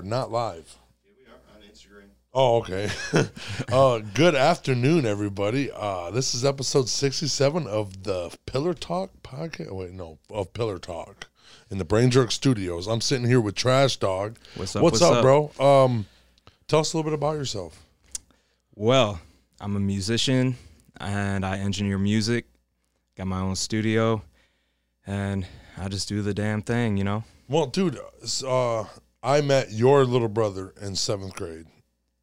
are not live. Oh, okay. uh, good afternoon, everybody. Uh, this is episode 67 of the Pillar Talk podcast. Wait, no, of Pillar Talk in the Brain Jerk Studios. I'm sitting here with Trash Dog. What's up, What's, what's up, up? bro? Um, tell us a little bit about yourself. Well, I'm a musician and I engineer music. Got my own studio, and I just do the damn thing, you know. Well, dude, uh, I met your little brother in seventh grade,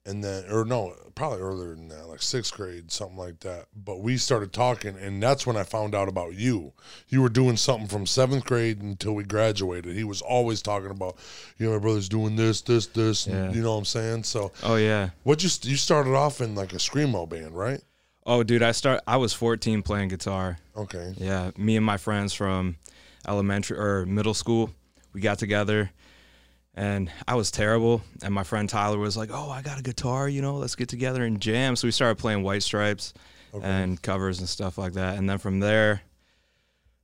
and then, or no, probably earlier than that, like sixth grade, something like that. But we started talking, and that's when I found out about you. You were doing something from seventh grade until we graduated. He was always talking about, you know, my brother's doing this, this, this. and you know what I'm saying? So, Oh yeah. what you you started off in like a screamo band, right? Oh, dude, I start. I was 14 playing guitar. Okay. Yeah, me and my friends from elementary or middle school, we got together, and I was terrible. And my friend Tyler was like, "Oh, I got a guitar, you know, let's get together and jam." So we started playing White Stripes and covers and stuff like that. And then from there,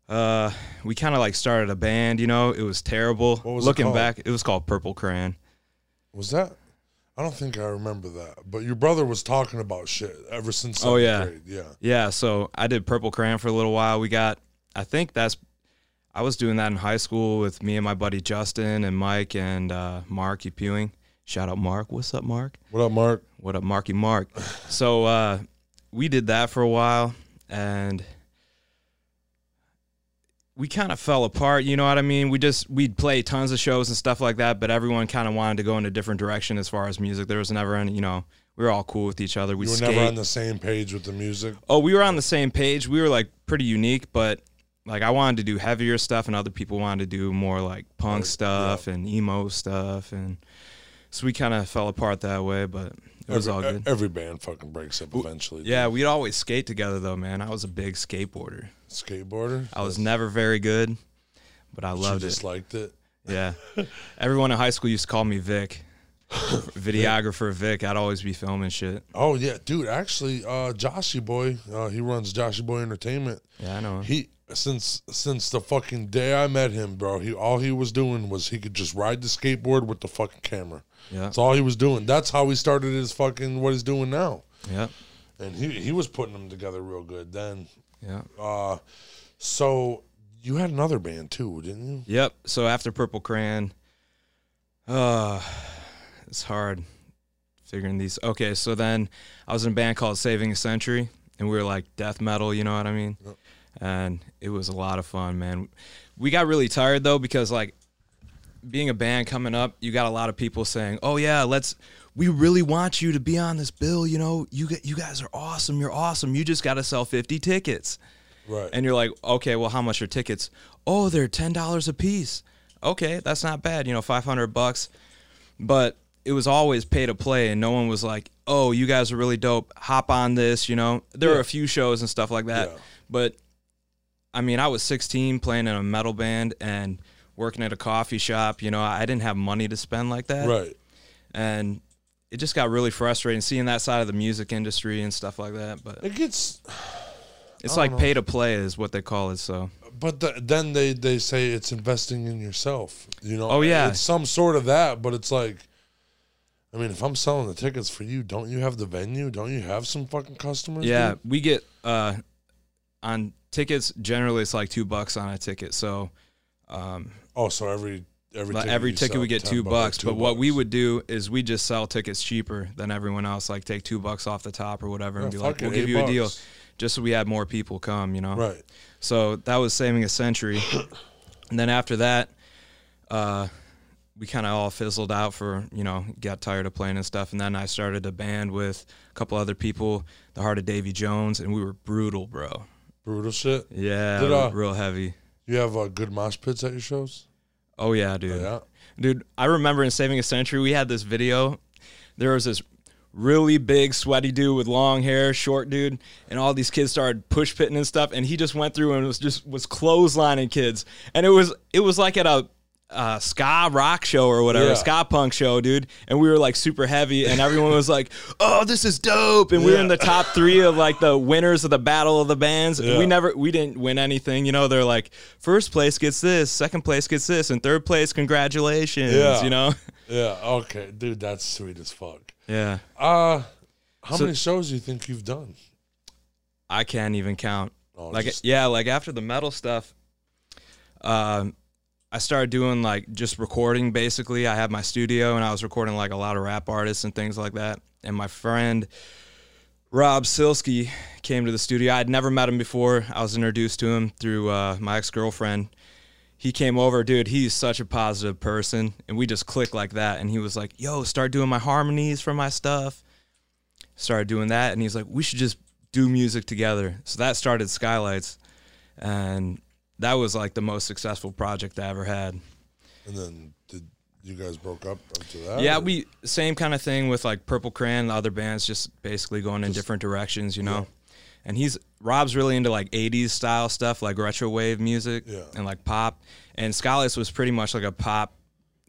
uh, we kind of like started a band. You know, it was terrible. What was Looking called? back, it was called Purple Crayon. Was that? I don't think I remember that. But your brother was talking about shit ever since Oh, yeah. grade. Yeah. Yeah, so I did Purple Crayon for a little while. We got, I think that's, I was doing that in high school with me and my buddy Justin and Mike and uh, Mark Ewing. Shout out Mark. What's up, Mark? What up, Mark? What up, Marky Mark? so uh, we did that for a while and we kind of fell apart. You know what I mean? We just, we'd play tons of shows and stuff like that, but everyone kind of wanted to go in a different direction as far as music. There was never any, you know, we were all cool with each other. We You were skate. never on the same page with the music. Oh, we were on the same page. We were like pretty unique, but like I wanted to do heavier stuff, and other people wanted to do more like punk stuff and emo stuff, and so we kind of fell apart that way. But it was every, all good. Every band fucking breaks up eventually. Yeah, we'd always skate together though, man. I was a big skateboarder. Skateboarder. I was never very good, but I You loved just it. liked it. Yeah, everyone in high school used to call me Vic, videographer Vic. I'd always be filming shit. Oh yeah, dude. Actually, uh, Joshy Boy, uh, he runs Joshy Boy Entertainment. Yeah, I know. He since since the fucking day I met him, bro. He all he was doing was he could just ride the skateboard with the fucking camera. Yeah, That's all he was doing. That's how he started his fucking what he's doing now. yeah, And he he was putting them together real good then. yeah. Uh, so you had another band too, didn't you? Yep. So after Purple Crayon, uh, it's hard figuring these. Okay, so then I was in a band called Saving a Century, and we were like death metal, you know what I mean? Yep. And it was a lot of fun, man. We got really tired though because like being a band coming up, you got a lot of people saying, "Oh yeah, let's." We really want you to be on this bill. You know, you get, you guys are awesome. You're awesome. You just got to sell 50 tickets. Right. And you're like, okay, well, how much are tickets? Oh, they're ten dollars a piece. Okay, that's not bad. You know, five hundred bucks. But it was always pay to play, and no one was like, oh, you guys are really dope. Hop on this. You know, there were a few shows and stuff like that. Yeah. But I mean, I was 16 playing in a metal band and working at a coffee shop. You know, I didn't have money to spend like that, right. and it just got really frustrating seeing that side of the music industry and stuff like that. But It gets, it's like know. pay to play is what they call it. So. but the, then they they say it's investing in yourself. You know. Oh, yeah. It's some sort of that, but it's like. I mean, if I'm selling the tickets for you, don't you have the venue? Don't you have some fucking customers? Yeah, dude? we get uh on tickets. Generally, it's like two bucks on a ticket. So um, Oh, so every every ticket every ticket we get two bucks. two but what we would do is we just sell tickets cheaper than everyone else. Like take two bucks off the top or whatever, and be like, "We'll give you a deal," just so we had more people come. You know. Right. So that was saving a century. and then after that, uh, we kind of all fizzled out for, you know, got tired of playing and stuff. And then I started a band with a couple other people, The Heart of Davy Jones, and we were brutal, bro. Brutal shit. Yeah, Did, uh, real heavy. You have uh, good mosh pits at your shows? Oh, yeah, dude. Yeah. Dude, I remember in Saving a Century, we had this video. There was this really big, sweaty dude with long hair, short dude, and all these kids started push pitting and stuff. And he just went through and was just was clotheslining kids, and it was it was like at a uh, ska rock show or whatever, Yeah. ska punk show, dude. And we were like super heavy, and everyone was like, "Oh, this is dope!" And we were in the top three of like the winners of the battle of the bands. Yeah. We never, we didn't win anything. You know, they're like, first place gets this, second place gets this, and third place, congratulations. Yeah. You know. Yeah. Okay, dude, that's sweet as fuck. Yeah, Uh how So- many shows do you think you've done? I can't even count. Oh, like yeah, like after the metal stuff, um, I started doing like just recording. Basically, I had my studio and I was recording like a lot of rap artists and things like that. And my friend Rob Silsky came to the studio. I'd never met him before. I was introduced to him through uh, my ex girlfriend. He came over, dude. He's such a positive person, and we just clicked like that. And he was like, "Yo, start doing my harmonies for my stuff." Started doing that, and he's like, "We should just do music together." So that started Skylights, and that was like the most successful project I ever had. and then did you guys broke up after that? Yeah, or- we same kind of thing with like Purple Crayon and other bands, just basically going in different directions, you know. And he's Rob's really into like '80s style stuff, like retro wave music Yeah. and like pop. And Skylights was pretty much like a pop,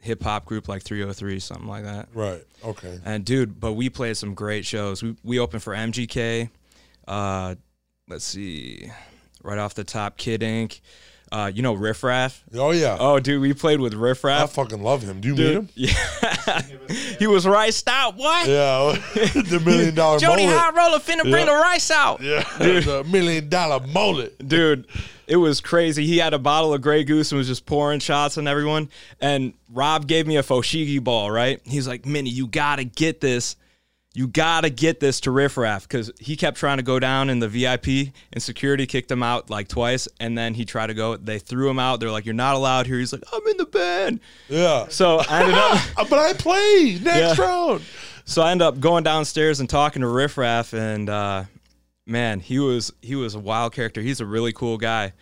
hip hop group, like 3OH!3, something like that. Right. Okay. And dude, but we played some great shows. We we opened for MGK. Uh, let's see, right off the top, Kid Ink. Uh, you know Riff Raff. Oh yeah. Oh, dude, we played with Riff Raff. I fucking love him. Do you meet him? yeah, he was riced out. What? Yeah. the million dollar Jody mullet. High Roller finna bring the rice out. Yeah. the million dollar mullet. Dude, it was crazy. He had a bottle of Grey Goose and was just pouring shots on everyone. And Rob gave me a Foshigi ball, right? He's like, Minnie, you gotta get this. You gotta get this to riffraff because he kept trying to go down in the VIP and security kicked him out like twice. And then he tried to go. They threw him out. They're like, You're not allowed here. He's like, I'm in the band. Yeah. So I ended up. But I play next Yeah. round. So I ended up going downstairs and talking to riffraff and uh, man, he was he was a wild character. He's a really cool guy.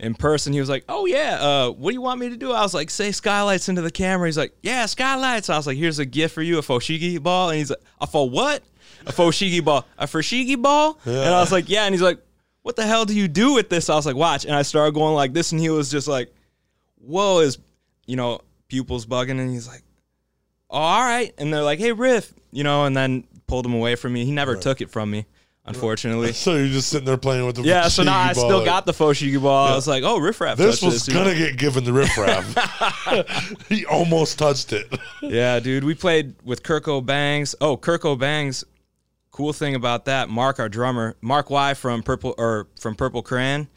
In person, he was like, "Oh yeah, uh, what do you want me to do?" I was like, "Say skylights into the camera." He's like, "Yeah, skylights." I was like, "Here's a gift for you, a Foshigi ball," and he's like, "A for what? A Foshigi ball? A Foshigi ball?" And I was like, "Yeah," and he's like, "What the hell do you do with this?" I was like, "Watch," and I started going like this, and he was just like, "Whoa," Is you know pupils bugging, and he's like oh, all right. And they're like, hey, Riff, you know, and then pulled him away from me. He never took it from me, unfortunately. So you're just sitting there playing with the Yeah, so now I still got the Foshigi ball. I was like, oh, riffraff. This was know? gonna get given the riffraff. he almost touched it. Yeah, dude. We played with Kirko Bangz. Oh, Kirko Bangz. Cool thing about that, Mark, our drummer, Mark Y from Purple or from Purple Crayon,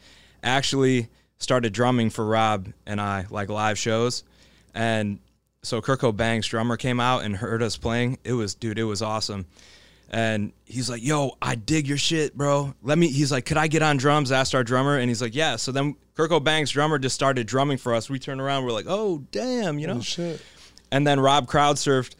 actually started drumming for Rob and I, like live shows. And so Kirko Bangz drummer came out and heard us playing. It was dude, it was awesome. And he's like, "Yo, I dig your shit, bro. Let me." He's like, "Could I get on drums?" Asked our drummer, and he's like, "Yeah." So then Kirko Bangz drummer just started drumming for us. We turned around, we're like, "Oh, damn," you know. Shit. And then Rob crowd surfed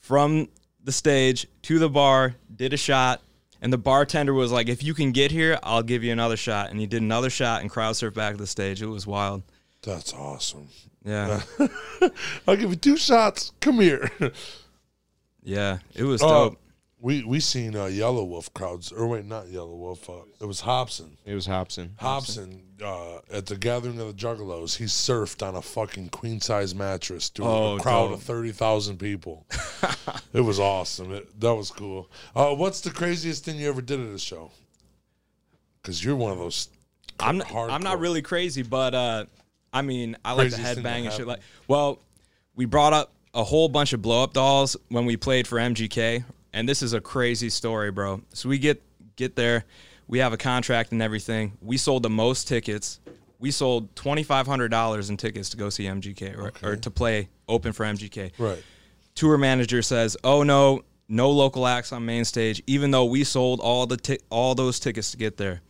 from the stage to the bar, did a shot, and the bartender was like, "If you can get here, I'll give you another shot." And he did another shot and crowd surfed back to the stage. It was wild. That's awesome. Yeah, I'll give you two shots. Come here. yeah, it was Uh, dope. We we seen uh, Yelawolf crowds, or wait, not Yelawolf. Uh, it was Hobson. It was Hobson. Hobson uh, at the gathering of the Juggalos, he surfed on a fucking queen size mattress to Oh, a crowd dope. of thirty thousand people. it was awesome. It, that was cool. Uh, what's the craziest thing you ever did at a show? Because you're one of those. I'm not I'm not really crazy, but uh, I mean, I like to Craziest thing that headbang and shit. Like, well, we brought up a whole bunch of blow up dolls when we played for MGK, and this is a crazy story, bro. So we get get there, we have a contract and everything. We sold the most tickets. We sold twenty five hundred dollars in tickets to go see MGK or, or to play open for MGK right. tour manager says, "Oh no, no local acts on main stage." Even though we sold all the ti- all those tickets to get there,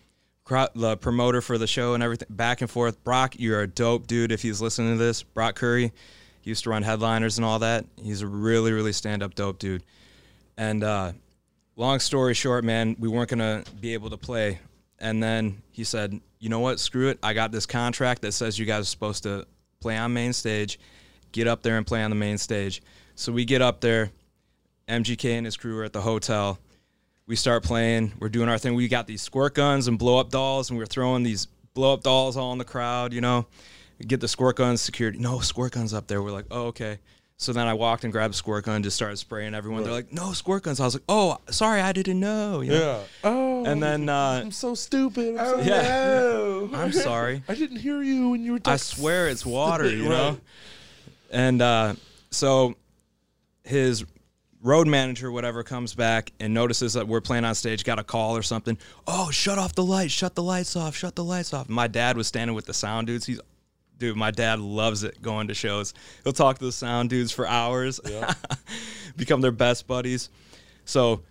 the promoter for the show and everything, back and forth. Brock, you're a dope dude. If he's listening to this, Brock Curry, he used to run headliners and all that. He's a really, really stand up dope dude. And uh, long story short, man, we weren't gonna be able to play. And then he said, "You know what? Screw it. I got this contract that says you guys are supposed to play on main stage. Get up there and play on the main stage." So we get up there. MGK and his crew are at the hotel. We start playing. We're doing our thing. We got these squirt guns and blow up dolls, and we're throwing these blow up dolls all in the crowd. You know, we get the squirt guns. Security, no squirt guns up there. We're like, oh okay. So then I walked and grabbed a squirt gun, just started spraying everyone. They're like, no squirt guns. I was like, oh, sorry, I didn't know. you know? Yeah. Oh. And then uh, I'm so stupid. I'm so yeah, I'm sorry. I didn't hear you when you were. I swear it's water, you know. And uh, so his road manager, whatever, comes back and notices that we're playing on stage, got a call or something. Oh, shut off the lights, shut the lights off, shut the lights off. My dad was standing with the sound dudes. He's dude, my dad loves it going to shows. He'll talk to the sound dudes for hours, become their best buddies. So,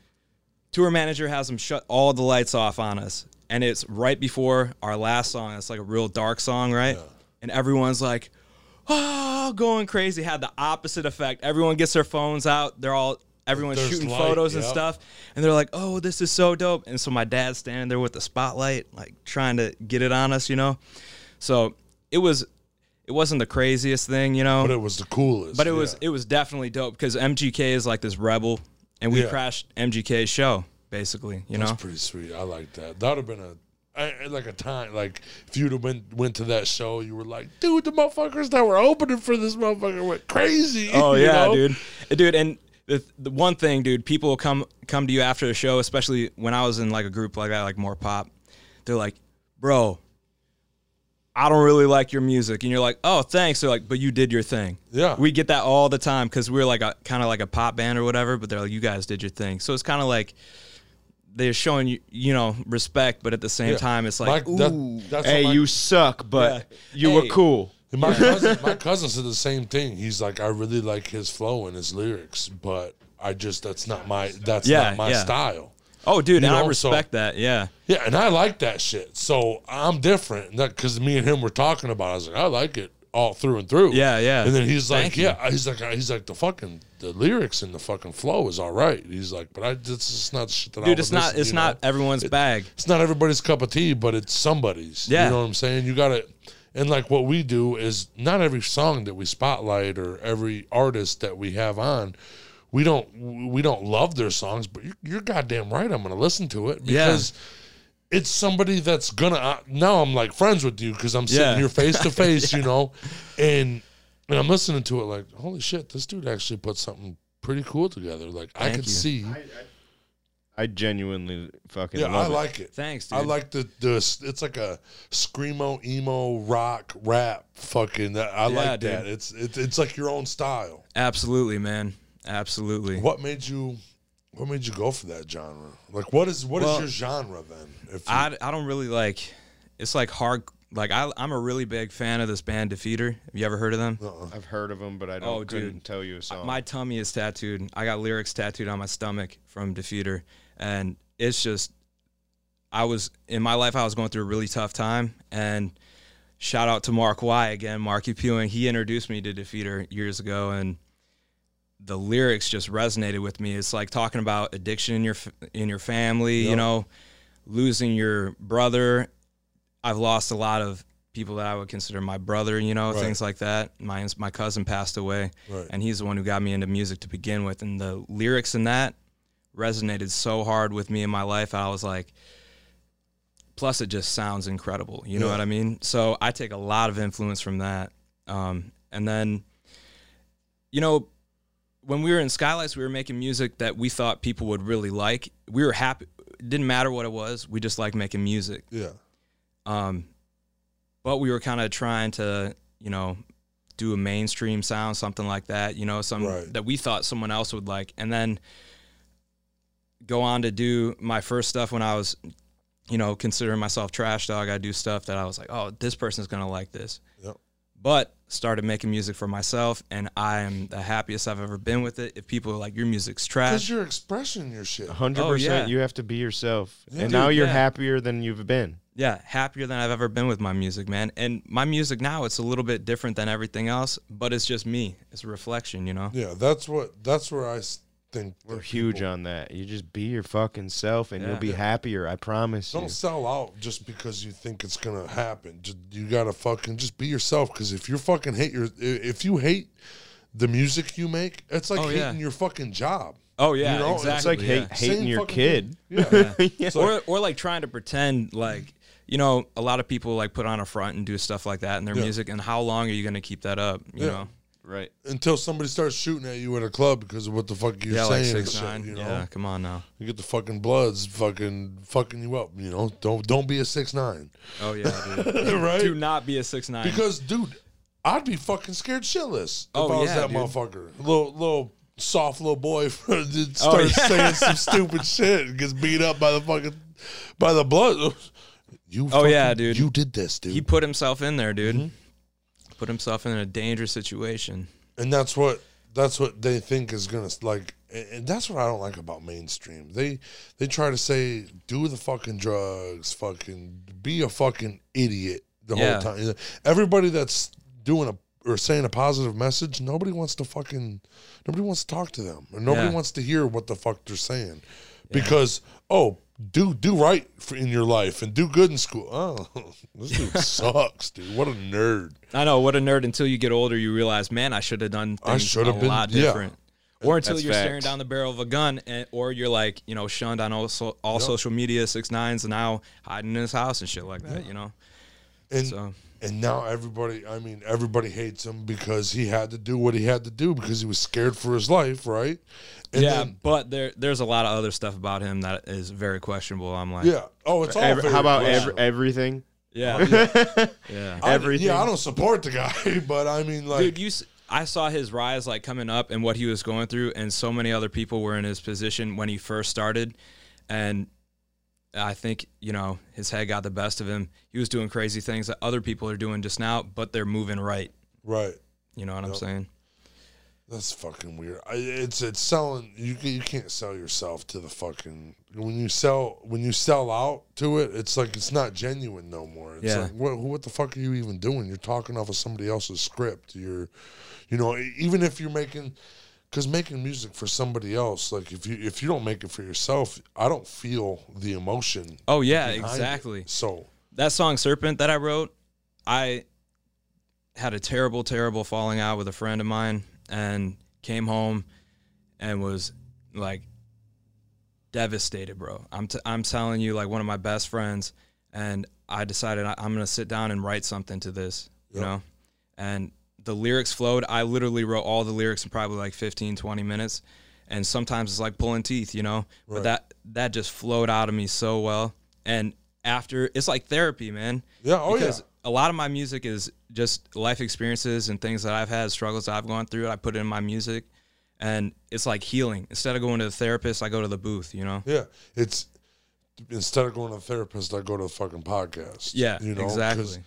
tour manager has them shut all the lights off on us, and it's right before our last song. It's like a real dark song, right? And everyone's like, "Oh, going crazy!" Had the opposite effect. Everyone gets their phones out. They're all everyone's There's shooting light, photos and yep. stuff, and they're like, "Oh, this is so dope!" And so my dad's standing there with the spotlight, like trying to get it on us, you know. So it was, it wasn't the craziest thing, you know, But it was the coolest. but it was yeah. it was definitely dope because MGK is like this rebel, and we Yeah. crashed MGK's show basically. You know. That's know, pretty sweet. I like that. That would have been a I, like a time like if you'd have went went to that show, you were like, dude, the motherfuckers that were opening for this motherfucker went crazy. Oh yeah, know? dude, Uh, dude, and the the one thing, dude, people will come come to you after the show, especially when I was in like a group like that, like more pop. They're like, bro. I don't really like your music, and you're like, "Oh, thanks." They're like, "But you did your thing." Yeah. we get that all the time because we're like a kind of like a pop band or whatever. But they're like, "You guys did your thing," so it's kind of like they're showing you, you know, respect, but at the same Yeah. time, it's like, My- that- that's Hey, my, you suck, but Yeah. you Hey. were cool. And My cousin, my cousin said the same thing. He's like, I really like his flow and his lyrics, but I just that's not my that's Yeah, not my yeah. style. Oh, dude," You and I know, so- respect that. Yeah, Yeah, and I like that shit. So I'm different because me and him were talking about. it. I was like, I like it all through and through. Yeah, yeah. And then he's like, Thank you. yeah, he's like, he's like the fucking the lyrics and the fucking flow is all right. He's like, but I this is not shit that I dude, would it's not listen, it's not know? everyone's bag. it's not everybody's cup of tea, but it's somebody's. Yeah. You know what I'm saying? You got to, and like what we do is not every song that we spotlight or every artist that we have on, we don't we don't love their songs, but you're, you're goddamn right. I'm going to listen to it Yeah. because it's somebody that's gonna. Uh, now I'm like friends with you because I'm sitting Yeah. here face to face, you know, and and I'm listening to it like, holy shit, this dude actually put something pretty cool together. Like I Thank could you. see. I genuinely fucking Yeah, love I it. like it. Thanks, dude. I like the the it's like a screamo emo rock rap fucking that I Yeah, like dude. that. It's it's it's like your own style. Absolutely, man. Absolutely. What made you what made you go for that genre? Like what is what is Well, your genre then? If you, I, I don't really like. It's like hard. Like I I'm a really big fan of this band Defeater. Have you ever heard of them? Uh-uh. I've heard of them, but I oh, don't Oh, couldn't dude. tell you a song. My tummy is tattooed. I got lyrics tattooed on my stomach from Defeater, and it's just. I was in my life. I was going through a really tough time, and shout out to Mark Y again, Marky Pewing. He introduced me to Defeater years ago, and the lyrics just resonated with me. It's like talking about addiction in your in your family. You know, losing your brother. I've lost a lot of people that I would consider my brother. You know, Right. things like that. My my cousin passed away, Right. and he's the one who got me into music to begin with. And the lyrics in that resonated so hard with me in my life. I was like. Plus, it just sounds incredible. You know what I mean? So I take a lot of influence from that. Um, and then, you know, when we were in Skylights, we were making music that we thought people would really like. We were happy. It didn't matter what it was. We just liked making music. yeah. Um, but we were kind of trying to, you know, do a mainstream sound, something like that. You know, some Right. that we thought someone else would like, and then go on to do my first stuff when I was, you know, considering myself trash dog. I do stuff that I was like, oh, this person's gonna like this. Yep. But started making music for myself, and I am the happiest I've ever been with it. If people are like, your music's trash," Because trash, you're expressing your shit. hundred Oh, yeah. percent. You have to be yourself, Yeah. and Dude, now you're yeah. happier than you've been. yeah, happier than I've ever been with my music, man. And my music now, it's a little bit different than everything else, but it's just me. It's a reflection, you know. Yeah, that's what that's where I s- think We're that huge people on that. You just be your fucking self, and Yeah. you'll be Yeah. happier. I promise. Don't sell out just because you think it's gonna happen. Just, you gotta fucking just be yourself. Because if you fucking hate your, if you hate the music you make, it's like Oh, hating yeah. your fucking job. Oh yeah, You know, exactly. it's like yeah. hate, hating Same your fucking kid. thing. Yeah. It's or or like trying to pretend like you know a lot of people like put on a front and do stuff like that in their Yeah. music. And how long are you gonna keep that up? You Yeah. know. Right. until somebody starts shooting at you at a club because of what the fuck you're Yeah, like saying and six shit, nine. you know, Yeah, come on now. you get the fucking bloods fucking fucking you up. You know, don't don't be a six nine, Oh yeah, dude. right? Do not be a six nine. Because dude, I'd be fucking scared shitless if Oh, I was yeah, that dude. motherfucker. Little little soft little boy starts Oh, yeah. saying some stupid shit and gets beat up by the fucking by the blood. You Oh, yeah, dude. You did this, dude. He put himself in there, dude. Mm-hmm. Put himself in a dangerous situation. and that's what that's what they think is gonna like and and that's what i don't like about mainstream they they try to say do the fucking drugs fucking be a fucking idiot the Yeah. whole time everybody that's doing a or saying a positive message nobody wants to fucking nobody wants to talk to them or nobody Yeah. wants to hear what the fuck they're saying because oh do do right for, in your life and do good in school oh this dude sucks dude what a nerd I know what a nerd. Until you get older, you realize, man, I should have done I things should have been- lot yeah. different. Or until That's you're staring down the barrel of a gun, and, or you're like, you know, shunned on all, so, all Yep. social media, six nines, and now hiding in his house and shit like that. You know, and so And now everybody, I mean, everybody hates him because he had to do what he had to do because he was scared for his life, right? And yeah, then- but there there's a lot of other stuff about him that is very questionable. I'm like, yeah. Oh, it's all. Every- very how about every, everything? yeah, yeah. I- everything? Yeah, I don't support the guy, but I mean, like, Dude, you. I saw his rise like coming up and what he was going through, and so many other people were in his position when he first started, and I think you know his head got the best of him. He was doing crazy things that other people are doing just now, but they're moving right. right? You know what I'm saying? That's fucking weird. I, it's it's selling. You you can't sell yourself to the fucking when you sell when you sell out to it. It's like it's not genuine no more. It's Yeah. like what what the fuck are you even doing? You're talking off of somebody else's script. You're, you know, even if you're making, because making music for somebody else, like if you if you don't make it for yourself, I don't feel the emotion. Oh yeah, behind it. exactly. So that song Serpent that I wrote, I had a terrible, terrible falling out with a friend of mine and came home and was like devastated, bro. I'm, t- I'm telling you, like one of my best friends, and I decided I- I'm going to sit down and write something to this, you know? And the lyrics flowed. I literally wrote all the lyrics in probably like 15, 20 minutes. And sometimes it's like pulling teeth, you know? Right. But that that just flowed out of me so well. And after it's like therapy, man. yeah, oh because yeah, a lot of my music is just life experiences and things that I've had, struggles I've gone through. I put it in my music, and it's like healing. Instead of going to the therapist, I go to the booth. You know? yeah. It's instead of going to a therapist, I go to the fucking podcast. Yeah, you know, exactly.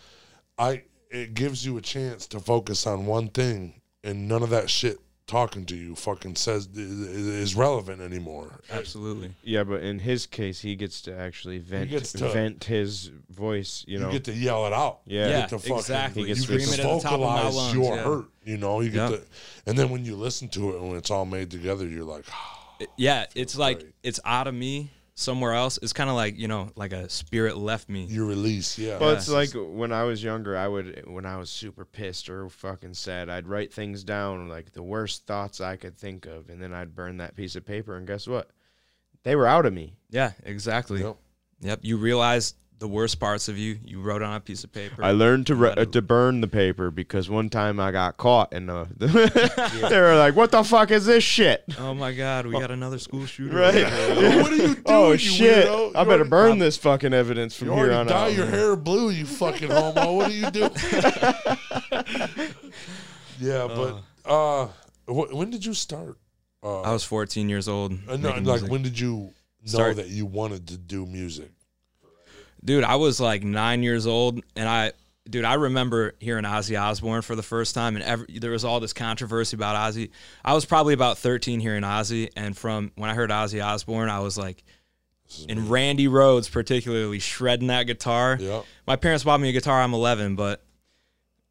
I it gives you a chance to focus on one thing, and none of that shit talking to you fucking says i- i- is relevant anymore. Absolutely. Yeah, but in his case, he gets to actually vent gets to- vent his voice. You You, know, get to yell it out. Yeah. you Yeah, get to fucking, exactly. He gets you to get Scream to it at the top of my vocalize lungs, your yeah. hurt. You know, you get Yep. to, and then when you listen to it and when it's all made together, you're like, It- yeah, it's like it's out of me somewhere else. It's kind of like you know, like a spirit left me. you release. Yeah, Well, Yeah. it's like when I was younger, I would when I was super pissed or fucking sad, I'd write things down like the worst thoughts I could think of, and then I'd burn that piece of paper, and guess what? They were out of me. Yeah, exactly. Yep. Yep. You realize the worst parts of you. You wrote on a piece of paper. I learned to Let ri- it- to burn the paper because one time I got caught and uh, they were like, "What the fuck is this shit?" oh my God, we got another school shooter. Right? what are you doing? oh you shit! weirdo? I You better already- burn this fucking evidence from You here already on dye out. your hair blue, you fucking homo. What are you doing? yeah, but uh, wh- when did you start? Uh, I was 14 years old. uh, no, like music. when did you know Start- that you wanted to do music? Dude, I was like nine years old, and I, dude, I remember hearing Ozzy Osbourne for the first time, and every, there was all this controversy about Ozzy. I was probably about 13 hearing Ozzy, and from when I heard Ozzy Osbourne, I was like, and mm-hmm. Randy Rhoads particularly shredding that guitar. Yeah, My parents bought me a guitar. I'm 11, but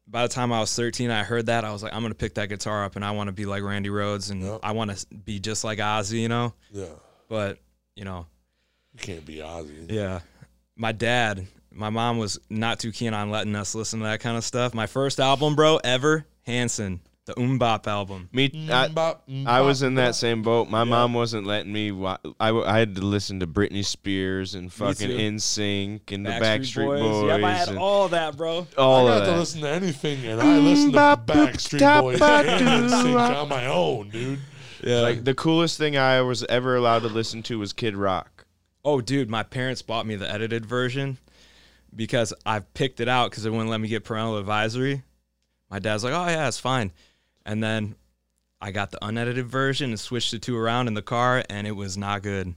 by the time I was 13, I heard that I was like, I'm gonna pick that guitar up, and I want to be like Randy Rhoads, and Yeah. I want to be just like Ozzy, you know. yeah. But you know, You can't be Ozzy. yeah. My dad, my mom was not too keen on letting us listen to that kind of stuff. My first album, bro, ever, Hanson, the MMMBop album. Me, I, Mbop, I was in that same boat. My mom wasn't letting me. Wa- I, w- I had to listen to Britney Spears and fucking too. NSYNC and the Backstreet Boys. Yep, I had all that, bro. all I of got to listen to anything, and I listened to Backstreet boop, Boys and doo, NSYNC on my own, dude. Yeah. Like the coolest thing I was ever allowed to listen to was Kid Rock. Oh, dude, my parents bought me the edited version because I picked it out because it wouldn't let me get parental advisory. My dad's like, oh yeah, it's fine. And then I got the unedited version and switched the two around in the car, and it was not good.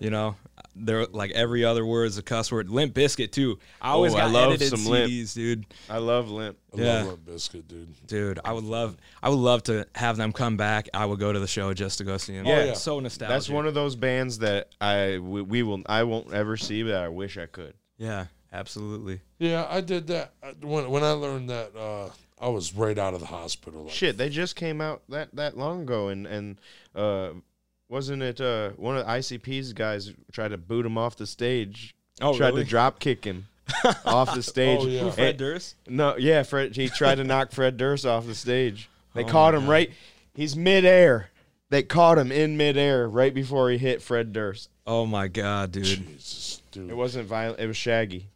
you know, there like every other word is a cuss word. Limp Bizkit too. I always Oh, I got love edited some Limp. CDs, dude. I love Limp. I Yeah. love Limp Bizkit, dude. Dude, I would love, I would love to have them come back. I would go to the show just to go see them. Yeah. yeah. so nostalgic. That's one of those bands that I we, we will I won't ever see, but I wish I could. yeah, absolutely. Yeah, I did that when when I learned that. uh I was right out of the hospital. Like, Shit, they just came out that that long ago, and and uh, wasn't it uh one of the ICP's guys tried to boot him off the stage? Oh, tried really? to drop kick him off the stage. Oh, yeah. Who, Fred Durst? No, yeah, Fred. He tried to knock Fred Durst off the stage. They Oh caught him God. right. He's midair. They caught him in midair right before he hit Fred Durst. Oh my god, dude. Jesus, dude. It wasn't violent. It was Shaggy.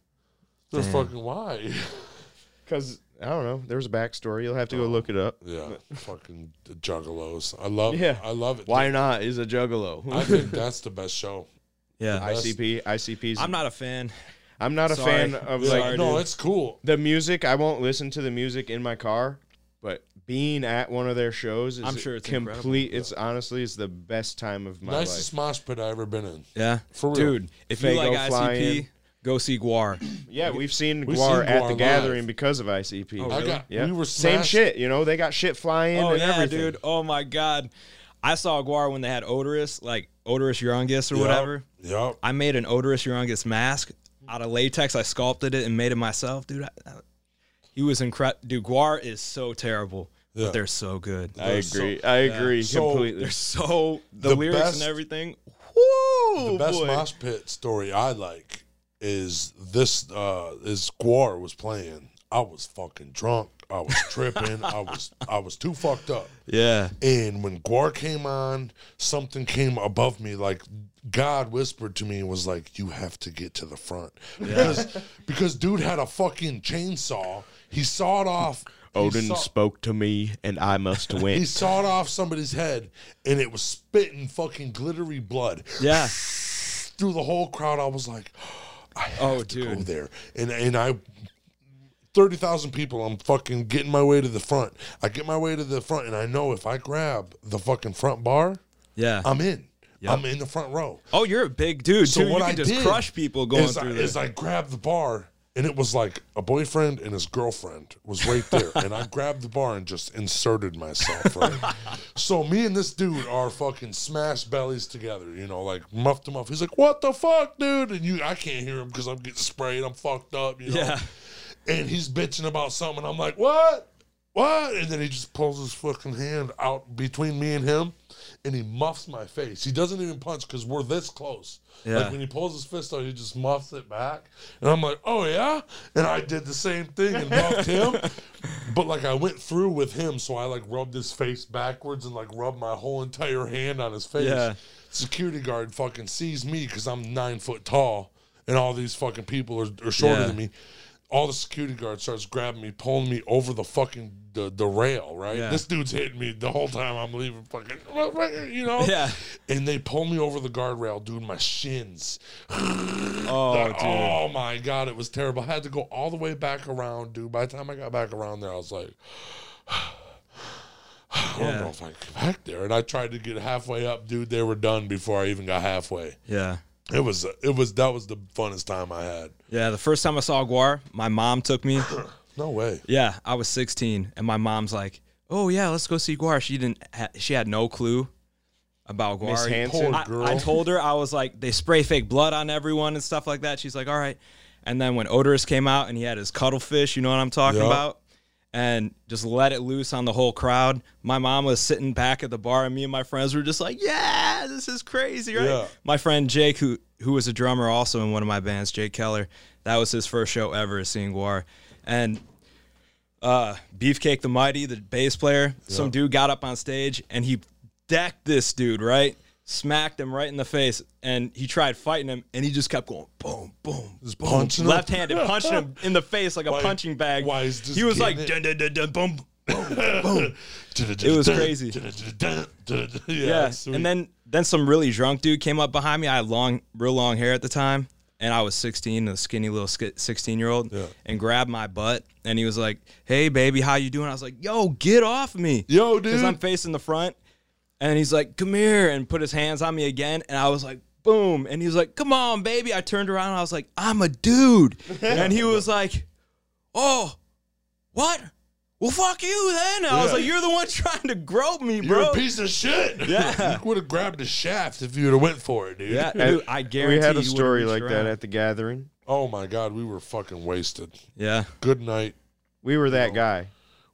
They're fucking why? Cause I don't know. There's a backstory. You'll have to go look it up. yeah, fucking the juggalos. I love. Yeah. I love it. Why dude. not? Is a juggalo. I think that's the best show. Yeah, ICP. ICP's. I'm not a fan. I'm not a Sorry. fan of Yeah, like no, dude. it's cool. the music. I won't listen to the music in my car, but being at one of their shows is I'm sure it's complete. It's honestly it's the best time of my life. Nicest mosh pit I ever been in. Yeah, For real. dude. If you Faygo like ICP, flying. Go see GWAR. Yeah, we've seen We've GWAR seen at the live. gathering because of ICP. Oh, I really? got. Yeah, We were same smashed- shit. You know, they got shit flying Oh and yeah, everything. dude. Oh my god. I saw GWAR when they had Oderus, like Oderus Urungus or Yup, whatever. Yup. I made an Oderus Urungus mask out of latex. I sculpted it and made it myself, dude. I, I- he was incredible. Dude, GWAR is so terrible, Yeah. but they're so good. I They're so- agree. I agree So- completely. They're so the, The lyrics best- and everything. Woo, The best boy. mosh pit story I like is this. uh Is GWAR was playing. I was fucking drunk. I was tripping. I was. I was too fucked up. Yeah. And when GWAR came on, something came above me. Like God whispered to me and was like, "You have to get to the front." Because because dude had a fucking chainsaw. He sawed off. Odin saw- spoke to me, and I must win. He sawed off somebody's head, and it was spitting fucking glittery blood Yeah. through the whole crowd. I was like, I oh, have Oh, to go dude. there, and and I. 30,000 people. I'm fucking getting my way to the front. I get my way to the front, and I know if I grab the fucking front bar, Yeah. I'm in. Yep. I'm in the front row. oh, you're a big dude So too. what you I just did crush people going is I, through is this. I grabbed the bar, and it was like a boyfriend and his girlfriend was right there, and I grabbed the bar and just inserted myself. Right. so me and this dude are fucking smash bellies together. You know, like muff to muff. He's like, "What the fuck, dude?" And you, I can't hear him because I'm getting sprayed. I'm fucked up. You know. Yeah. And he's bitching about something. I'm like, "What? What?" And then he just pulls his fucking hand out between me and him, and he muffs my face. He doesn't even punch because we're this close. Yeah. Like when he pulls his fist out, he just muffs it back, and I'm like, "Oh yeah," and I did the same thing and muffed him, but like I went through with him, so I like rubbed his face backwards and like rubbed my whole entire hand on his face. Yeah. Security guard fucking sees me because I'm nine foot tall, and all these fucking people are, are shorter Yeah. than me. All the security guard starts grabbing me, pulling me over the fucking the, the rail. Right, Yeah. this dude's hitting me the whole time I'm leaving. Fucking, you know. Yeah. And they pull me over the guardrail, dude. My shins. Oh, dude. Oh my god, it was terrible. I had to go all the way back around, dude. By the time I got back around there, I was like, I don't Yeah. know if I can get back there. And I tried to get halfway up, dude. They were done before I even got halfway. Yeah. It was, it was, that was the funnest time I had. Yeah. The first time I saw GWAR, my mom took me. No way. Yeah, I was 16, and my mom's like, "Oh yeah, let's go see GWAR." She didn't. Ha- she had no clue about GWAR. Miss Hanson. Poor I, girl. I told her I was like, they spray fake blood on everyone and stuff like that. She's like, all right. And then when Oderus came out and he had his cuttlefish, you know what I'm talking Yup. about, and just let it loose on the whole crowd. My mom was sitting back at the bar, and me and my friends were just like, yeah, this is crazy, right? Yeah. My friend Jake, who who was a drummer also in one of my bands, Jake Keller, that was his first show ever seeing GWAR, and uh, Beefcake the Mighty, the bass player, some dude got up on stage and he decked this dude, right? Smacked him right in the face, and he tried fighting him, and he just kept going boom, boom, Just boom, punching him? left-handed, punching him in the face like a Why- punching bag. why is just he was like dun, dun, dun, dun, boom, it was crazy. yeah, yeah. And then then some really drunk dude came up behind me. I had long, real long hair at the time, and I was 16, a skinny little 16 year old, Yeah. and grabbed my butt, and he was like, "Hey, baby, how you doing?" I was like, "Yo, get off me!" Yo, dude," because. I'm facing the front, and he's like, "Come here," and put his hands on me again, and I was like, "Boom!" And he was like, "Come on, baby." I turned around, and I was like, "I'm a dude," and he was like, "Oh, what?" Well, fuck you then. I was like, "You're the one trying to grope me, You're bro." a piece of shit. Yeah. you would have grabbed the shaft if you would have went for it, dude. Yeah, dude, I guarantee we had a story reached like that at the gathering. Oh my god, we were fucking wasted. Yeah. Good night. We were that guy.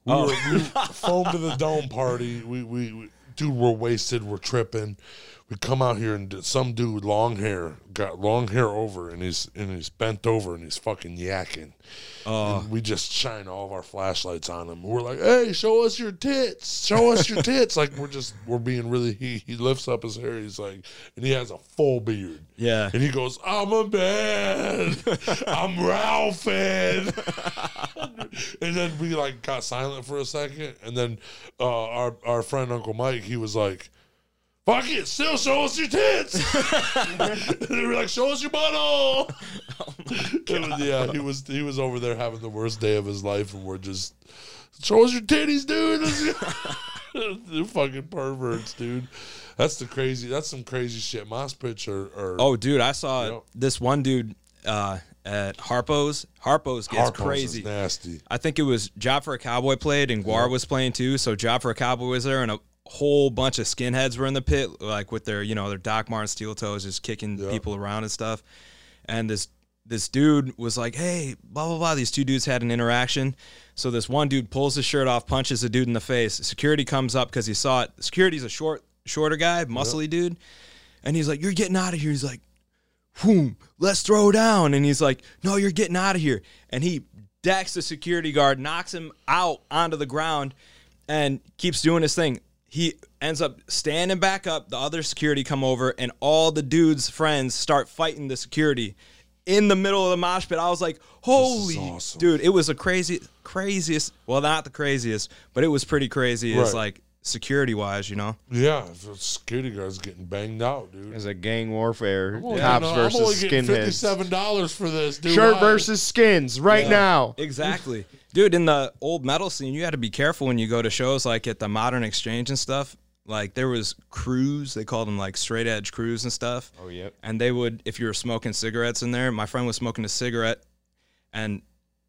We Oh. were we, foam to the dome party. We, we we dude, we're wasted. We're tripping. We come out here and some dude, long hair, got long hair over, and he's and he's bent over and he's fucking yakking. Oh, And we just shine all of our flashlights on him. We're like, "Hey, show us your tits! Show us your tits!" Like we're just we're being really. He he lifts up his hair. He's like, and he has a full beard. yeah. And he goes, I'm a man. I'm Ralphing. and then we like got silent for a second. And then uh, our, our friend Uncle Mike, he was like, Fuck it, still show us your tits. and they were like, Show us your butthole. It was- yeah, he was he was over there having the worst day of his life, and we're just show us your titties, dude. They're fucking perverts, dude. That's the crazy. That's some crazy shit. Moss pitch or, or Oh, dude, I saw Yep. this one dude uh, at Harpo's. Harpo's gets Harpo's crazy. is nasty. I think it was Job for a Cowboy played and GWAR was playing too. So Job for a Cowboy was there and a whole bunch of skinheads were in the pit, like with their, you know, their Doc Martin steel toes, just kicking Yeah. people around and stuff. And this this dude was like, "Hey, blah blah blah." These two dudes had an interaction. So this one dude pulls his shirt off, punches the dude in the face. Security comes up because he saw it. Security's a short, shorter guy, muscly dude, and he's like, "You're getting out of here." He's like, "Whoom, let's throw down." And he's like, "No, you're getting out of here." And he decks the security guard, knocks him out onto the ground, and keeps doing his thing. He ends up standing back up. The other security come over, and all the dude's friends start fighting the security in the middle of the mosh pit. I was like, "Holy awesome. dude!" It was a crazy, craziest. Well, not the craziest, but it was pretty crazy. As Right. like security wise, you know. Yeah, if a security guard's getting banged out, dude. It's a gang warfare, I'm only cops getting- I'm only versus getting skinheads. Fifty-seven dollars for this, dude. Shirt Why? versus skins right now. Exactly. Dude, in the old metal scene, you had to be careful when you go to shows like at the Modern Exchange and stuff. Like there was crews, they called them like straight edge crews and stuff. Oh, yep. And they would, if you were smoking cigarettes in there, my friend was smoking a cigarette and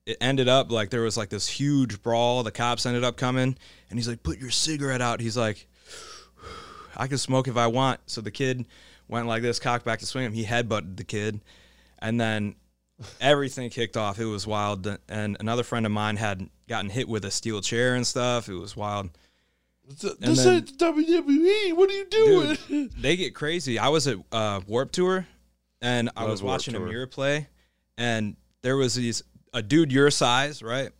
it ended up like there was like this huge brawl. The cops ended up coming and he's like, put your cigarette out. He's like, I can smoke if I want. So the kid went like this, cocked back to swing him. He headbutted the kid. And then everything kicked off. It was wild. And another friend of mine had gotten hit with a steel chair and stuff. It was wild. This then- ain't WWE. What are you doing? Dude, they get crazy. I was at uh, Warp Tour, and I Love was watching Tour. a mirror play, and there was these a dude your size, right?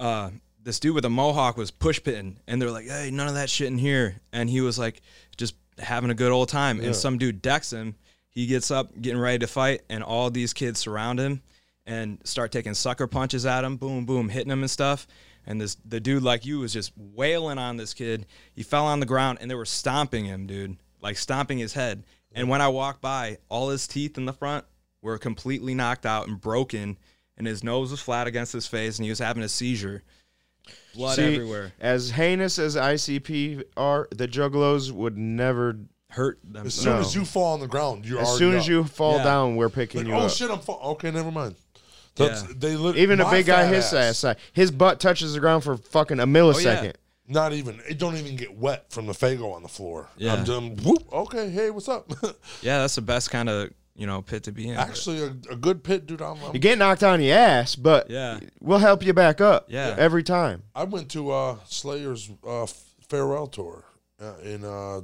Uh, this dude with a mohawk was push pitting, and they're like, "Hey, none of that shit in here," and he was like, just having a good old time. Yeah. And some dude decks him. He gets up, getting ready to fight, and all these kids surround him and start taking sucker punches at him, boom, boom, hitting him and stuff. And this the dude like you was just wailing on this kid. He fell on the ground and they were stomping him, dude, like stomping his head. And when I walked by, all his teeth in the front were completely knocked out and broken, and his nose was flat against his face, and he was having a seizure. Blood See, everywhere. As heinous as ICP are, the Juggalos would never. Hurt them. As soon No. as you fall on the ground, you're As already soon as up. you fall Yeah. down, we're picking Like, you oh up. shit, I'm fall- okay. Never mind. That's, Yeah. They lit- Even a my big guy fat his ass, size, his butt touches the ground for fucking a millisecond. Not even. It don't even get wet from the Faygo on the floor. Yeah. I'm done. Whoop. Okay. Hey, what's up? Yeah, that's the best kind of you know pit to be in. Actually, a, a good pit, dude. I'm, You I'm, get knocked on your ass, but Yeah. we'll help you back up. Yeah. every time. I went to uh, Slayer's uh, farewell tour uh, in uh,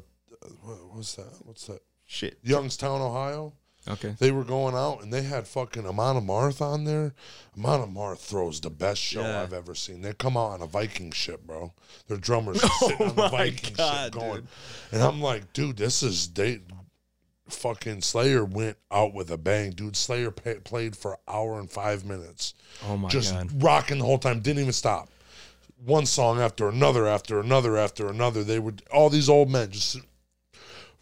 what, what's that? What's that? Shit. Youngstown, Ohio. Okay. They were going out and they had fucking Amon Amarth on there. Amon Amarth throws the best show Yeah. I've ever seen. They come out on a Viking ship, bro. Their drummers are sitting on the oh Viking God, ship going. dude. And I'm like, dude, this is they fucking Slayer went out with a bang, dude. Slayer pa played for an hour and five minutes, Oh my God. just god. rocking the whole time. Didn't even stop. One song after another, after another, after another. They would all these old men just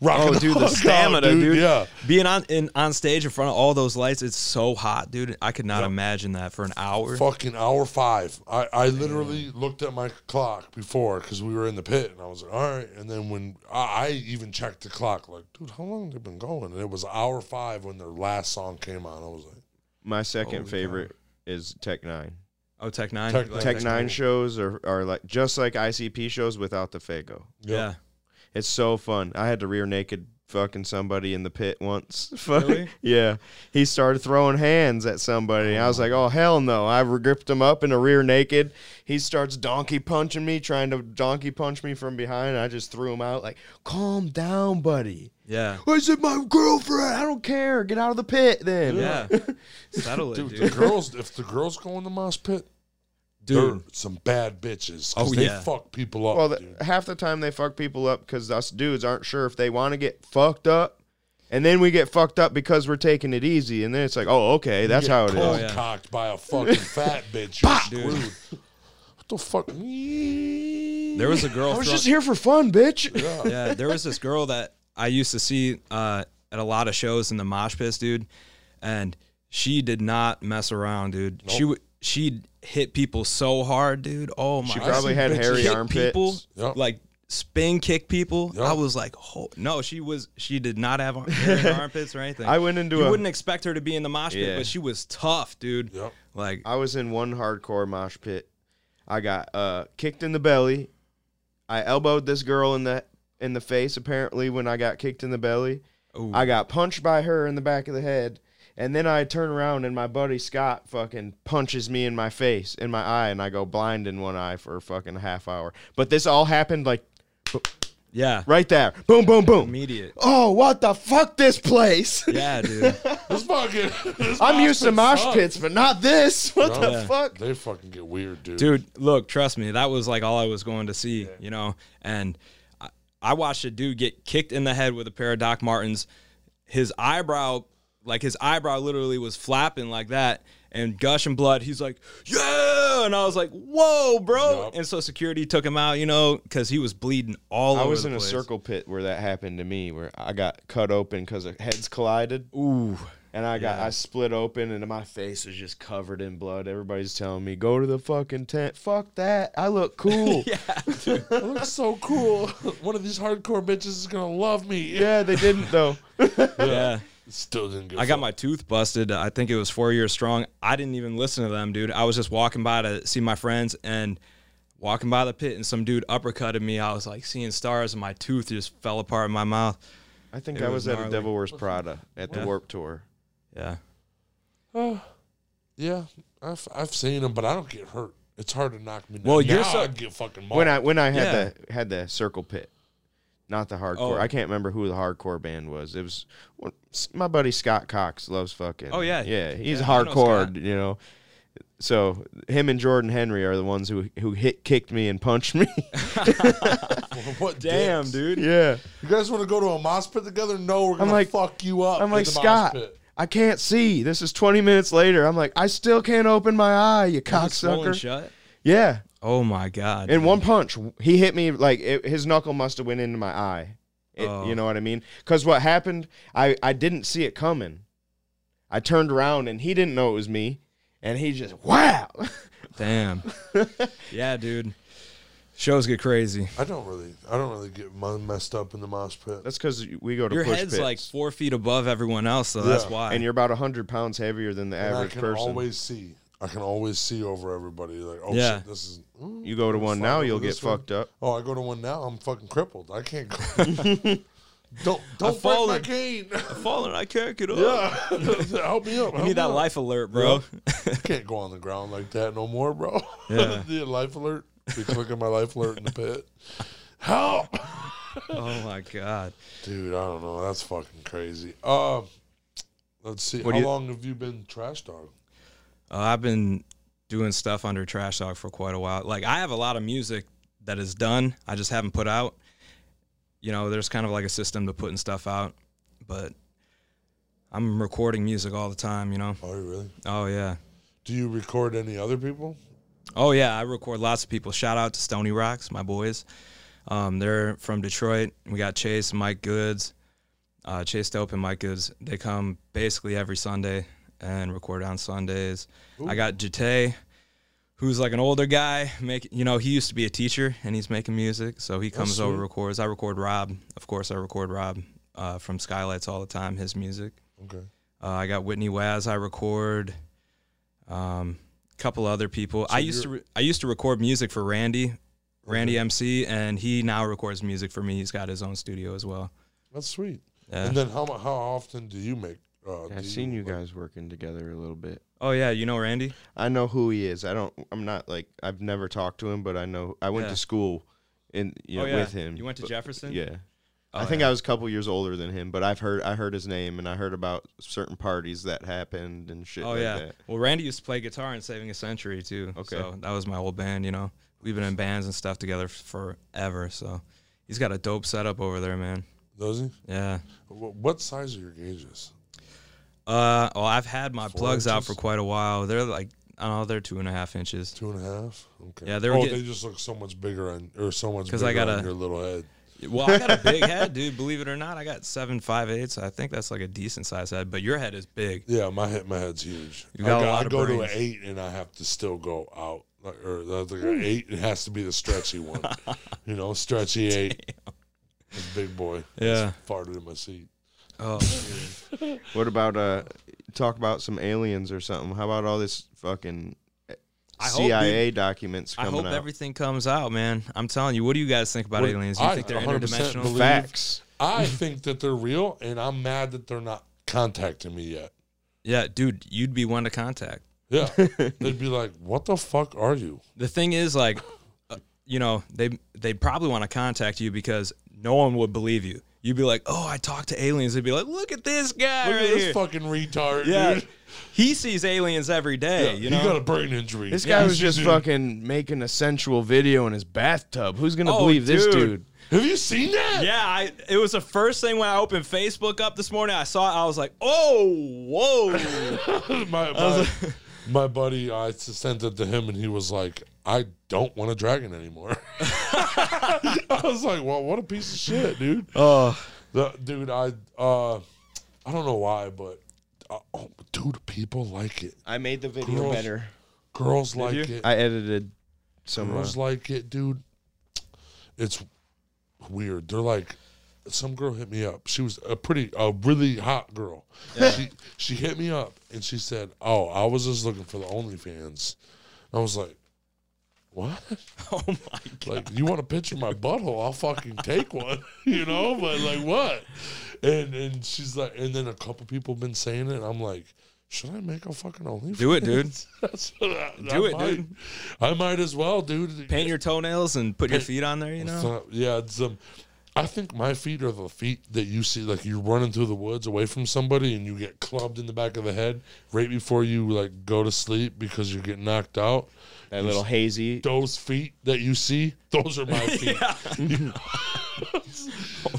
rocking Oh, dude, the fuck out, stamina, dude. Yeah. Being on in on stage in front of all those lights, it's so hot, dude. I could not imagine that for an hour. Fucking hour five. I, I literally looked at my clock before because we were in the pit, and I was like, all right. And then when I, I even checked the clock, like, dude, how long have they been going? And it was hour five when their last song came on. I was like, My second Holy favorite is Tech Nine. Oh, Tech Nine. Tech- You like Tech that? Nine shows are, are like just like ICP shows without the Fago. Yeah. It's so fun. I had to rear naked fucking somebody in the pit once. Really? yeah. He started throwing hands at somebody. I was oh. like, oh, hell no. I gripped him up in a rear naked. He starts donkey punching me, trying to donkey punch me from behind. I just threw him out, like, calm down, buddy. Yeah. I said, my girlfriend. I don't care. Get out of the pit then. Yeah. Settle it, dude, dude. the girls, if the girls go in the mosh pit, Dude. they're some bad bitches. 'cause Oh, they yeah. fuck people up. Well, the, dude. half the time they fuck people up because us dudes aren't sure if they want to get fucked up. And then we get fucked up because we're taking it easy. And then it's like, oh, okay, that's You how get it is. cold yeah. cocked by a fucking fat bitch. You're screwed. What the fuck? There was a girl. I was throw- just here for fun, bitch. yeah, there was this girl that I used to see uh, at a lot of shows in the mosh pits, dude, and she did not mess around, dude. She would she hit people so hard, dude. Oh my! She I probably had bitches hairy hit armpits. people Yep. like spin kick people. Yep. I was like, oh no, she was she did not have hairy armpits or anything. I went into you a- wouldn't expect her to be in the mosh pit, Yeah. but she was tough, dude. Yep. Like I was in one hardcore mosh pit. I got uh, kicked in the belly. I elbowed this girl in the in the face. Apparently, when I got kicked in the belly, ooh, I got punched by her in the back of the head. And then I turn around and my buddy Scott fucking punches me in my face, in my eye, and I go blind in one eye for a fucking half hour. But this all happened like yeah, right there. Boom, boom, boom. immediate. Oh, what the fuck, this place? Yeah, dude. This fucking. this I'm used to mosh sucks. pits, but not this. What No. the Yeah. fuck? They fucking get weird, dude. dude look trust me that was like all i was going to see you know and I, I watched a dude get kicked in the head with a pair of doc martens his eyebrow like his eyebrow literally was flapping like that and gushing blood he's like yeah and i was like whoa bro Yup. and so security took him out you know because he was bleeding all I over I was the in a circle pit where that happened to me, where I got cut open because heads collided, ooh and I got Yeah. I split open, and my face was just covered in blood. Everybody's telling me, "Go to the fucking tent." Fuck that! I look cool. yeah. That looks so cool. One of these hardcore bitches is gonna love me. Yeah, they didn't though. yeah Still didn't get. I got my tooth busted. I think it was four years strong. I didn't even listen to them, dude. I was just walking by to see my friends and walking by the pit, and some dude uppercutted me. I was like seeing stars, and my tooth just fell apart in my mouth. I think It I was was at a gnarly. Devil Wears Prada at the Warped Tour. Yeah. Oh, yeah, I've I've seen them, but I don't get hurt. It's hard to knock me down. Well, you're now so- I'd get fucking mauled. When I when I had Yeah. the had the circle pit, not the hardcore. Oh. I can't remember who the hardcore band was. It was one- my buddy Scott Cox loves fucking. Oh, yeah. yeah. He's Yeah, I know hardcore, you know. So him and Jordan Henry are the ones who who hit kicked me and punched me. what? Damn, dicks. dude. yeah, You guys want to go to a mosh pit together? No, we're gonna like- fuck you up. I'm like Scott. I can't see. This is 20 minutes later. I'm like, I still can't open my eye, you Was cocksucker. shut. Yeah, Oh my god. in dude. one punch, he hit me like it, his knuckle must have went into my eye. It, Oh. You know what I mean? Because what happened, I I didn't see it coming. I turned around and he didn't know it was me, and he just wow. Damn. yeah, dude. Shows get crazy. I don't really, I don't really get messed up in the mosh pit. That's because we go to Your push head's pits, like four feet above everyone else, so that's why. and you're about hundred pounds heavier than the And I average can person. always see. I can always see over everybody. Like, oh Yeah. shit, this is. mm, you go to one now, you'll get one. fucked up. Oh, I go to one now. I'm fucking crippled. I can't go. don't don't break my fallen. cane. falling, I can't get up. yeah, help me up. You need that life alert, bro. Can't go on the ground like that no more, bro. Yeah. the life alert. Be clicking my life alert in the pit. Help, oh my god. dude. I don't know. That's fucking crazy. Um, let's see. What How long have you been trash dog? Uh, I've been doing stuff under Trash Dog for quite a while. Like I have a lot of music that is done. I just haven't put out. You know, there's kind of like a system to putting stuff out, but I'm recording music all the time. You know. Oh, you really? Oh yeah. Do you record any other people? Oh yeah, I record lots of people. Shout out to Stony Rocks, my boys. Um, they're from Detroit. We got Chase, Mike Goods, Uh, Chase the Open Mike is they come basically every Sunday and record on Sundays. I got Jate, who's like an older guy. Make you know he used to be a teacher and he's making music, so he comes over sweet. records. I record Rob, of course. I record Rob uh, from Skylights all the time. His music. Okay. Uh, I got Whitney Waz. I record. Um, a couple other people. I used to re- I used to record music for Randy, Randy MC, and he now records music for me. He's got his own studio as well. That's sweet. Yeah. And then how how often do you make? Uh, I've seen you like- guys working together a little bit. oh yeah, you know Randy. I know who he is. I don't. I'm not like I've never talked to him, but I know I went Yeah. to school in you know, oh yeah, with him. You went to but- Jefferson. Yeah. Oh, I think yeah. I was a couple years older than him, but I've heard I heard his name and I heard about certain parties that happened and shit Oh like yeah. that. Well, Randy used to play guitar in Saving a Century too. Okay. So that was my old band. You know, we've been in bands and stuff together f- forever. So he's got a dope setup over there, man. Does he? Yeah. Wh- What size are your gauges? Uh, well, I've had my Four plugs out inches? for quite a while. They're like, I don't know, they're two and a half inches. Two and a half. Okay. Yeah, they were oh, getting- they just look so much bigger on, or so much 'Cause bigger I got on a- your little head. Well, I got a big head, dude. Believe it or not, I got seven five eighths. I think that's like a decent size head. But your head is big. Yeah, my head, my head's huge. You got I, a go- lot I of go to an eight, and I have to still go out. Like, or that's like an eight. It has to be the stretchy one. you know, stretchy eight. The big boy. Yeah. Just farted in my seat. Oh, What about uh talk about some aliens or something? How about all this fucking I hope, CIA documents I coming hope out? everything comes out, man. I'm telling you. What do you guys think about What- aliens? You I think they're 100% interdimensional? believe- Facts. I think that they're real, and I'm mad that they're not contacting me yet. Yeah, dude, you'd be one to contact. Yeah, they'd be like, "What the fuck are you?" The thing is, like, uh, you know, they they'd probably want to contact you because no one would believe you. You'd be like, "Oh, I talked to aliens." They'd be like, "Look at this guy Look right at this here." fucking retard, yeah, dude. he sees aliens every day. Yeah, you know, he got a brain injury. This Yeah, guy was just dude. fucking making a sensual video in his bathtub. Who's gonna Oh, believe this dude. dude? Have you seen that? Yeah, I, it was the first thing when I opened Facebook up this morning. I saw it. I was like, "Oh, whoa!" my, my, my buddy, I sent it to him, and he was like, "I don't want a dragon anymore." I was like, "Well, what a piece of shit, dude." oh, The dude, I uh, I don't know why, but uh, oh, dude, people like it. I made the video Girls- better. Girls like you? it. I edited some. Uh, Girls like it, dude. It's weird. They're like, some girl hit me up. She was a pretty, a really hot girl. She she hit me up and she said, "Oh, I was just looking for the OnlyFans." I was like, "What? oh my god! Like, you want a picture of my butthole? I'll fucking take one, you know? But like, what?" And and she's like, and then a couple people been saying it. And I'm like. Should I make a fucking OnlyFans? Do it, dude. That's what I, Do I it, might. dude. I might as well, dude. Paint your toenails and put your feet on there. You know. So, yeah, it's um, I think my feet are the feet that you see, like you're running through the woods away from somebody and you get clubbed in the back of the head right before you like go to sleep because you get knocked out. That little hazy. Those feet that you see, those are my feet.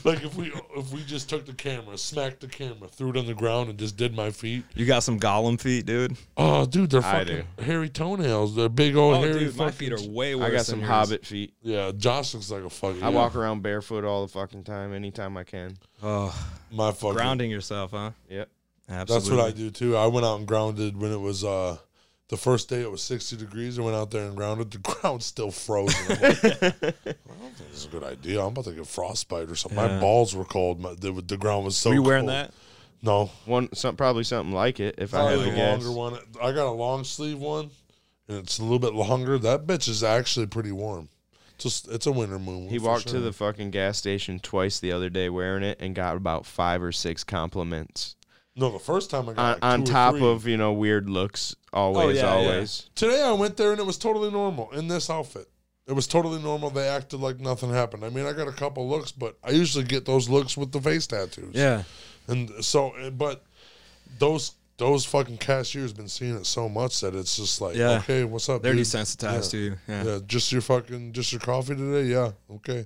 like if we if we just took the camera, smacked the camera, threw it on the ground, and just did my feet. You got some Gollum feet, dude. Oh, dude, they're I fucking hairy toenails. They're big old Oh, hairy. dude, my fucking- feet are way worse. I got than some yours. hobbit feet. Yeah, Josh looks like a fucking. I yeah, walk around barefoot all the fucking time, anytime I can. Oh, my fucking grounding yourself, huh? Yep. Absolutely. That's what I do too. I went out and grounded when it was uh the first day it was 60 degrees. I went out there and grounded. The ground's still frozen. Like, I don't think this is a good idea. I'm about to get frostbite or something. My balls were cold. My, the, the ground was so Were you wearing cold. that? No. One, some probably something like it. If I Probably had a guess. longer one. I got a long sleeve one and it's a little bit longer. That bitch is actually pretty warm. Just it's a winter moon. He walked to the fucking gas station twice the other day wearing it and got about five or six compliments No, the first time I on, got like on two or top three. of you know weird looks. Oh, always, yeah, yeah. always. Today I went there and it was totally normal in this outfit. It was totally normal. They acted like nothing happened. I mean, I got a couple looks, but I usually get those looks with the face tattoos. Yeah. And so, but those those fucking cashiers been seeing it so much that it's just like, Yeah. okay, what's up? They're dude? desensitized Yeah. to you. Yeah. Yeah, just your fucking, just your coffee today. Yeah, okay.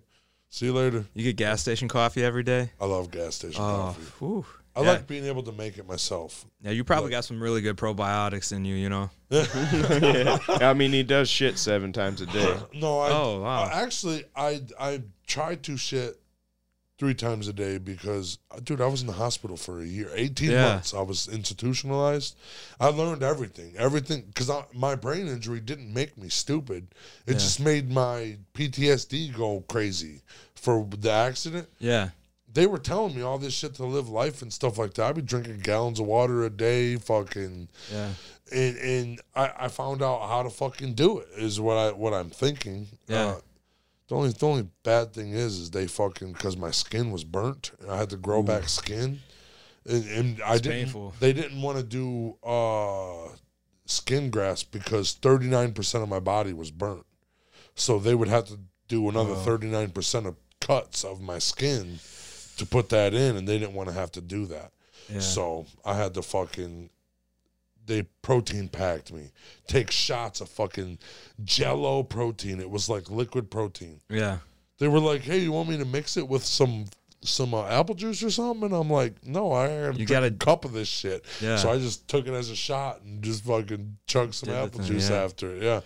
See you later. You get gas station coffee every day. I love gas station Oh, coffee. whew. I yeah. like being able to make it myself. Yeah, you probably like- got some really good probiotics in you. You know. I mean, he does shit seven times a day. No, I, Oh, wow. I- actually, I I tried to shit three times a day because, uh, dude, I was in the hospital for a year, eighteen Yeah. months. I was institutionalized. I learned everything, everything, because my brain injury didn't make me stupid. It Yeah. just made my PTSD go crazy for the accident. Yeah. They were telling me all this shit to live life and stuff like that. I'd be drinking gallons of water a day, fucking Yeah. and and I, I found out how to fucking do it is what I what I'm thinking. Yeah. Uh, the only the only bad thing is is they fucking because my skin was burnt and I had to grow back skin, and, and I didn't. painful. They didn't want to do uh, skin grafts because 39 percent of my body was burnt, so they would have to do another Oh. 39 percent of cuts of my skin to put that in, and they didn't want to have to do that. Yeah. So I had to fucking they protein packed me. Take shots of fucking jello protein. It was like liquid protein. yeah. They were like, Hey, you want me to mix it with some some uh, apple juice or something? And I'm like, No, I You gotta- a cup of this shit. Yeah. So I just took it as a shot and just fucking chugged some Did apple thing, juice yeah. after it. Yeah.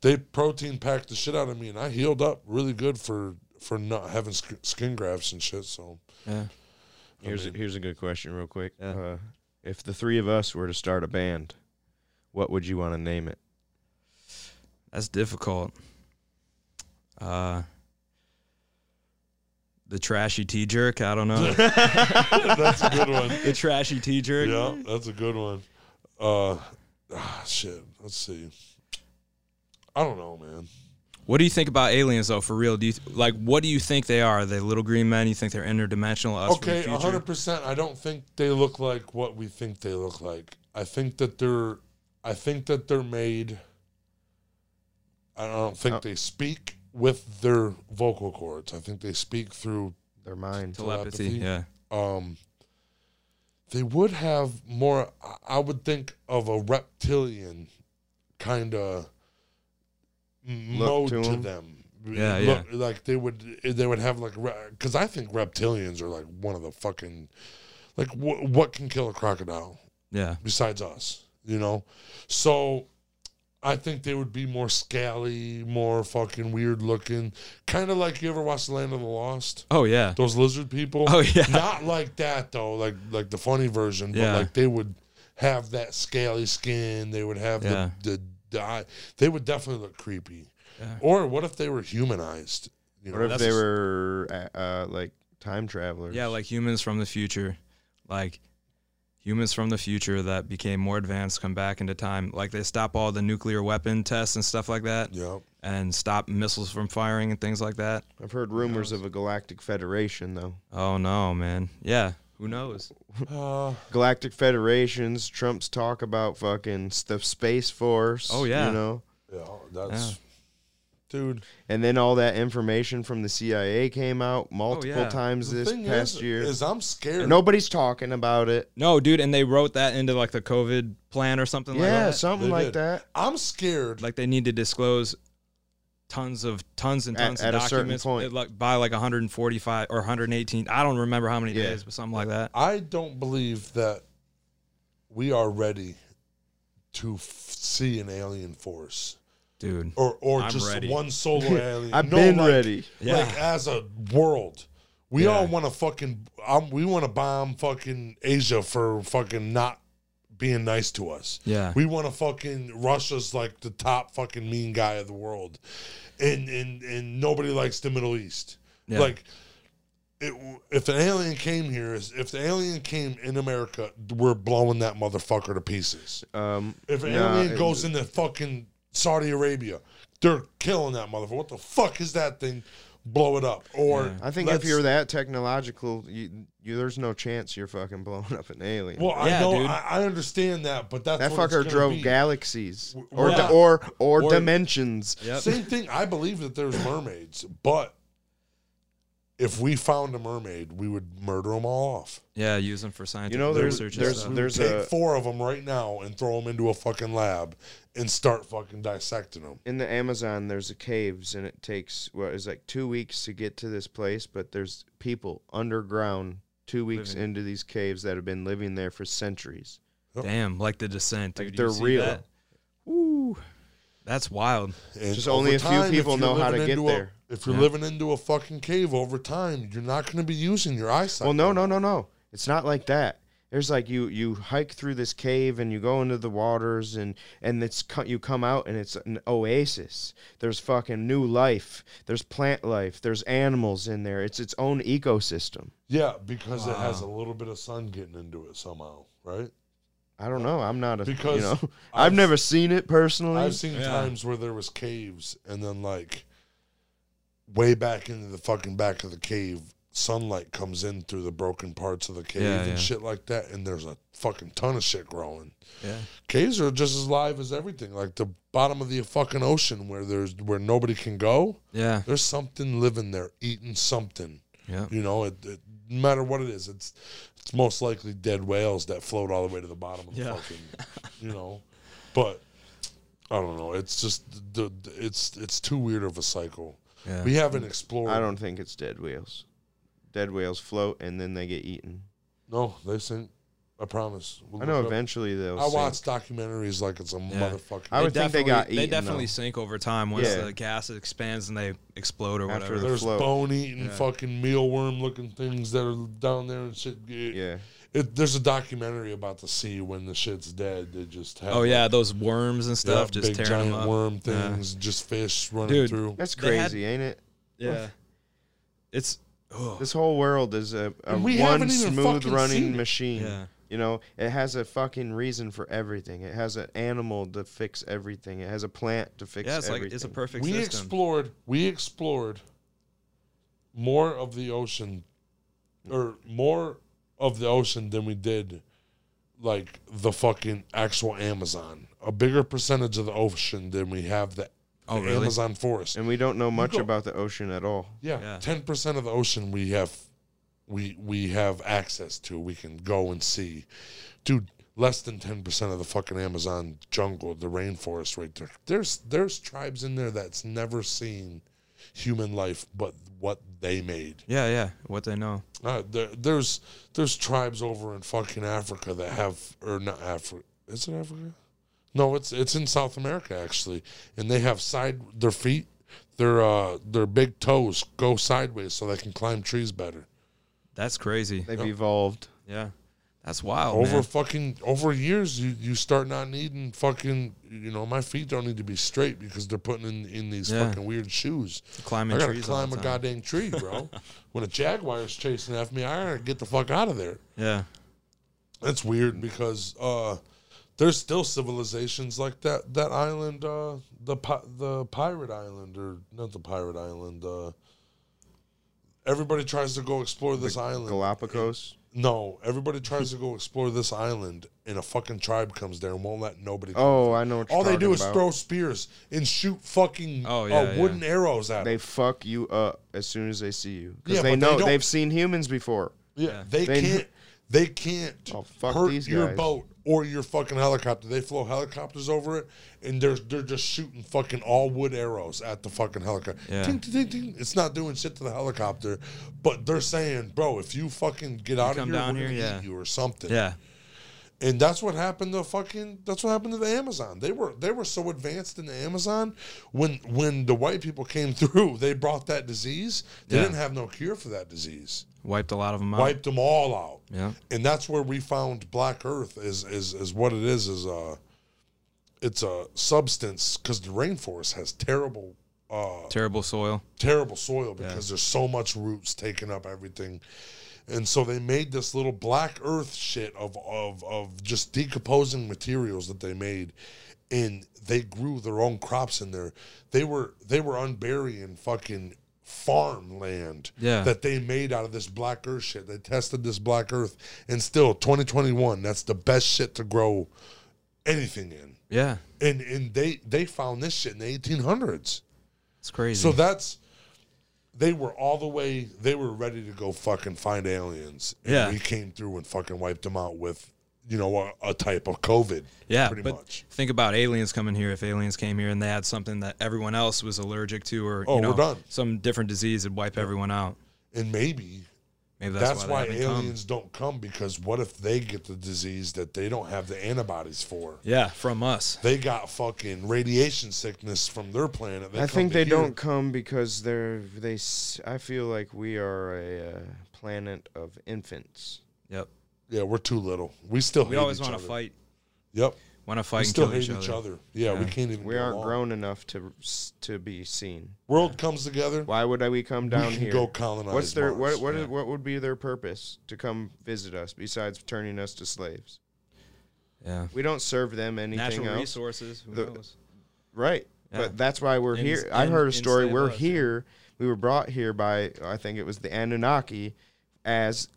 They protein packed the shit out of me and I healed up really good for for not having sk- skin grafts and shit. So Yeah. I Here's mean- a, here's a good question, real quick. Yeah. Uh, if the three of us were to start a band, what would you want to name it? That's difficult. Uh the trashy T jerk, I don't know. that's a good one. the trashy T jerk. Yeah, that's a good one. Uh, ah, shit. Let's see. I don't know, man. What do you think about aliens though? For real, do you like what do you think they are? Are they little green men? You think they're interdimensional? Us Okay, future? hundred percent. I don't think they look like what we think they look like. I think that they're. I think that they're made. I don't think Oh. they speak with their vocal cords. I think they speak through. Their mind. telepathy. telepathy. Yeah. Um, they would have more. I- I would think of a reptilian kind of Mm-hmm. mode to to, 'em. them. Yeah, Look, Like they would, they would have like because I think reptilians are like one of the fucking like wh- what can kill a crocodile Yeah. besides us, you know? So I think they would be more scaly, more fucking weird looking, kind of like you ever watched The Land of the Lost. Oh yeah. Those lizard people. Oh yeah. Not like that though, like like the funny version, but like they would have that scaly skin. They would have Yeah. the, the the eye. They would definitely look creepy. Yeah. Or what if they were humanized? You What know, if that's they a- were uh, uh, like time travelers? Yeah, like humans from the future. Like humans from the future that became more advanced come back into time. Like they stop all the nuclear weapon tests and stuff like that yeah. and stop missiles from firing and things like that. I've heard rumors of a galactic federation, though. Oh no, man. Yeah. Who knows? Uh, Galactic federations. Trump's talk about fucking the space force. Oh, yeah. you know. yeah, that's dude. And then all that information from the CIA came out multiple yeah. times The this thing past is, year. is I'm scared. And Nobody's talking about it. No, dude, and they wrote that into like the COVID plan or something like yeah, something They like did. that. I'm scared. Like they need to disclose tons of tons and At- tons at of a certain documents point. it, like by like 145 or 118. I don't remember how many Yeah. days, but something like that. I don't believe that we are ready to f- see an alien force Dude. or or I'm just ready. one solo alien. I've No, been like- ready. Yeah. Like as a world, we Yeah. all want to fucking. Um, we want to bomb fucking Asia for fucking not being nice to us. Yeah. We want to fucking Russia's like the top fucking mean guy of the world, and and and nobody likes the Middle East. Yeah. Like, it, if an alien came here, if the alien came in America, we're blowing that motherfucker to pieces. Um, If an nah, alien it- goes into fucking Saudi Arabia, they're killing that motherfucker. What the fuck is that thing? Blow it up. Or Yeah. I think if you're that technological, you, you there's no chance you're fucking blowing up an alien. well, I know, dude. I, I understand that, but that's that what fucker gonna drove be. galaxies or yeah. di- or or, Or- dimensions. Yep. Same thing. I believe that there's mermaids, but if we found a mermaid, we would murder them all off. Yeah, use them for scientific know, there's- research. and there's- stuff. We there's take a- four of them right now and throw them into a fucking lab and start fucking dissecting them. In the Amazon, there's a caves, and it takes what is like two weeks to get to this place. But there's people underground, two weeks Living. into these caves that have been living there for centuries. Damn, like the descent, Like, they're real. That? Ooh. That's wild. And Just only a few time, if people you're know how to living get into a- there. if you're Yeah. living into a fucking cave over time, you're not going to be using your eyesight. Well, no, no, no, no. It's not like that. There's like you you hike through this cave and you go into the waters and and it's you come out and it's an oasis. There's fucking new life. There's plant life. There's animals in there. It's its own ecosystem. Yeah, because it has a little bit of sun getting into it somehow, right? I don't know. I'm not a Because you know. I've I've, never seen it personally. I've seen Yeah. times where there was caves and then like way back into the fucking back of the cave, sunlight comes in through the broken parts of the cave Yeah, and yeah. shit like that, and there's a fucking ton of shit growing. Yeah. Caves are just as live as everything. Like the bottom of the fucking ocean where there's where nobody can go. Yeah. There's something living there, eating something. Yeah. You know, it, it no matter what it is, it's it's most likely dead whales that float all the way to the bottom of the Yeah. fucking, you know. But I don't know. It's just the, the it's it's too weird of a cycle. Yeah. We haven't explored. I don't think it's dead whales. Dead whales float and then they get eaten. No, they sink. I promise. We'll I know up. eventually they'll. I sink. watch documentaries like it's a motherfucking. I would think they got They definitely though. sink over time once Yeah. the gas expands and they explode or After whatever. the There's float. bone eating Yeah. fucking mealworm looking things that are down there and shit. It- Yeah. It, there's a documentary about the sea when the shit's dead. They just have oh like, yeah, those worms and yeah, stuff just big tearing giant them up. worm Yeah. things, just fish running Dude. through. That's They had- crazy, ain't it? Yeah. It's oh, This whole world is a, a we haven't one even smooth fucking seen running it. machine. Yeah. You know, it has a fucking reason for everything. It has an animal to fix everything. It has a plant to fix Yeah, it's everything. like it's a perfect we system. explored we explored more of the ocean or more of the ocean than we did like the fucking actual Amazon. A bigger percentage of the ocean than we have the, Oh, the really? Amazon forest. and we don't know much go- about the ocean at all. Yeah, Yeah. ten percent of the ocean we have, we we have access to. We can go and see, dude. Less than ten percent of the fucking Amazon jungle, the rainforest, right there. There's there's tribes in there that's never seen human life, but what they made. Yeah, yeah. What they know. Uh, there, there's there's tribes over in fucking Africa that have or not Africa. Is it Africa? No, it's it's in South America actually, and they have side their feet, their uh their big toes go sideways so they can climb trees better. That's crazy. They've evolved. Yeah. That's wild. over man. fucking over years, you you start not needing fucking you know my feet don't need to be straight because they're putting in in these Yeah. fucking weird shoes. climbing I gotta trees all climb the a time. goddamn tree, bro. when a jaguar's chasing after me, I gotta get the fuck out of there. Yeah. That's weird because uh, there's still civilizations like that. That island, uh, the pi- the pirate island, or not the pirate island. Uh, everybody tries to go explore this island. Galapagos. no, everybody tries to go explore this island, and a fucking tribe comes there and won't let nobody. come Oh, through. I know what you're all they do talking is about. throw spears and shoot fucking Oh, uh, yeah, wooden arrows at. They them. fuck you up as soon as they see you because Yeah, they but they know don't- they have seen humans before. Yeah, Yeah. they, They- can't. They can't Oh, fuck hurt these your guys. boat or your fucking helicopter. They flow helicopters over it, and they're they're just shooting fucking all wood arrows at the fucking helicopter. Yeah. Ting, ting, ting. It's not doing shit to the helicopter, but they're saying, "Bro, if you fucking get out of here, down we're here, gonna yeah. eat you or something." Yeah. And that's what happened to fucking. That's what happened to the Amazon. They were they were so advanced in the Amazon when when the white people came through, they brought that disease. They Yeah. didn't have no cure for that disease. Wiped a lot of them out. Wiped them all out Yeah. and that's where we found black earth is is is what it is is a it's a substance because the rainforest has terrible uh Terrible soil. terrible soil because there's so much roots taking up everything and so they made this little black earth shit of of of just decomposing materials that they made and they grew their own crops in there they were they were unburying fucking farmland Yeah. that they made out of this black earth shit they tested this black earth and still 2021 that's the best shit to grow anything in Yeah. and and they they found this shit in the 1800s It's crazy. so that's they were all the way. They were ready to go fucking find aliens. And Yeah. we came through and fucking wiped them out with, you know, a, a type of COVID. yeah, pretty but much. think about aliens coming here. If aliens came here and they had something that everyone else was allergic to, or Oh, you we're done. some different disease, it'd wipe everyone out. And maybe, Maybe That's, that's, why, they haven't come. aliens don't come because what if they get the disease that they don't have the antibodies for? Yeah, from us. They got fucking radiation sickness from their planet. They I think they here. don't come because they're they. I feel like we are a uh, planet of infants. Yep. Yeah, we're too little. We still We hate always want to fight. Yep, Want to we fight and still kill hate each other. Yeah, we can't even. We aren't along. grown enough to to be seen. World comes together. Why would I we come down we can here? go colonize. What's their Mars. what what, yeah. what would be their purpose to come visit us besides turning us to slaves? Yeah. We don't serve them anything Natural else. resources. Who The- knows? Right. Yeah. But that's why we're And- here. I've heard a story. We're us, yeah. here. We were brought here by I think it was the Anunnaki as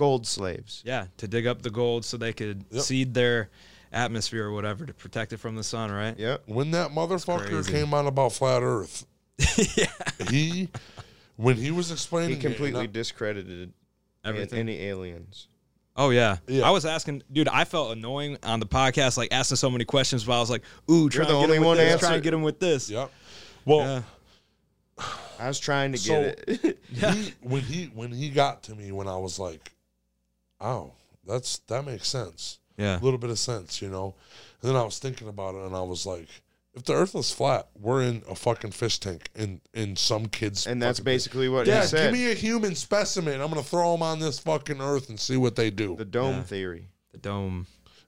gold slaves. Yeah, to dig up the gold so they could Yep. seed their atmosphere or whatever to protect it from the sun, right? Yeah. When that motherfucker came on about flat Earth, yeah. he, when he was explaining, He completely and I- discredited Everything. any aliens. Oh yeah. Yeah. I was asking, dude. I felt annoying on the podcast, like asking so many questions, but I was like, "Ooh, try the to get only him with one this, answer- Try to get him with this." Yep. Well, Yeah. I was trying to So- get it. Yeah. he, when he when he got to me when I was like, oh, that's that makes sense. Yeah. A little bit of sense, you know. And then I was thinking about it, and I was like, if the Earth was flat, we're in a fucking fish tank in in some kids. and that's fucking- basically what Yeah, he said. give me a human specimen. I'm gonna throw them on this fucking Earth and see what they do. the dome Yeah. theory. The dome.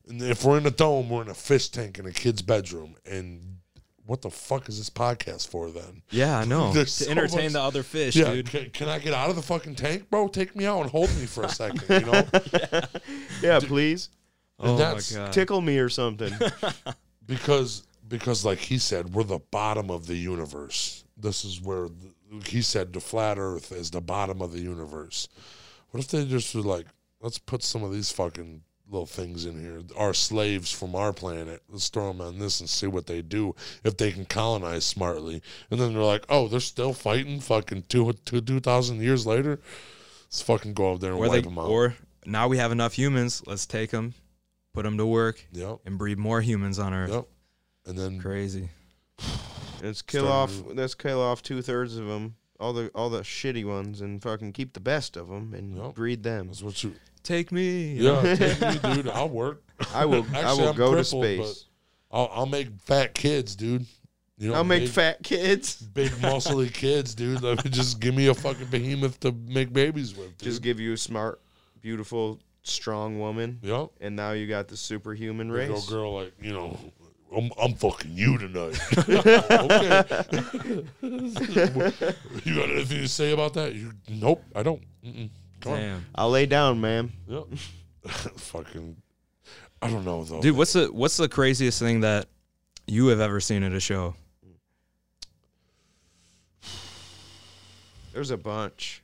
And if we're in a dome, we're in a fish tank in a kid's bedroom. And what the fuck is this podcast for then? Yeah, I know. To so entertain much- the other fish, yeah, dude. Can, can I get out of the fucking tank, bro? Take me out and hold me for a second, you know? Yeah, please Oh my god. tickle me or something. because because like he said, we're the bottom of the universe. This is where the, he said the flat Earth is the bottom of the universe. What if they just were like, let's put some of these fucking little things in here, our slaves from our planet. Let's throw them on this and see what they do if they can colonize smartly. And then they're like, oh, they're still fighting. Fucking two two two thousand years later. Let's fucking go over there and or wipe they, them out. or now we have enough humans. Let's take them, put them to work, yep, and breed more humans on Earth. yep. And then Crazy. Let's kill off. moving. Let's kill off two thirds of them. All the all the shitty ones, and fucking keep the best of them and Yep. breed them. that's what you. Take me. Yeah, take me, dude. I'll work. I will. I will I'm go to space. I'll, I'll make fat kids, dude. You know, I'll make big, fat kids. big muscly kids, dude. Let me just give me a fucking behemoth to make babies with. Dude. Just give you a smart, beautiful, strong woman, yep. and now you got the superhuman race. old girl, like you know, I'm, I'm fucking you tonight. okay. you got anything to say about that? You, nope, I don't. Mm-mm. Come on. Damn. I'll lay down, ma'am. Yep. fucking. I don't know though. Dude, what's the what's the craziest thing that you have ever seen at a show? There's a bunch.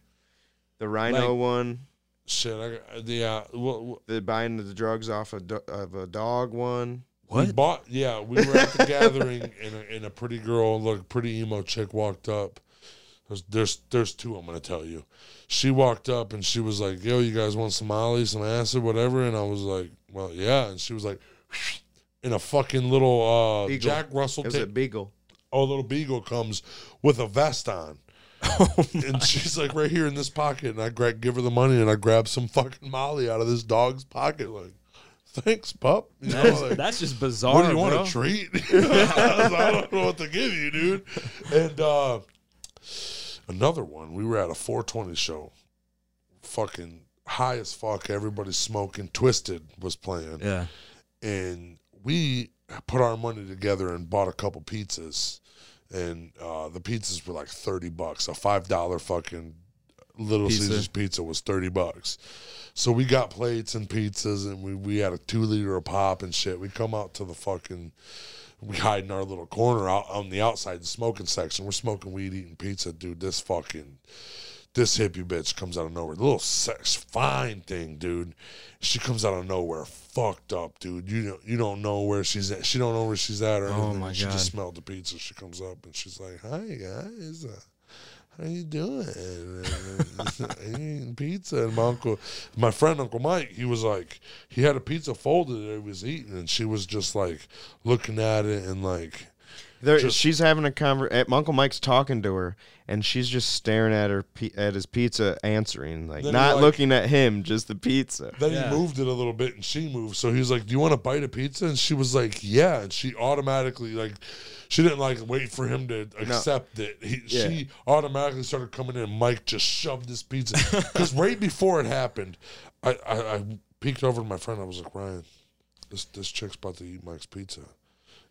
The rhino Like- one, Shit, I got, uh, yeah. Well, the buying the drugs off a do- of a dog one. We bought, yeah, we were at the gathering, and a, and a pretty girl, look, pretty emo chick walked up. There's, there's, there's two. I'm gonna tell you. She walked up and she was like, "Yo, you guys want some Molly, some acid, whatever?" And I was like, "Well, yeah." And she was like, in a fucking little uh, Jack Russell, It was ta- a beagle. oh, little beagle comes with a vest on. and she's like right here in this pocket, and I grab, give her the money, and I grab some fucking Molly out of this dog's pocket, like, thanks, pup. You know, That's, like, that's just bizarre. what do you want bro. a treat? I don't know what to give you, dude. And uh, another one, we were at a 420 show, fucking high as fuck. Everybody's smoking. Twiztid was playing, Yeah. and we put our money together and bought a couple pizzas. And uh, the pizzas were like 30 bucks. A $5 fucking Little Pizza. Caesars pizza was 30 bucks. So we got plates and pizzas and we, we had a two liter of pop and shit. We come out to the fucking, we hide in our little corner out on the outside smoking section. We're smoking weed, eating pizza. Dude, this fucking, this hippie bitch comes out of nowhere. The little sex fine thing, dude. She comes out of nowhere, fucked up, dude. You don't you don't know where she's at. She don't know where she's at or Oh, anything. my she God. just smelled the pizza. She comes up and she's like, "Hi guys, uh, how you doing? eating pizza." And my uncle, my friend Uncle Mike, he was like, he had a pizza folded that he was eating, and she was just like looking at it and like There, Just- she's having a conversation. Eh, Uncle Mike's talking to her, and she's just staring at her at his pizza, answering, like not like- looking at him, just the pizza. Then Yeah. he moved it a little bit and she moved. So he's like, Do you want a bite of pizza? And she was like, Yeah. And she automatically, like, she didn't like wait for him to accept it. He, Yeah. She automatically started coming in. Mike just shoved this pizza. Because right before it happened, I, I, I peeked over to my friend. I was like, Ryan, this, this chick's about to eat Mike's pizza.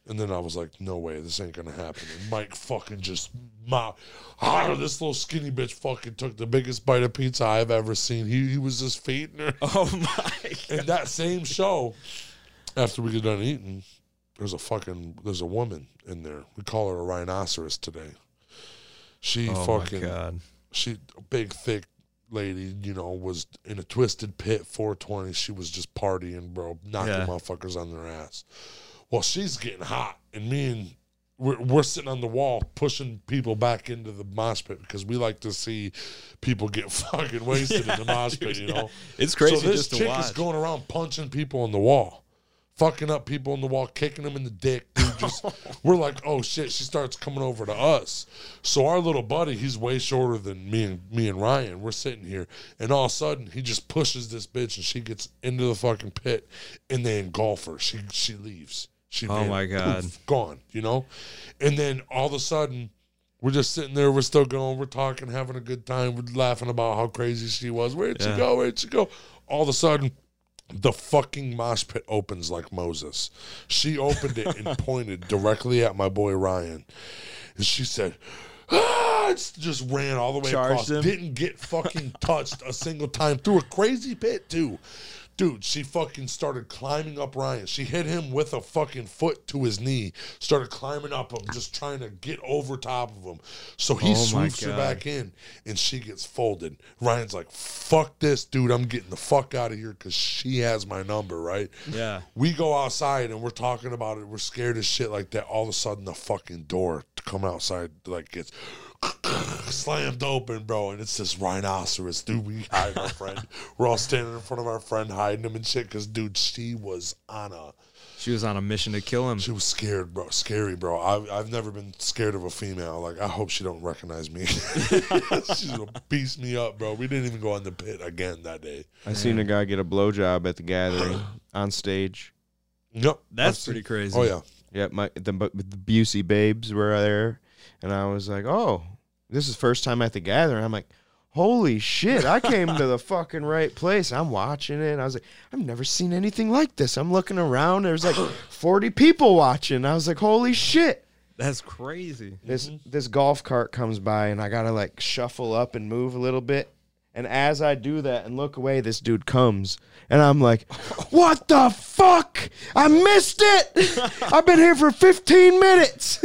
And then I was like, no way, this ain't gonna happen. And Mike fucking just, ma- ah, this little skinny bitch fucking took the biggest bite of pizza I've ever seen. He, he was just feeding her. Oh my! And that same show, after we get done eating, there's a fucking there's a woman in there. We call her a rhinoceros today. She Oh fucking my god! she a big thick lady, you know, was in a Twiztid pit 420. She was just partying, bro, knocking Yeah. motherfuckers on their ass. Well, she's getting hot, and me and we're, we're sitting on the wall pushing people back into the mosh pit because we like to see people get fucking wasted in the mosh pit, you know. It's crazy So this chick is going around punching people on the wall, fucking up people on the wall, kicking them in the dick. Dude, just we're like, oh shit. She starts coming over to us. So our little buddy, he's way shorter than me and me and Ryan. We're sitting here, and all of a sudden he just pushes this bitch, and she gets into the fucking pit, and they engulf her. She she leaves. She Oh my God. poof, gone. You know, and then all of a sudden. We're just sitting there. We're still going. We're talking, having a good time. We're laughing about how crazy she was. Where'd she go? Where'd she go? All of a sudden, the fucking mosh pit opens like Moses. She opened it and pointed directly at my boy Ryan. And she said, ah, just ran all the way Charged across. him? Didn't get fucking touched a single time through a crazy pit, too. Dude, she fucking started climbing up Ryan. She hit him with a fucking foot to his knee, started climbing up him, just trying to get over top of him. So he Oh swoops her back in and she gets folded. Ryan's like, fuck this, dude. I'm getting the fuck out of here because she has my number, right? Yeah. We go outside and we're talking about it. We're scared as shit like that. All of a sudden, the fucking door to come outside like gets slammed open, bro. And it's this rhinoceros, dude. We hide our friend. We're all standing in front of our friend, hiding him and shit. Because, dude, she was on a. She was on a mission to kill him. She was scared, bro. Scary, bro. I've, I've never been scared of a female. Like, I hope she don't recognize me. She's gonna piece me up, bro. We didn't even go in the pit again that day. I seen a guy get a blowjob at the gathering on stage. Yep. That's I've seen- pretty crazy. Oh yeah. Yep, my the, bu- the Busey babes were there, and I was like, "Oh, this is first time at the gathering." I'm like, "Holy shit! I came to the fucking right place." I'm watching it. And I was like, "I've never seen anything like this." I'm looking around. There's like 40 people watching. I was like, "Holy shit!" That's crazy. This this golf cart comes by, and I gotta like shuffle up and move a little bit. And as I do that and look away, this dude comes, and I'm like, "What the fuck? I missed it! I've been here for 15 minutes."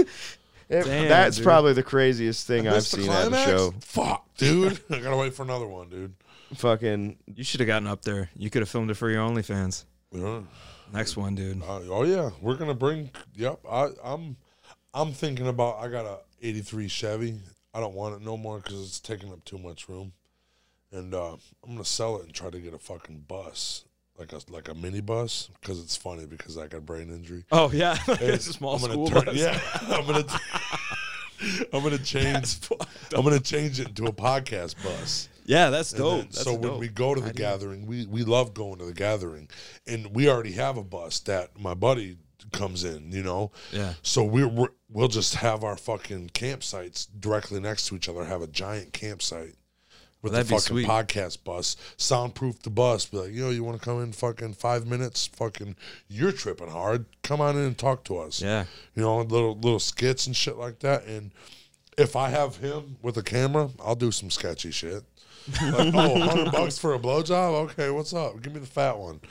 It- Damn, that's dude. probably the craziest thing I've Missed the seen at the show. Fuck, dude. I gotta wait for another one, dude. Fucking You should have gotten up there. You could have filmed it for your OnlyFans. Yeah. Next one, dude. Uh, oh yeah, we're gonna bring. Yep, I, I'm. I'm thinking about. I got a '83 Chevy. I don't want it no more because it's taking up too much room, and uh, I'm gonna sell it and try to get a fucking bus, like a like a mini bus, because it's funny because I got brain injury. Oh yeah, it's a small I'm gonna school turn- bus. Yeah, I'm gonna. I'm gonna change. I'm gonna change it into a podcast bus. Yeah, that's dope. then- That's so a when we go to the idea. gathering, we we love going to the gathering, and we already have a bus that my buddy comes in. You know, Yeah. so we're, we're we'll just have our fucking campsites directly next to each other. Have a giant campsite with the fucking sweet. podcast bus, soundproof the bus. Be like, yo, you want to come in fucking five minutes? Fucking, you're tripping hard. Come on in and talk to us Yeah. you know, little little skits and shit like that. And if I have him with a camera, I'll do some sketchy shit. Like, oh, 100 bucks for a blowjob? Okay, what's up? Give me the fat one.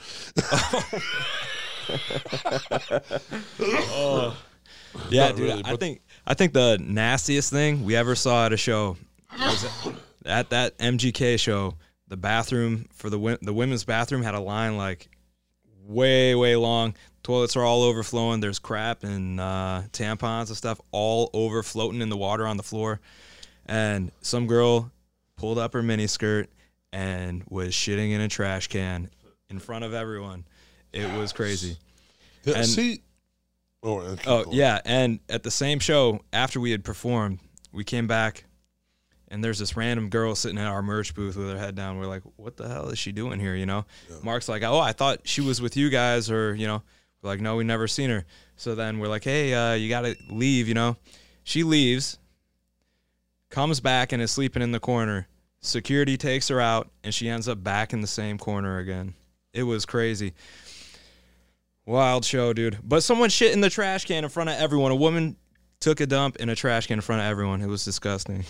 Oh. Yeah, Not dude. really, I think I think the nastiest thing we ever saw at a show was at that MGK show. The bathroom for the the women's bathroom had a line like way way long. Toilets are all overflowing. There's crap and uh, tampons and stuff all over floating in the water on the floor. And some girl pulled up her miniskirt and was shitting in a trash can in front of everyone. It was crazy. Yeah, And- see, Oh, Oh yeah, and at the same show after we had performed, we came back, and there's this random girl sitting at our merch booth with her head down. We're like, "What the hell is she doing here?" You know. Mark's like, "Oh, I thought she was with you guys," or you know, we're like, "No, we never seen her." So then we're like, "Hey, uh, you gotta leave," you know. She leaves, comes back and is sleeping in the corner. Security takes her out, and she ends up back in the same corner again. It was crazy. Wild show, dude. But someone shit in the trash can in front of everyone. A woman took a dump in a trash can in front of everyone. It was disgusting.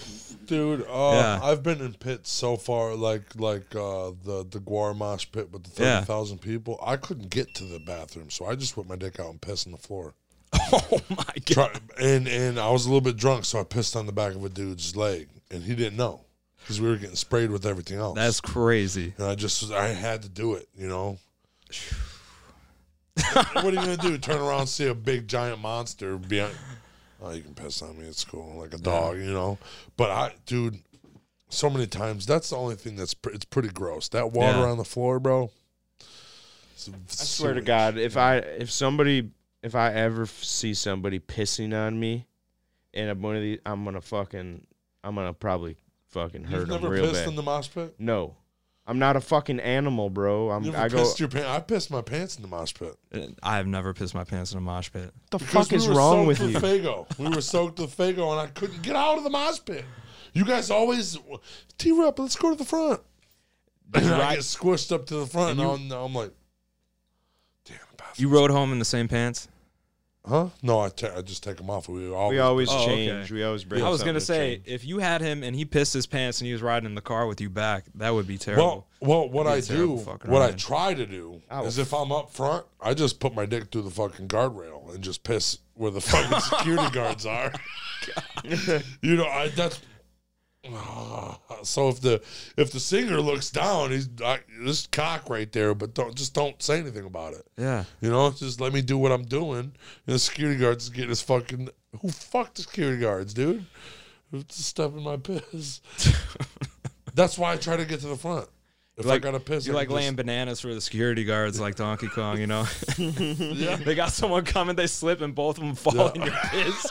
dude. Uh, Yeah. I've been in pits so far, like like uh, the the GWAR mosh pit with the Yeah. thirty thousand people. I couldn't get to the bathroom, so I just put my dick out and pissed on the floor. Oh my god. Try, and and I was a little bit drunk, so I pissed on the back of a dude's leg, and he didn't know because we were getting sprayed with everything else. That's crazy. and I just I had to do it, you know. what are you gonna do? Turn around, see a big giant monster behind? Oh, you can piss on me. It's cool, like a dog, you know. But I, dude, so many times that's the only thing that's pr- it's pretty gross. That water Yeah. on the floor, bro. I swear to God, if I if somebody if I ever f- see somebody pissing on me, and I'm one of these, I'm gonna fucking I'm gonna probably fucking hurt You've them never real pissed bad. in the mosh pit. no, I'm not a fucking animal, bro. I'm You I go. pissed your pants? I pissed my pants in the mosh pit. Uh, I have never pissed my pants in a mosh pit. What the Because fuck we is were wrong soaked with you? Faygo. We were soaked with Faygo, and I couldn't get out of the mosh pit. You guys always T Rep. Let's go to the front. And I Right. get squished up to the front, and, And I'm, I'm like, damn. You rode home in the same pants? Huh? No, I ta- I just take them off. We always, We always Oh, okay. change. We always bring. I was something gonna to say change. if you had him and he pissed his pants and he was riding in the car with you back, that would be terrible. Well, well, what Be a I terrible do, fucking what I ride. try to do, Ow. is if I'm up front, I just put my dick through the fucking guardrail and just piss where the fucking security guards are. you know, I that's. so if the if the singer looks down, he's this cock right there, but don't just don't say anything about it. yeah. You know, just let me do what I'm doing. And the security guards is getting his fucking who fucked the security guards, dude? Who's stepping my piss? That's why I try to get to the front. If like- I gotta piss, You're like just- laying bananas for the security guards like Donkey Kong, you know? Yeah. they got someone coming, they slip, and both of them fall Yeah. in your piss.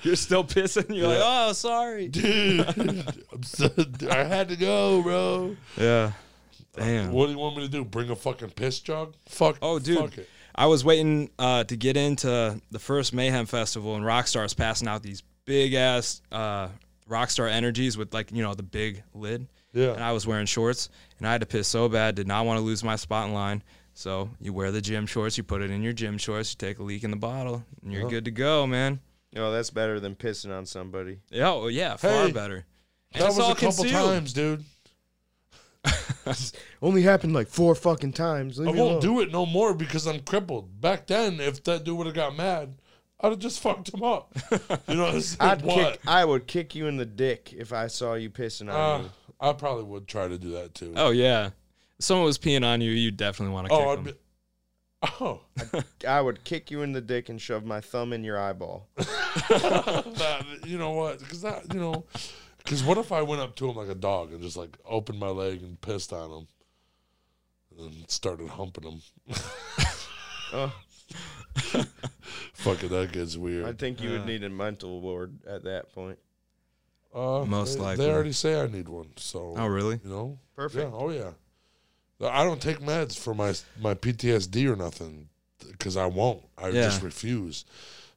You're still pissing. You're like, oh, sorry. dude. I'm so, I had to go, bro. Yeah. Damn. What do you want me to do? Bring a fucking piss jug? Fuck. Oh, dude. Fuck it. I was waiting uh, to get into the first Mayhem Festival, and Rockstar's passing out these big ass uh, Rockstar Energies with like you know the big lid. Yeah. And I was wearing shorts, and I had to piss so bad. Did not want to lose my spot in line. So you wear the gym shorts, you put it in your gym shorts, you take a leak in the bottle, and you're Yeah. good to go, man. No, that's better than pissing on somebody. Yeah, oh, yeah, far Hey, better. And that was all a couple concealed. times, dude. Only happened like four fucking times. I won't do it no more because I'm crippled. Back then, if that dude would have got mad, I'd have just fucked him up. You know, it's I'd what? kick. I would kick you in the dick if I saw you pissing on Uh, me. I probably would try to do that too. Oh yeah, if someone was peeing on you, you definitely want to kick oh, I'd them. be. Oh, I would kick you in the dick and shove my thumb in your eyeball. that, you know what? Because that, you know, because what if I went up to him like a dog and just like opened my leg and pissed on him, and started humping him? Oh, Fuck it, that gets weird. I think you Uh. would need a mental ward at that point. Uh, Most they, likely. they already say I need one. So, Oh really? you know, Perfect. Yeah, oh yeah. I don't take meds for my my PTSD or nothing because I won't. I Yeah. just refuse.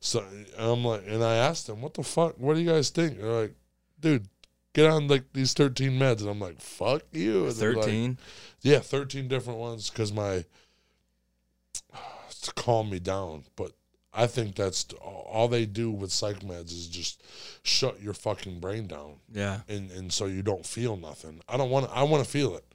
So I'm like, and I asked them, "What the fuck? What do you guys think?" They're like, "Dude, get on like these 13 meds," and I'm like, "Fuck you." And they're like- Thirteen. yeah, 13 different ones because my to calm me down. But I think that's all they do with psych meds is just shut your fucking brain down Yeah. and and so you don't feel nothing. I don't want to. I want to feel it.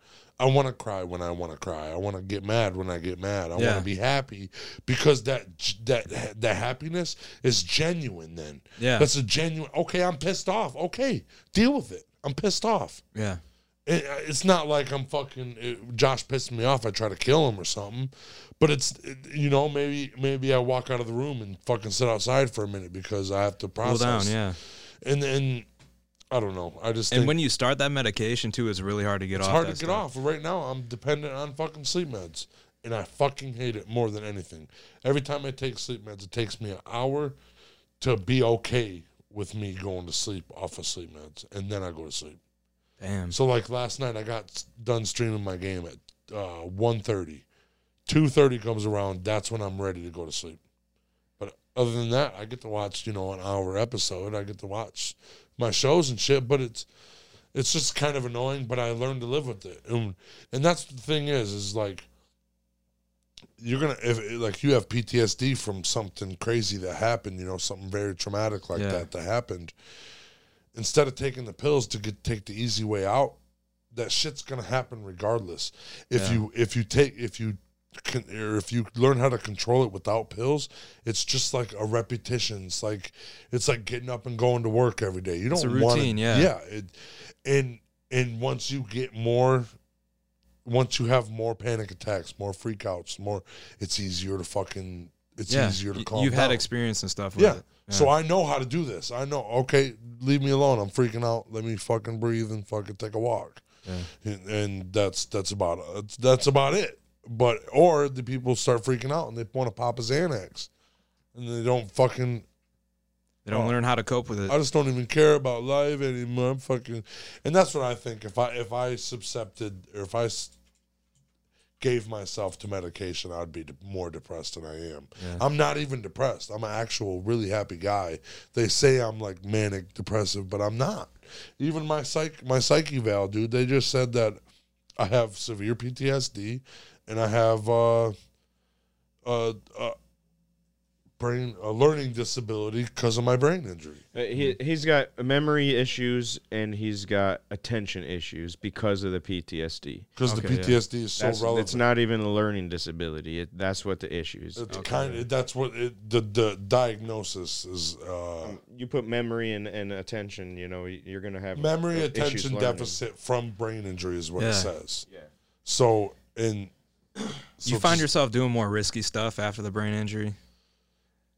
I want to cry when I want to cry. I want to get mad when I get mad. I Yeah. want to be happy because that that that happiness is genuine. Then Yeah. that's a genuine. Okay, I'm pissed off. Okay, deal with it. I'm pissed off. Yeah. It, it's not like I'm fucking it, Josh pissed me off. I try to kill him or something. But it's it- you know maybe maybe I walk out of the room and fucking sit outside for a minute because I have to Cool process. down. Yeah. And then I don't know. I just And when you start that medication too, it's really hard to get off. it's off. hard to get stuff. off. Right now, I'm dependent on fucking sleep meds, and I fucking hate it more than anything. Every time I take sleep meds, it takes me an hour to be okay with me going to sleep off of sleep meds, and then I go to sleep. Damn. So like last night, I got done streaming my game at uh, 1.30. 2.30 comes around, that's when I'm ready to go to sleep. But other than that, I get to watch, you know, an hour episode. I get to watch my shows and shit, but it's it's just kind of annoying, but I learned to live with it. And, and that's the thing is, is like, you're gonna if like you have PTSD from something crazy that happened, you know, something very traumatic like Yeah. that that happened. Instead of taking the pills to get take the easy way out, that shit's gonna happen regardless. If Yeah. you if you take if you can or if you learn how to control it without pills, it's just like a repetition. It's like it's like getting up and going to work every day. You don't It's a want routine, yeah. yeah. It, and and once you get more once you have more panic attacks, more freakouts, more it's easier to fucking it's yeah. easier to calm You've down. had experience and stuff with Yeah. it. So I know how to do this. I know, okay, leave me alone. I'm freaking out. Let me fucking breathe and fucking take a walk. Yeah. And, and that's that's about it. That's about it. But or the people start freaking out and they want to pop a Xanax. And they don't fucking They don't Oh. learn how to cope with it. I just don't even care about life anymore. I'm fucking, and that's what I think. If I if I subcepted or if I gave myself to medication, I'd be de- more depressed than I am. Yeah. I'm not even depressed. I'm an actual really happy guy. They say I'm like manic depressive, but I'm not. Even my psych my psyche val, dude. They just said that I have severe PTSD and I have uh uh, uh brain a learning disability because of my brain injury. Uh, he he's got memory issues and he's got attention issues because of the PTSD. because Okay, the yeah. PTSD is so That's, relevant. it's not even a learning disability. It, that's what the issue is. It's Okay. kind of that's what it, the the diagnosis is. Uh, You put memory and, and attention. You know, you're gonna have memory issues attention learning. deficit from brain injury is what Yeah. it says. Yeah. So and. so you find just- yourself doing more risky stuff after the brain injury.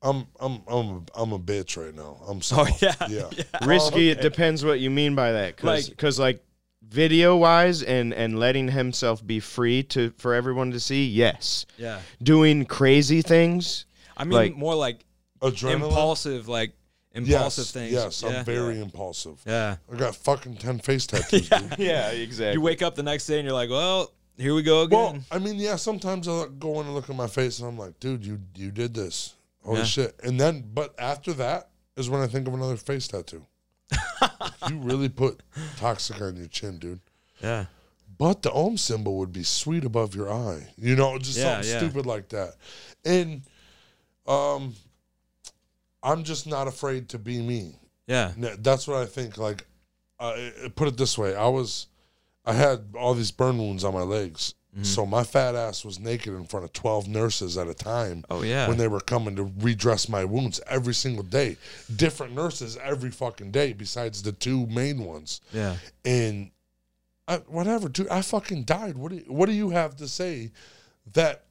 I'm I'm I'm I'm a bitch right now. I'm Oh soft. yeah, yeah. Risky. Oh, It depends what you mean by that. Cause, Like- 'cause, like video wise and and letting himself be free to for everyone to see. Yes. yeah. Doing crazy things. I mean, Like- more like Adrenaline. impulsive, like Yes, impulsive things. Yes, yeah. I'm very impulsive. yeah. I got fucking ten face tattoos. dude. Yeah. Exactly. You wake up the next day and you're like, well, here we go again. Well, I mean, yeah. Sometimes I go in and look at my face, and I'm like, dude, you you did this. Holy Yeah. shit! And then, but after that is when I think of another face tattoo. you really put toxic on your chin, dude. yeah. But the Om symbol would be sweet above your eye. You know, just Yeah, something yeah. stupid like that. And um, I'm just not afraid to be me. Yeah. That's what I think. Like, uh, put it this way: I was, I had all these burn wounds on my legs, Mm-hmm. so my fat ass was naked in front of twelve nurses at a time. Oh yeah. When they were coming to redress my wounds every single day, different nurses every fucking day, besides the two main ones. yeah. And I, whatever, dude, I fucking died. What do you, what do you have to say that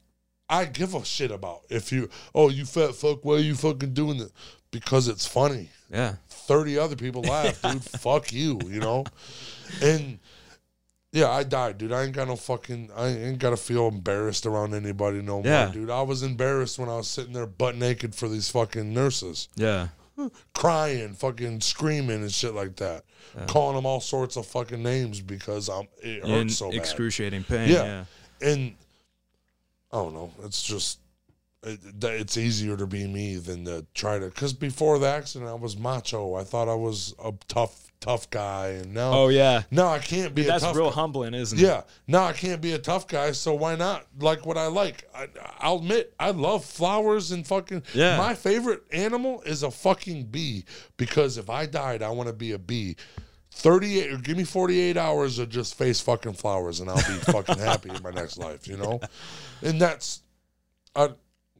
I give a shit about? If you, oh, you fat fuck, why are you fucking doing that? Because it's funny. Yeah. 30 other people laugh, dude. Fuck you, you know? And yeah, I died, dude. I ain't got no fucking, I ain't got to feel embarrassed around anybody no Yeah. more, dude. I was embarrassed when I was sitting there butt naked for these fucking nurses, Yeah. crying, fucking screaming and shit like that. Calling them all sorts of fucking names because I'm, it hurts In so bad. excruciating pain. Yeah. Yeah. And I don't know. It's just it, it's easier to be me than to try to. Because before the accident, I was macho. I thought I was a tough, tough guy, and now, Oh yeah. no, I can't be. That's tough real guy. humbling, isn't it? Yeah, no, I can't be a tough guy. So why not like what I like? I, I'll admit I love flowers and fucking. Yeah. My favorite animal is a fucking bee because if I died, I want to be a bee. 38 or give me 48 hours of just face fucking flowers and I'll be fucking happy in my next life, you know? And that's I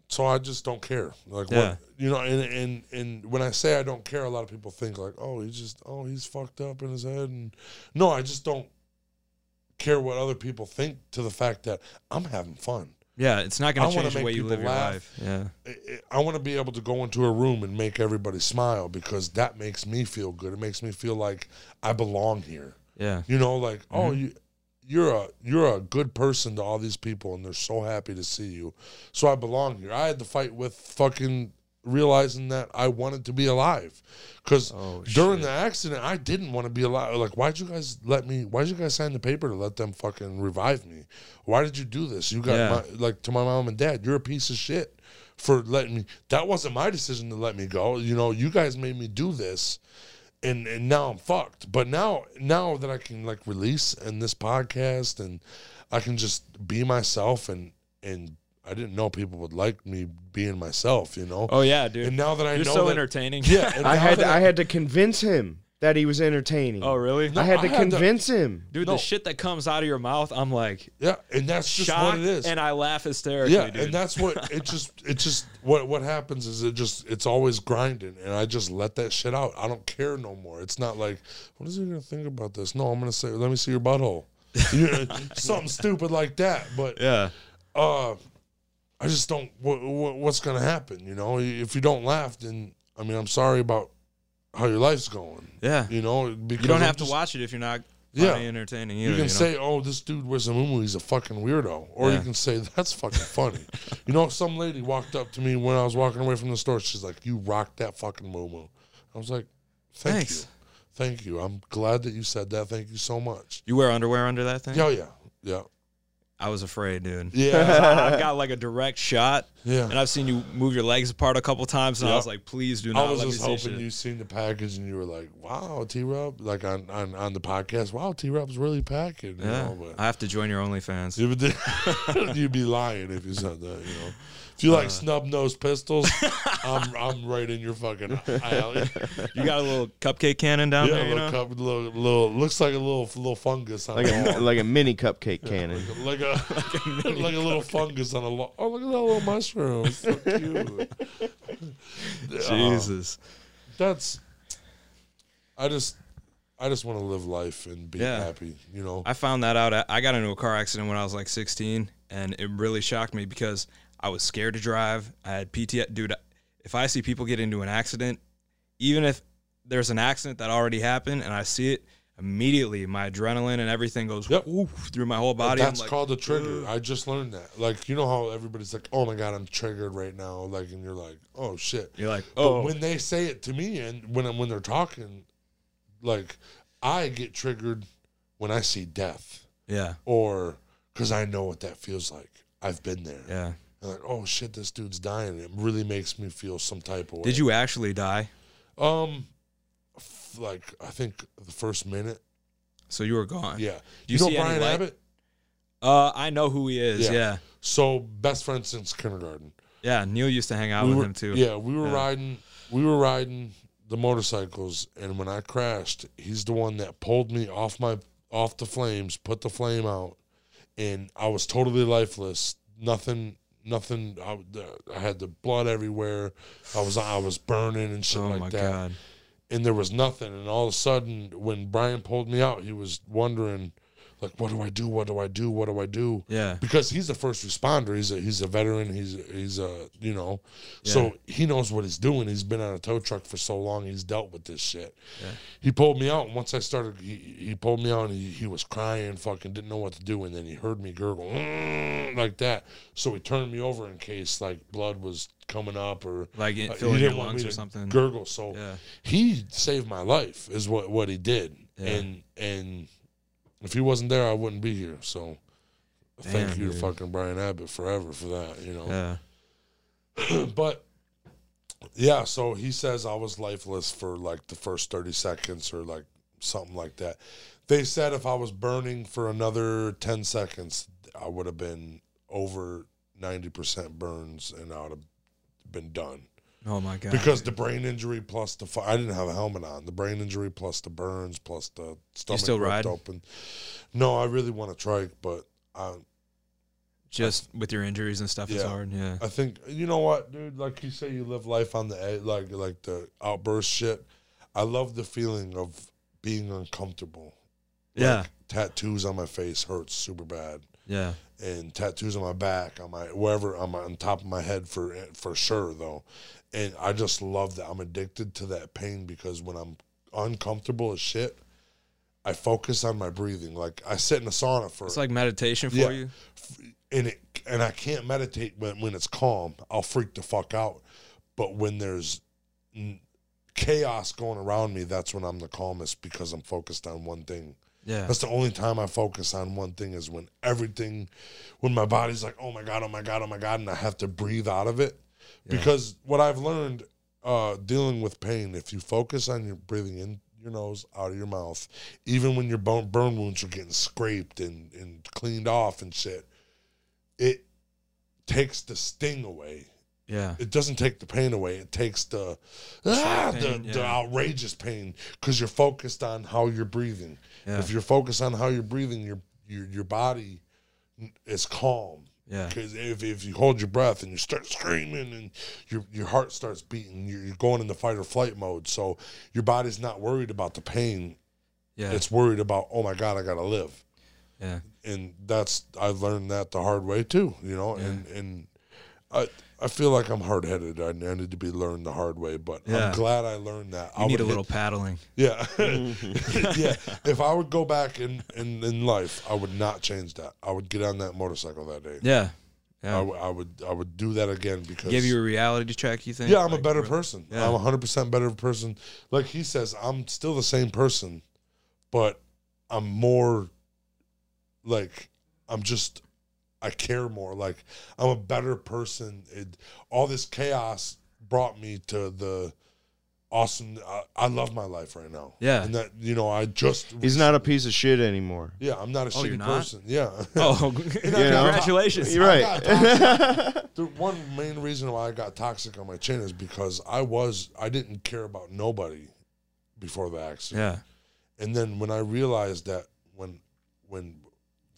so I just don't care. Like Yeah. what you know, and, and and when I say I don't care, a lot of people think like, oh, he's just oh, he's fucked up in his head and no, I just don't care what other people think to the fact that I'm having fun. Yeah. It's not going to change the way you live your laugh. life. Yeah. I- I want to be able to go into a room and make everybody smile because that makes me feel good. It makes me feel like I belong here. Yeah. You know, like oh Mm-hmm. you you're a you're a good person to all these people, and they're so happy to see you. So I belong here. I had to fight with fucking realizing that I wanted to be alive, because Oh, during the accident I didn't want to be alive. Like, why'd you guys let me? Why'd you guys sign the paper to let them fucking revive me? Why did you do this? You got Yeah. my, like to my mom and dad. You're a piece of shit for letting me. That wasn't my decision to let me go. You know, you guys made me do this and and now I'm fucked. But now now that I can like release in this podcast and I can just be myself and and I didn't know people would like me being myself, you know. Oh yeah, dude. and now that I You're know so that- entertaining. yeah, I now had that I had to convince him that he was entertaining. Oh really? I had to I had to- convince him. Dude, No. the shit that comes out of your mouth, I'm like yeah, and that's just shocked, what it is. and I laugh hysterically, yeah, dude. and that's what it just it just what what happens is it just it's always grinding, and I just let that shit out. I don't care no more. It's not like what is he gonna think about this? No, I'm gonna say let me see your butthole, you know, something stupid like that. But yeah. uh, I just don't. What, what, what's gonna happen? You know, if you don't laugh, then I mean, I'm sorry about how your life's going. Yeah. You know, because You don't have to watch it if you're not Yeah. entertaining either. You can know? say, "Oh, this dude wears a muumuu. He's a fucking weirdo," or you can say, "That's fucking funny." you know, some lady walked up to me when I was walking away from the store. She's like, "You rocked that fucking muumuu." I was like, "Thank Thanks. you, thank you. I'm glad that you said that. Thank you so much." You wear underwear under that thing? Yeah, yeah, yeah, I was afraid, dude. yeah, I've got like a direct shot, yeah. and I've seen you move your legs apart a couple times, and I was like, please do not. I was let just hoping you seen the package and you were like, "Wow, T Rub!" Like on, on on the podcast, "Wow, T Rub's really packing." You yeah, know, but I have to join your OnlyFans. You You'd be lying if you said that, you know. If you Uh. like snub nosed pistols, I'm I'm right in your fucking alley. You got a little cupcake cannon down Yeah, there, a you little, know? cup, little, little looks like a little little fungus on Like a a lawn. like a mini cupcake cannon. like a like a little fungus on a lawn. Oh, look at that little mushroom. It's so cute. Uh, Jesus. that's. I just, I just want to live life and be Yeah. happy. You know. I found that out. I got into a car accident when I was like 16, and it really shocked me because I was scared to drive. I had PTSD. Dude, if I see people get into an accident, even if there's an accident that already happened and I see it, immediately my adrenaline and everything goes Yep. through my whole body. That's like, called a trigger. I just learned that. Like you know how everybody's like, "Oh my god, I'm triggered right now," like, and you're like, "Oh shit." You're like, But oh, when they say it to me, and when when they're talking, like, I get triggered when I see death, yeah, or because I know what that feels like. I've been there. yeah. And like, oh shit, this dude's dying. It really makes me feel some type of way. Did you actually die? Um, f- like I think the first minute. So you were gone. Yeah. Do you, you know see Brian? Abbott? Uh, I know who he is. Yeah. Yeah. So best friend since kindergarten. yeah, Neil used to hang out we with were, him too. Yeah, we were Yeah. riding. We were riding the motorcycles, and when I crashed, he's the one that pulled me off my off the flames, put the flame out, and I was totally lifeless. Nothing, nothing. I, I had the blood everywhere. I was I was burning and shit Oh like my that, god. and there was nothing. And all of a sudden, when Brian pulled me out, he was wondering, like, what do I do? What do I do? What do I do? Yeah. because he's a first responder. He's a he's a veteran. He's he's a you know, so he knows what he's doing. He's been on a tow truck for so long. He's dealt with this shit. Yeah. He pulled me out, and once I started, he, he pulled me out, and he, he was crying, fucking didn't know what to do, and then he heard me gurgle "Mm," like that. So he turned me over in case like blood was coming up or Like it uh, filling didn't your lungs or something. Gurgle. So Yeah. he saved my life is what what he did Yeah. and and if he wasn't there i wouldn't be here. So thank Damn, you to fucking brian abbott forever for that you know. Yeah. but yeah so he says i was lifeless for like the first 30 seconds or like something like that. They said if i was burning for another 10 seconds i would have been over 90% burns and i would have been done Oh my god. because the brain injury plus the I didn't have a helmet on. The brain injury plus the burns plus the stomach still ripped ride? open. No, I really want to trike, but I just with your injuries and stuff, it's hard. Yeah. I think you know what, dude. Like you say, you live life on the edge, like like the outburst shit. I love the feeling of being uncomfortable. Like, Yeah. tattoos on my face hurts super bad, Yeah. and tattoos on my back, on my wherever, on my on top of my head for for sure though. And I just love that. I'm addicted to that pain because when I'm uncomfortable as shit, I focus on my breathing. Like I sit in a sauna for It's like meditation for Yeah. you. and it and I can't meditate when when it's calm. I'll freak the fuck out. But when there's n- chaos going around me, that's when I'm the calmest because I'm focused on one thing. Yeah. That's the only time I focus on one thing is when everything, when my body's like, oh my god, oh my god, oh my god, and I have to breathe out of it. Because what I've learned uh, dealing with pain, if you focus on your breathing in your nose, out of your mouth, even when your bone, burn wounds are getting scraped and, and cleaned off and shit, it takes the sting away. Yeah. It doesn't take the pain away. It takes the ah, pain, the, the outrageous pain because you're focused on how you're breathing. Yeah. If you're focused on how you're breathing, your your your body is calm. Yeah. Because if, if you hold your breath and you start screaming and your your heart starts beating, you're, you're going into fight or flight mode. So your body's not worried about the pain. Yeah. It's worried about oh my god, I gotta live. yeah. And that's I've learned that the hard way too. You know, and and I I feel like I'm hard headed. I, I need to be learned the hard way, but Yeah. I'm glad I learned that. You I need would a hit- little paddling. yeah. yeah. If I would go back in, in, in life, I would not change that. I would get on that motorcycle that day. Yeah. I, Yeah. w- I would I would do that again because Give you a reality check, you think? yeah, I'm a better person. Yeah. I'm hundred percent better person. Like he says, I'm still the same person, but I'm more like I'm just I care more. Like I'm a better person. It, all this chaos brought me to the awesome. I, I love my life right now. Yeah. and that you know I just He's not a piece of shit anymore. Yeah, I'm not a Oh, shitty you're not? person. Yeah. Oh, You know? congratulations. You're right. the one main reason why I got toxic on my chin is because I was I didn't care about nobody before the accident. Yeah. And then when I realized that when when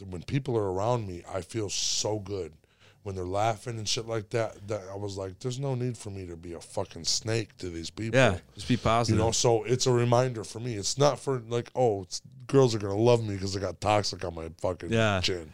when people are around me, I feel so good. When they're laughing and shit like that, that I was like, there's no need for me to be a fucking snake to these people. Yeah. Just be positive. You know, so it's a reminder for me. It's not for like, oh, it's, girls are gonna love me because I got toxic on my fucking Yeah. chin.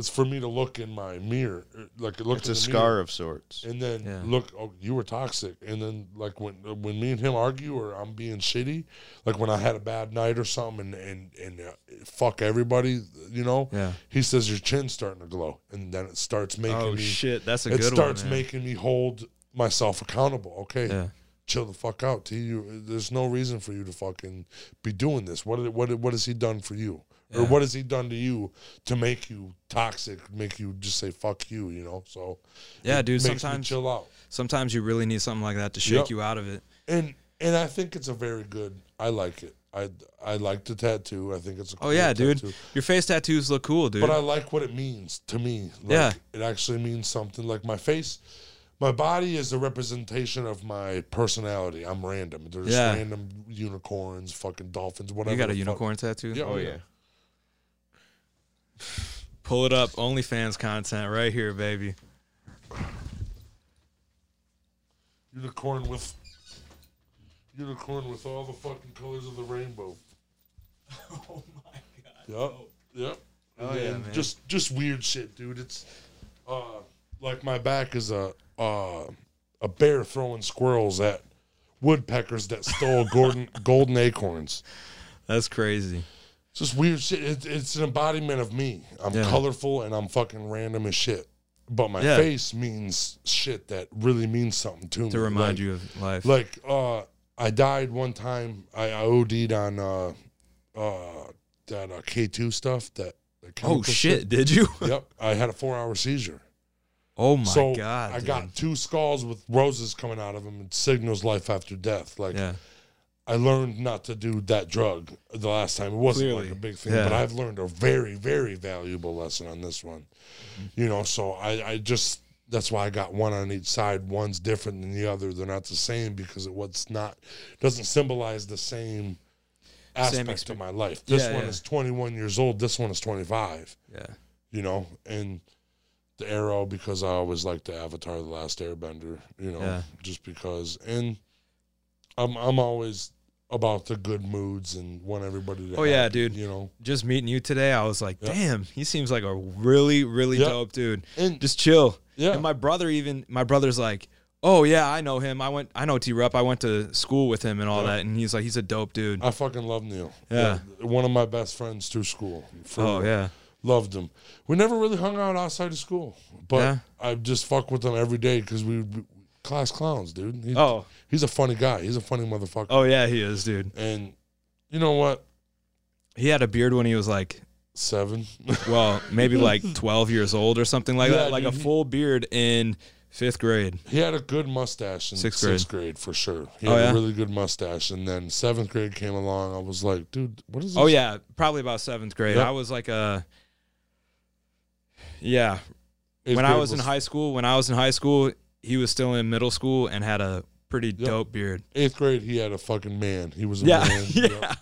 It's for me to look in my mirror, like look. It's a scar mirror of sorts. and then Yeah. look. Oh, you were toxic. And then like when when me and him argue or I'm being shitty, like when I had a bad night or something, and and and uh, fuck everybody, you know. Yeah. He says your chin's starting to glow, and then it starts making Oh me. shit, that's a it good starts one. making me hold myself accountable. Okay, Yeah. chill the fuck out. T. You, there's no reason for you to fucking be doing this. What did, what did- what has he done for you, or what has he done to you to make you toxic, make you just say fuck you? You know. So Yeah, it dude. makes Sometimes, chill out. sometimes you really need something like that to shake Yep. you out of it. And and I think it's a very good. I like it. I I like the tattoo. I think it's a Oh cool yeah, dude. Your face tattoos look cool, dude. But I like what it means to me. Like, Yeah. It actually means something. Like my face, my body is a representation of my personality. I'm random. There's Yeah. random unicorns, fucking dolphins, whatever. you got a the fuck- unicorn tattoo? Yeah. Oh, oh yeah. Pull it up. OnlyFans content right here, baby. Unicorn with. Unicorn with all the fucking colors of the rainbow. Oh my god. Yep. Yep. Oh, And yeah, man. Just just weird shit, dude. It's uh like my back is a uh a bear throwing squirrels at woodpeckers that stole golden golden acorns. That's crazy. Just weird shit. It, it's an embodiment of me. I'm Yeah. colorful and I'm fucking random as shit. But my Yeah. face means shit that really means something to me. To remind Like- you of life. Like uh I died one time. I, I OD'd on uh uh that uh, K2 stuff that the oh chemical shit, did you? yep, I had a four hour seizure. Oh my so god. I dude. got two skulls with roses coming out of them It signals life after death. Like Yeah. I learned not to do that drug the last time. It wasn't Clearly. like a big thing, Yeah. but I've learned a very, very valuable lesson on this one. You know, so I, I just that's why I got one on each side. One's different than the other. They're not the same because it what's not doesn't symbolize the same aspect expe- of my life. This Yeah, one yeah. is 21 years old. This one is 25 Yeah. you know, and the arrow because I always like the Avatar: The Last Airbender, you know, Yeah. just because, and I'm I'm always about the good moods and want everybody to. Oh, yeah, happy, dude. You know, Just meeting you today, I was like, Yeah. damn, he seems like a really, really Yeah. dope dude. and Just chill. yeah, And my brother even my brother's like, Oh yeah, I know him. I went. I know T Rup. I went to school with him and all Yeah. that, and he's like, he's a dope dude. I fucking love Neil. Yeah. one of my best friends through school. Oh yeah, loved him. We never really hung out outside of school, but. I just fuck with him every day because we class clowns, dude. He- Oh. he's a funny guy. He's a funny motherfucker. oh yeah, he is, dude. And you know what? He had a beard when he was like, Seven. well, maybe like twelve years old or something like Yeah, that, like a dude, he- full beard in fifth grade. he had a good mustache in Sixth sixth, grade. grade. for sure. He Oh, had yeah? a really good mustache. And then seventh grade came along. I was like, dude, what is oh, this? Oh yeah, probably about seventh grade. Yep. I was like a, yeah. Eighth when I grade was in high school, when I was in high school, he was still in middle school and had a pretty dope beard. Eighth grade, he had a fucking man. He was a Yeah, man. yeah. Yep.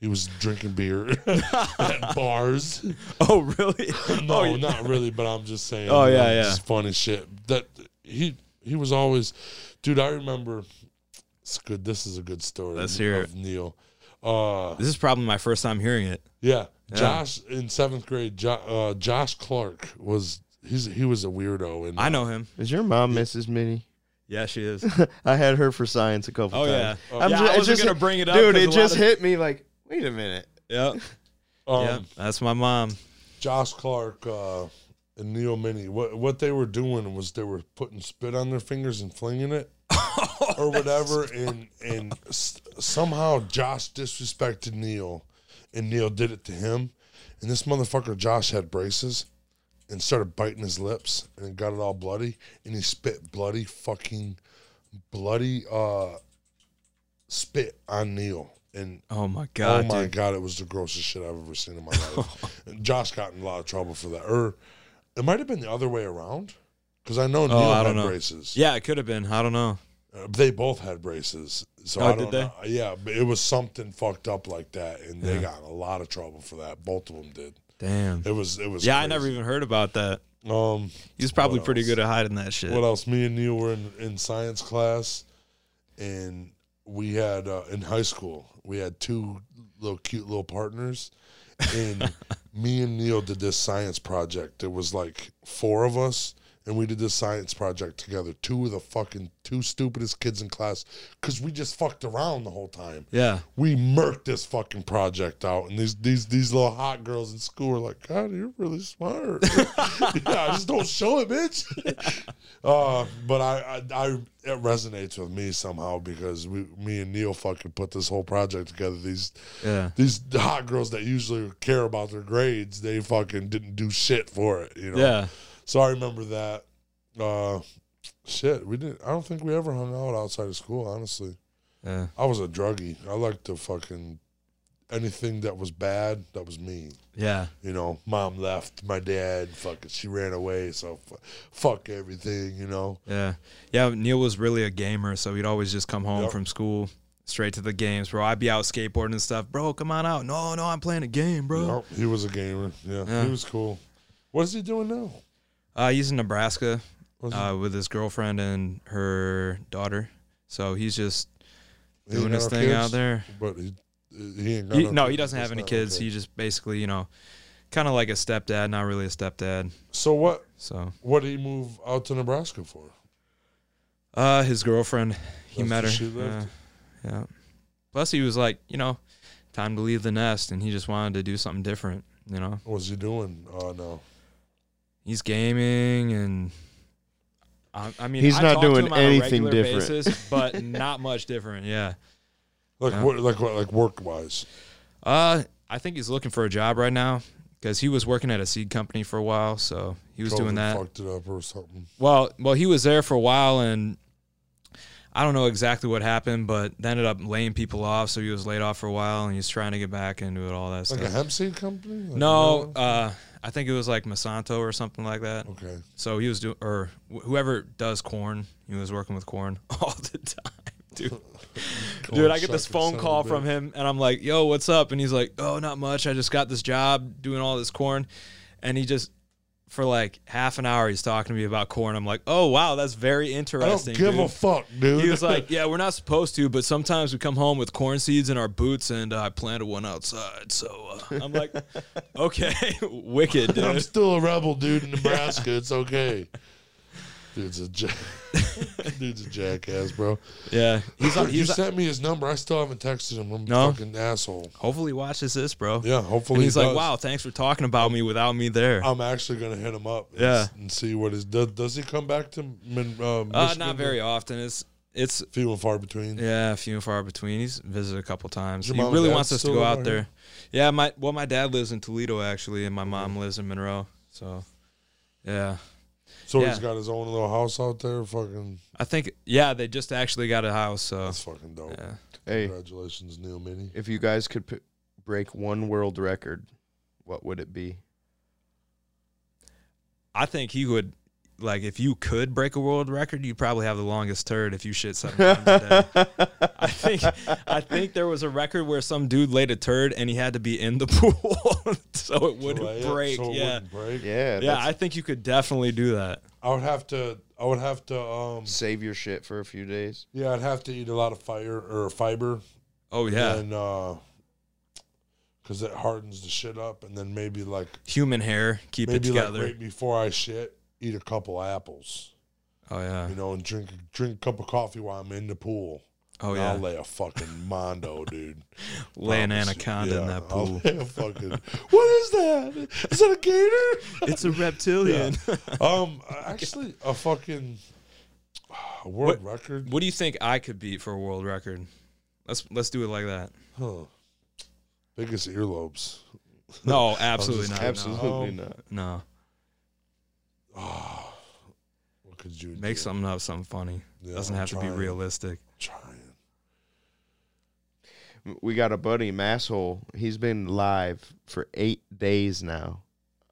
He was drinking beer at bars. Oh really? No, oh, yeah. not really, but I'm just saying. Oh, yeah, know, yeah. Just funny shit. That he he was always, dude. I remember. It's good. This is a good story. Let's hear of Neil. Uh, This is probably my first time hearing it. yeah, Yeah. Josh in seventh grade. Jo- uh, Josh Clark was he's he was a weirdo, and I know him. Is your mom Mrs. Minnie? Yeah, she is. I had her for science a couple Oh times. yeah. I'm yeah, ju- I it wasn't just- gonna bring it up, Dude, 'cause it lot just of- hit me like, wait a minute. Yep. um, yep. That's my mom. Josh Clark uh, and Neil Mini. What what they were doing was they were putting spit on their fingers and flinging it. or whatever, and and s- somehow Josh disrespected Neil, and Neil did it to him, and this motherfucker Josh had braces, and started biting his lips, and it got it all bloody, and he spit bloody fucking, bloody uh, spit on Neil, and Oh my god, oh my dude. god, it was the grossest shit I've ever seen in my life. and Josh got in a lot of trouble for that, or it might have been the other way around, because I know Neil Oh, I had braces. Yeah, it could have been. I don't know. Uh, they both had braces. So Oh, I did don't they? know. Yeah, but it was something fucked up like that, and they got in a lot of trouble for that. Both of them did. Damn. It was. It was. Yeah, I never even heard about that. Um, He was probably pretty else? good at hiding that shit. what else? Me and Neil were in, in science class, and we had uh, in high school we had two little cute little partners, and me and Neil did this science project. It was like four of us, and we did this science project together. Two of the fucking two stupidest kids in class, because we just fucked around the whole time. Yeah. we murked this fucking project out, and these these these little hot girls in school were like, "God, you're really smart." yeah, just don't show it, bitch. uh, but I, I, I, it resonates with me somehow because we, me and Neil, fucking put this whole project together. These Yeah. these hot girls that usually care about their grades, they fucking didn't do shit for it. You know. Yeah. So I remember that. Uh, shit, we didn't. I don't think we ever hung out outside of school. Honestly. Yeah. I was a druggie. I liked to fucking anything that was bad. That was me. Yeah. You know, mom left, my dad fucking she ran away. So f- fuck everything. You know. Yeah. Yeah. Neil was really a gamer, so he'd always just come home Yep. from school straight to the games, bro. I'd be out skateboarding and stuff. Bro, come on out. No, no, I'm playing a game, bro. Yep, he was a gamer. Yeah, Yeah. he was cool. What is he doing now? Uh, he's in Nebraska uh, with his girlfriend and her daughter. So he's just he doing his thing out there. But he, he ain't got He, no, no, he doesn't have any kids. He just basically, you know, kind of like a stepdad, not really a stepdad. So what? So, What did he move out to Nebraska for? uh, his girlfriend, he That's met her. lived? Yeah, yeah. Plus, he was like, you know, time to leave the nest, and he just wanted to do something different. You know, What was he doing? Oh no. He's gaming, and I, I mean, He's I not doing him on a anything different. basis, but not much different. Yeah. Like Yeah. what? Like what? Like work wise? Uh, I think he's looking for a job right now because he was working at a seed company for a while, so he was doing that. Fucked it up or something. Well, well, he was there for a while, and I don't know exactly what happened, but they ended up laying people off. So he was laid off for a while, and he's trying to get back into it, all that stuff. Like a hemp seed company? Like no, uh, I think it was like Monsanto or something like that. Okay. So he was doing, or wh- whoever does corn, he was working with corn all the time, dude. Dude, I get this phone call from him, and I'm like, "Yo, what's up?" And he's like, "Oh, not much. I just got this job doing all this corn," and he just. For like half an hour, he's talking to me about corn. I'm like, "Oh wow, that's very I don't interesting." give dude." a fuck, dude. He was like, "Yeah, we're not supposed to, but sometimes we come home with corn seeds in our boots, and uh, I planted one outside." So uh, I'm like, "Okay, wicked, I'm still a rebel, dude, in Nebraska. It's okay. Dude, it's a j- Dude's a jackass, bro. Yeah, he's on. you He's sent me his number. I still haven't texted him. I'm No? a fucking asshole. hopefully he watches this, bro. Yeah, hopefully And he's he like, does. "Wow, thanks for talking about me without me there." I'm actually gonna hit him up. And, Yeah. s- and see what his does. Does he come back to Min, uh, uh, Michigan? not very often. It's it's few and far between. yeah, few and far between. He's visited a couple times. Your He mom and really dad wants us to still go live out out there. Yeah, my well, my dad lives in Toledo actually, and my mom lives in Monroe. So, yeah, So Yeah. he's got his own little house out there. Fucking, I think yeah, they just actually got a house. So that's fucking dope. yeah, Hey, Congratulations, Neil Mini. if you guys could p- break one world record, what would it be? I think he would. Like, if you could break a world record, you'd probably have the longest turd if you shit seven times a day. I think I think there was a record where some dude laid a turd and he had to be in the pool so it wouldn't Right? break. So it yeah. wouldn't break. yeah, Yeah, I think you could definitely do that. I would have to. I would have to. Um. save your shit for a few days. Yeah, I'd have to eat a lot of fire or fiber. Oh yeah. And uh, because it hardens the shit up, and then maybe like Human hair, keep it maybe like together. right before I shit, eat a couple apples. oh yeah. You know, and drink drink a cup of coffee while I'm in the pool. Oh yeah. I'll lay a fucking mondo, dude. Lay an anaconda in Yeah, that I'll pool. lay a fucking. what is that? Is that a gator? it's a reptilian. Um, actually, a fucking a world record. what do you think I could beat for a world record? Let's let's do it like that. Huh. Biggest earlobes. No, absolutely not. Absolutely Um, not. No. Oh, what could you Make do? something up, something funny. Yeah, Doesn't I'm have to be trying. realistic. Trying. We got a buddy, Masshole. He's been live for eight days now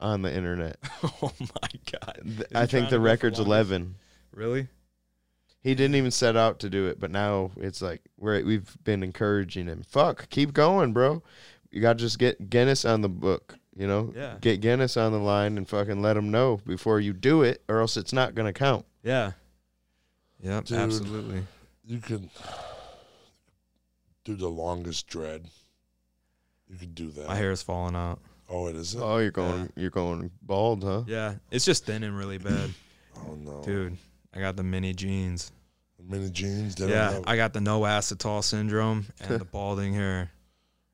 on the internet. oh my god. Th- I think the record's longest? eleven. Really? He didn't even set out to do it, but now it's like we're we've been encouraging him. Fuck, keep going, bro. You got to just get Guinness on the book. You know, Yeah. get Guinness on the line and fucking let them know before you do it, or else it's not gonna count. Yeah. Yep, Dude. absolutely. You can do the longest dread. You can do that. My hair is falling out. Oh, it is. Oh, you're going, you're going bald, huh? Yeah. It's just thinning really bad. Oh no, Dude, I got the mini jeans. Mini jeans. Yeah, have- I got the no acetol syndrome and the balding hair.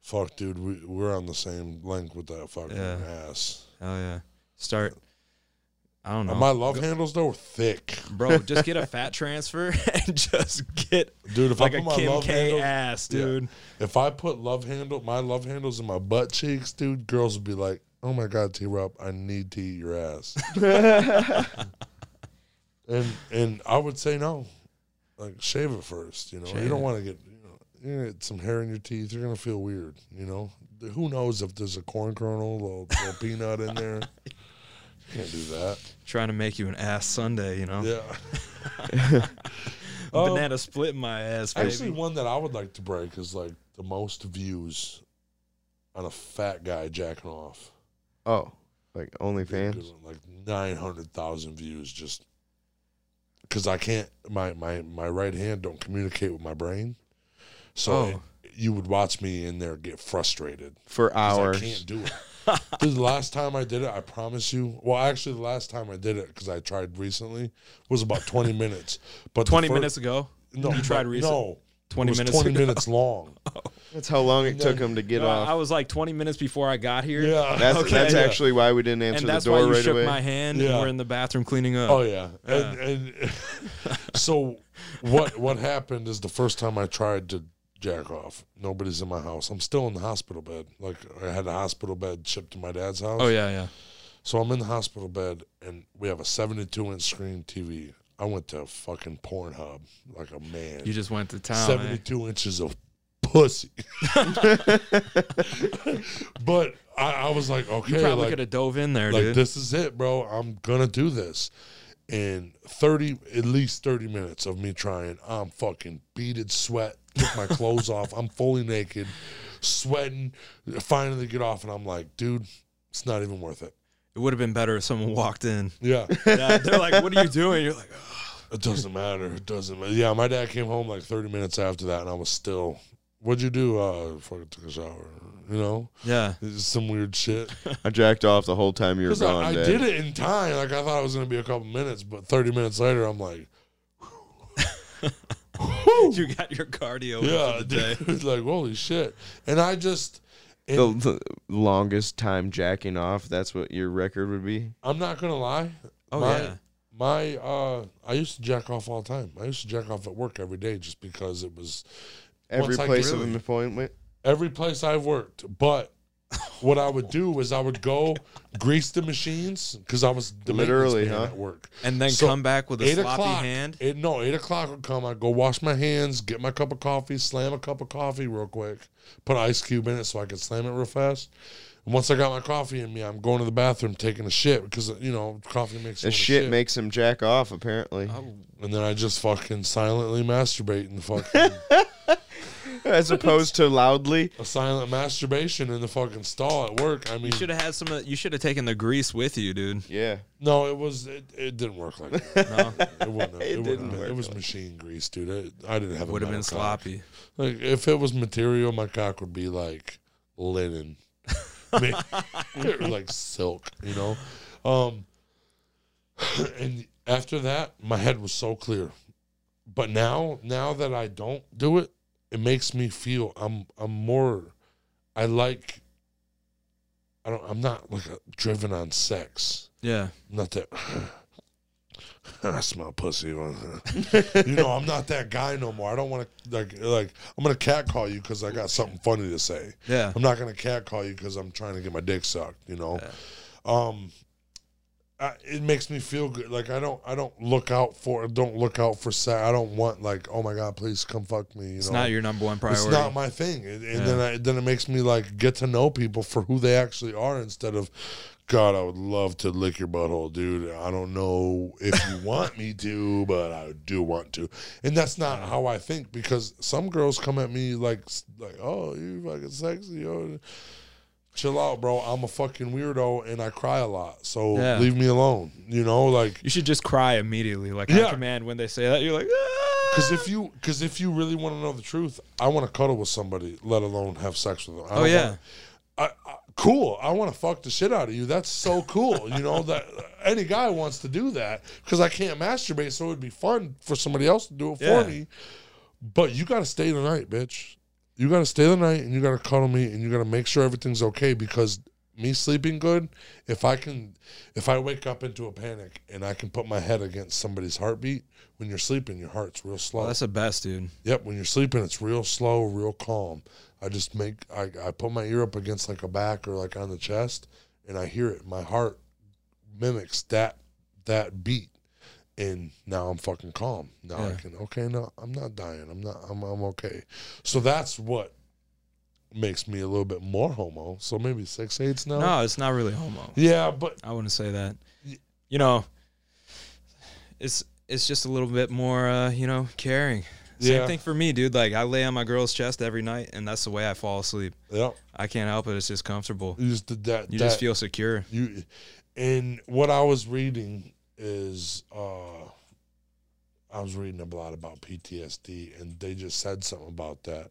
Fuck, dude. We we're on the same length with that fucking Yeah. ass. Hell yeah. Start I don't know. And my love handles though are thick, Bro, just get a fat transfer and just get dude. If like I a put my Kim love K handle, ass, Yeah. dude. if I put love handle, my love handles in my butt cheeks, dude, girls would be like, "Oh my god, T. Rob, I need to eat your ass." and and I would say no, like shave it first. You know, Shave you don't it. want to get you know gonna get some hair in your teeth. You're gonna feel weird. You know, who knows if there's a corn kernel, a little, little peanut in there. Can't do that. Trying to make you an ass Sunday, you know? Yeah. A Um, banana split in my ass, baby. Actually, one that I would like to break is like the most views on a fat guy jacking off. Oh, like Good OnlyFans. one, Like nine hundred thousand views, just because I can't. My my my right hand don't communicate with my brain, so Oh. it- you would watch me in there get frustrated. for hours. I can't do it. Dude, the last time I did it, I promise you. Well, actually, the last time I did it because I tried recently was about twenty minutes. But the 20 fir- minutes ago? No, you tried recently. No, 20 it was minutes Twenty ago. minutes long. That's how long it And took him to get No, off. I was like 20 minutes before I got here. Yeah, that's Okay. that's Yeah. actually why we didn't answer And the that's why door you right shook away. my hand Yeah. and we're in the bathroom cleaning up. Oh yeah, and and so what what happened is the first time I tried to jack off, nobody's in my house. I'm still in the hospital bed. Like I had a hospital bed shipped to my dad's house. Oh, yeah, yeah. So I'm in the hospital bed, and we have a 72 inch screen TV. I went to fucking Pornhub like a man. You just went to town. eh? 72 inches of pussy. but I, I was like, okay, You probably like, could have dove in there, like dude. this is it, bro. I'm gonna do this. And thirty, at least thirty minutes of me trying. I'm fucking beaded sweat. Took my clothes off. I'm fully naked, sweating. Finally get off, and I'm like, dude, it's not even worth it. it would have been better if someone walked in. Yeah, Yeah, they're like, "What are you doing?" You're like, it doesn't matter. It doesn't matter. Yeah, my dad came home like thirty minutes after that, and I was still. What'd you do? Uh, fucking took a shower. You know, "Yeah, It's some weird shit. I jacked off the whole time you were Because gone. I, I did it in time. Like I thought it was gonna be a couple minutes, but thirty minutes later, I'm like, Woo! you got your cardio in yeah, for the day. dude, like holy shit. And I just, and The, the longest time jacking off. That's what your record would be. I'm not gonna lie. Oh my, yeah. My uh, I used to jack off all the time. I used to jack off at work every day just because it was Every Once I place get- of an appointment. every place I've worked. But what I would do was I would go grease the machines because I was the Literally, maintenance man huh? at work. And then So, come back with a eight sloppy o'clock. hand. Eight, no, eight o'clock would come. I'd go wash my hands, get my cup of coffee, slam a cup of coffee real quick, put an ice cube in it so I could slam it real fast. And once I got my coffee in me, I'm going to the bathroom taking a shit because you know coffee makes you The wanna shit makes him jack off. Apparently, Oh, And then I just fucking silently masturbate in the fucking as opposed to loudly. a silent masturbation in the fucking stall at work. I mean, you should have had some. of- You should have taken the grease with you, dude. Yeah. no, it was it, it didn't work like that. No, It wouldn't. Have, it, It didn't have- work It was like machine grease, dude. It, I didn't have. would have been cock. sloppy. Like if it was material, my cock would be like linen, like silk, you know. Um, and after that, my head was so clear. But now, now that I don't do it, it makes me feel I'm I'm more. I like. I don't. I'm not like a, driven on sex. Yeah. I'm not that. I smell pussy. you know, I'm not that guy no more. I don't want to like like. I'm gonna cat call you because I got something funny to say. Yeah. I'm not gonna cat call you because I'm trying to get my dick sucked. You know, um, I, it makes me feel good. Like I don't I don't look out for don't look out for sex. I don't want like oh my god please come fuck me. You It's know, not your number one priority. it's not my thing, and, and Yeah. then I, then it makes me like get to know people for who they actually are instead of, God, I would love to lick your butthole, dude. I don't know if you want me to, but I do want to, and that's not how I think because some girls come at me like like oh you fucking sexy, yo. Chill out, bro. I'm a fucking weirdo and I cry a lot, so Yeah. leave me alone. You know, like you should just cry immediately, like Yeah. on command. When they say that, you're like, ah! Because if you, because if you really want to know the truth, I want to cuddle with somebody, let alone have sex with them. I Oh, don't yeah. wanna- I, I, cool. I want to fuck the shit out of you. That's so cool. you know that any guy wants to do that because I can't masturbate, so it'd be fun for somebody else to do it Yeah. for me. But you got to stay the night, bitch. You got to stay the night, and you got to cuddle me, and you got to make sure everything's okay because. Me sleeping good, if I can, if I wake up into a panic and I can put my head against somebody's heartbeat, when you're sleeping, your heart's real slow. Oh, that's the best, dude. Yep, when you're sleeping, it's real slow, real calm. I just make I, I put my ear up against like a back or like on the chest, and I hear it. My heart mimics that that beat, and now I'm fucking calm. Now I can okay. No, I'm not dying. I'm not. I'm I'm okay. So that's what makes me a little bit more homo. So maybe six eights now. No, it's not really homo. Yeah, but I wouldn't say that. You know, it's it's just a little bit more, uh, you know, caring. Same Yeah. thing for me, dude. Like I lay on my girl's chest every night, and that's the way I fall asleep. yeah, I can't help it. It's just comfortable. you just that. You that, just feel secure. you and what i was reading is uh i was reading a lot about ptsd and they just said something about that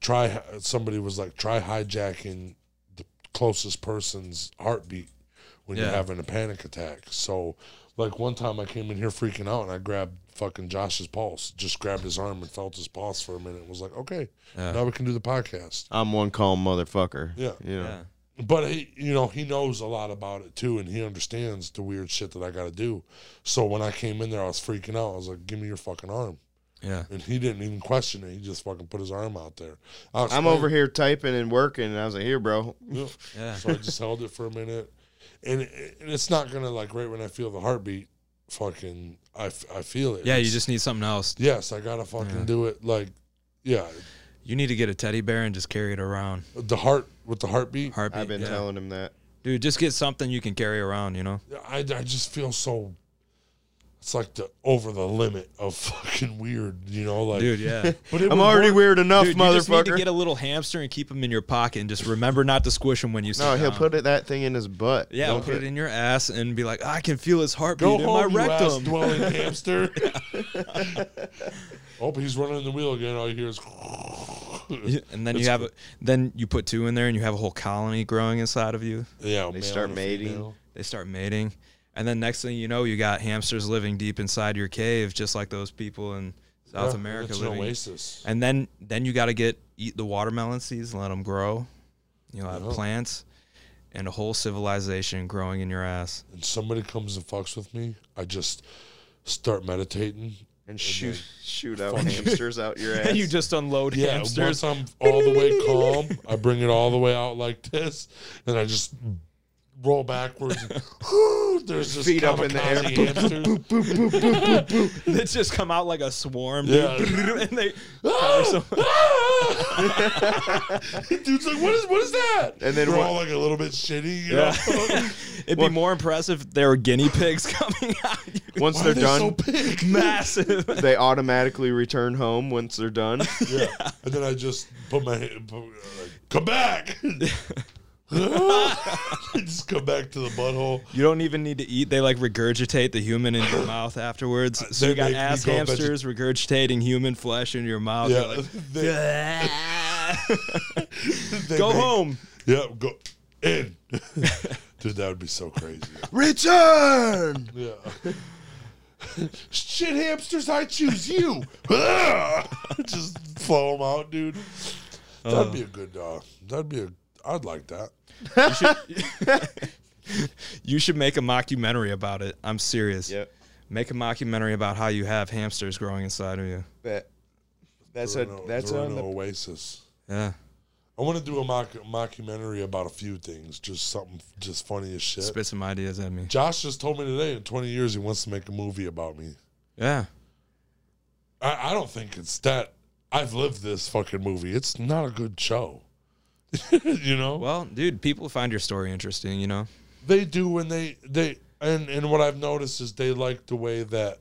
try somebody was like try hijacking the closest person's heartbeat when you're having a panic attack so like one time i came in here freaking out and i grabbed fucking josh's pulse just grabbed his arm and felt his pulse for a minute and was like okay Yeah. now we can do the podcast I'm one calm motherfucker. Yeah. You know. Yeah. But he, you know, he knows a lot about it too, and he understands the weird shit that I got to do. So when I came in there, I was freaking out. I was like, "Give me your fucking arm," Yeah. and he didn't even question it. He just fucking put his arm out there. I I'm explained- over here typing and working, and I was like, "Here, bro." Yeah. Yeah. So I just held it for a minute, and, it, and it's not gonna like right when I feel the heartbeat, fucking, I, f- I feel it. Yeah, you just need something else. yes, I gotta fucking Yeah. do it. Like, yeah, You need to get a teddy bear and just carry it around. the heart with the heartbeat. Heartbeat. I've been yeah. telling him that. Dude, just get something you can carry around, you know? I, I just feel so. It's like the over the limit of fucking weird, you know, like. Dude, yeah. But I'm already work- weird enough, Dude, you just need to get a little hamster and keep him in your pocket and just remember not to squish him when you sit no, he'll down. put it, that thing in his butt. Yeah, Don't put get- it in your ass and be like, I can feel his heartbeat Go in home, my you rectum. dwelling hamster. oh, he's running the wheel again. All you hear is. and then It's you have cool. a, then you put two in there and you have a whole colony growing inside of you. Yeah, They start mating. female. They start mating, and then next thing you know, you got hamsters living deep inside your cave, just like those people in South Yeah, America It's an oasis. And then then you got to get eat the watermelon seeds, and let them grow. You know, have Yeah. plants and a whole civilization growing in your ass. And somebody comes and fucks with me, I just start meditating. And shoot shoot out hamsters out your ass. And you just unload Yeah, hamsters. once I'm all the way calm, I bring it all the way out like this, and I just roll backwards. and, whoo, there's just Feet up in the air. kamikaze hamsters. they just come out like a swarm. Yeah. Dude. and they ah! cover some- ah! Dude's like, what is what is that? And then we're all like a little bit shitty. You Yeah. know? It'd be more impressive if there were guinea pigs coming out. Once Why they're are they done, so big? Massive. they automatically return home once they're done. Yeah. And then I just put my hand, put, uh, like, come back. just come back to the butthole. You don't even need to eat. They like regurgitate the human in your mouth afterwards. So they you got make me ass go veg- hamsters regurgitating human flesh in your mouth. Yeah. like, they- they Go make- home. Yeah, go in. Dude, that would be so crazy. Return. Yeah. Shit hamsters, I choose you. Just flow them out, dude. That'd be a good. Uh, that'd be a. I'd like that. You should make a mockumentary about it. I'm serious. Yep. Make a mockumentary about how you have hamsters growing inside of you. Bet. That's a They're in that's they're in on the an oasis. Yeah. I want to do a mock, mockumentary about a few things, just something just funny as shit. Spit some ideas at me. Josh just told me today in 20 years he wants to make a movie about me. Yeah. I, I don't think it's that. I've lived this fucking movie. It's not a good show. you know, Well, dude, people find your story interesting, you know? they do when they they and and what I've noticed is they like the way that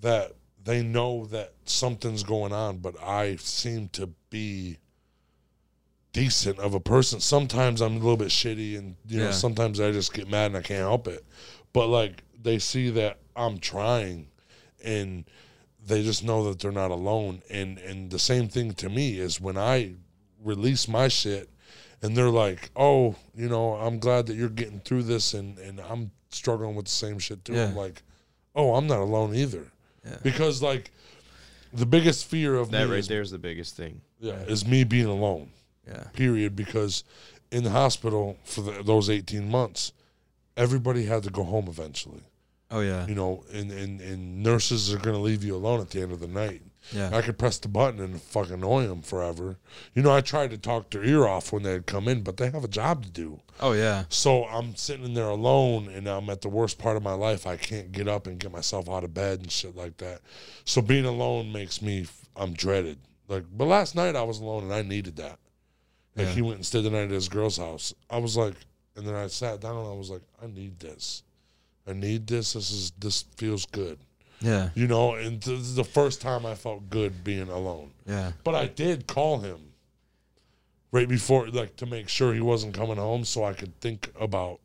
that they know that something's going on, but I seem to be decent of a person. Sometimes I'm a little bit shitty, and you know, Yeah. sometimes I just get mad and I can't help it. But like they see that I'm trying, and they just know that they're not alone. And and the same thing to me is when I release my shit, and they're like, "Oh, you know, I'm glad that you're getting through this, and and I'm struggling with the same shit too." I'm like, "Oh, I'm not alone either," Yeah. because like the biggest fear of that me right is, there is the biggest thing. yeah, is me being alone Yeah. period because in the hospital for the, those 18 months everybody had to go home eventually Oh, yeah. you know and, and, and nurses are going to leave you alone at the end of the night Yeah. i could press the button and fucking annoy them forever you know i tried to talk their ear off when they'd come in but they have a job to do Oh, yeah. so i'm sitting in there alone and i'm at the worst part of my life i can't get up and get myself out of bed and shit like that so being alone makes me i'm dreaded like but last night i was alone and i needed that like Yeah. he went and stayed the night at his girl's house. I was like, and then I sat down and I was like, I need this. I need this. This is this feels good. Yeah. You know, and this is the first time I felt good being alone. Yeah. But I did call him right before, like, to make sure he wasn't coming home, so I could think about.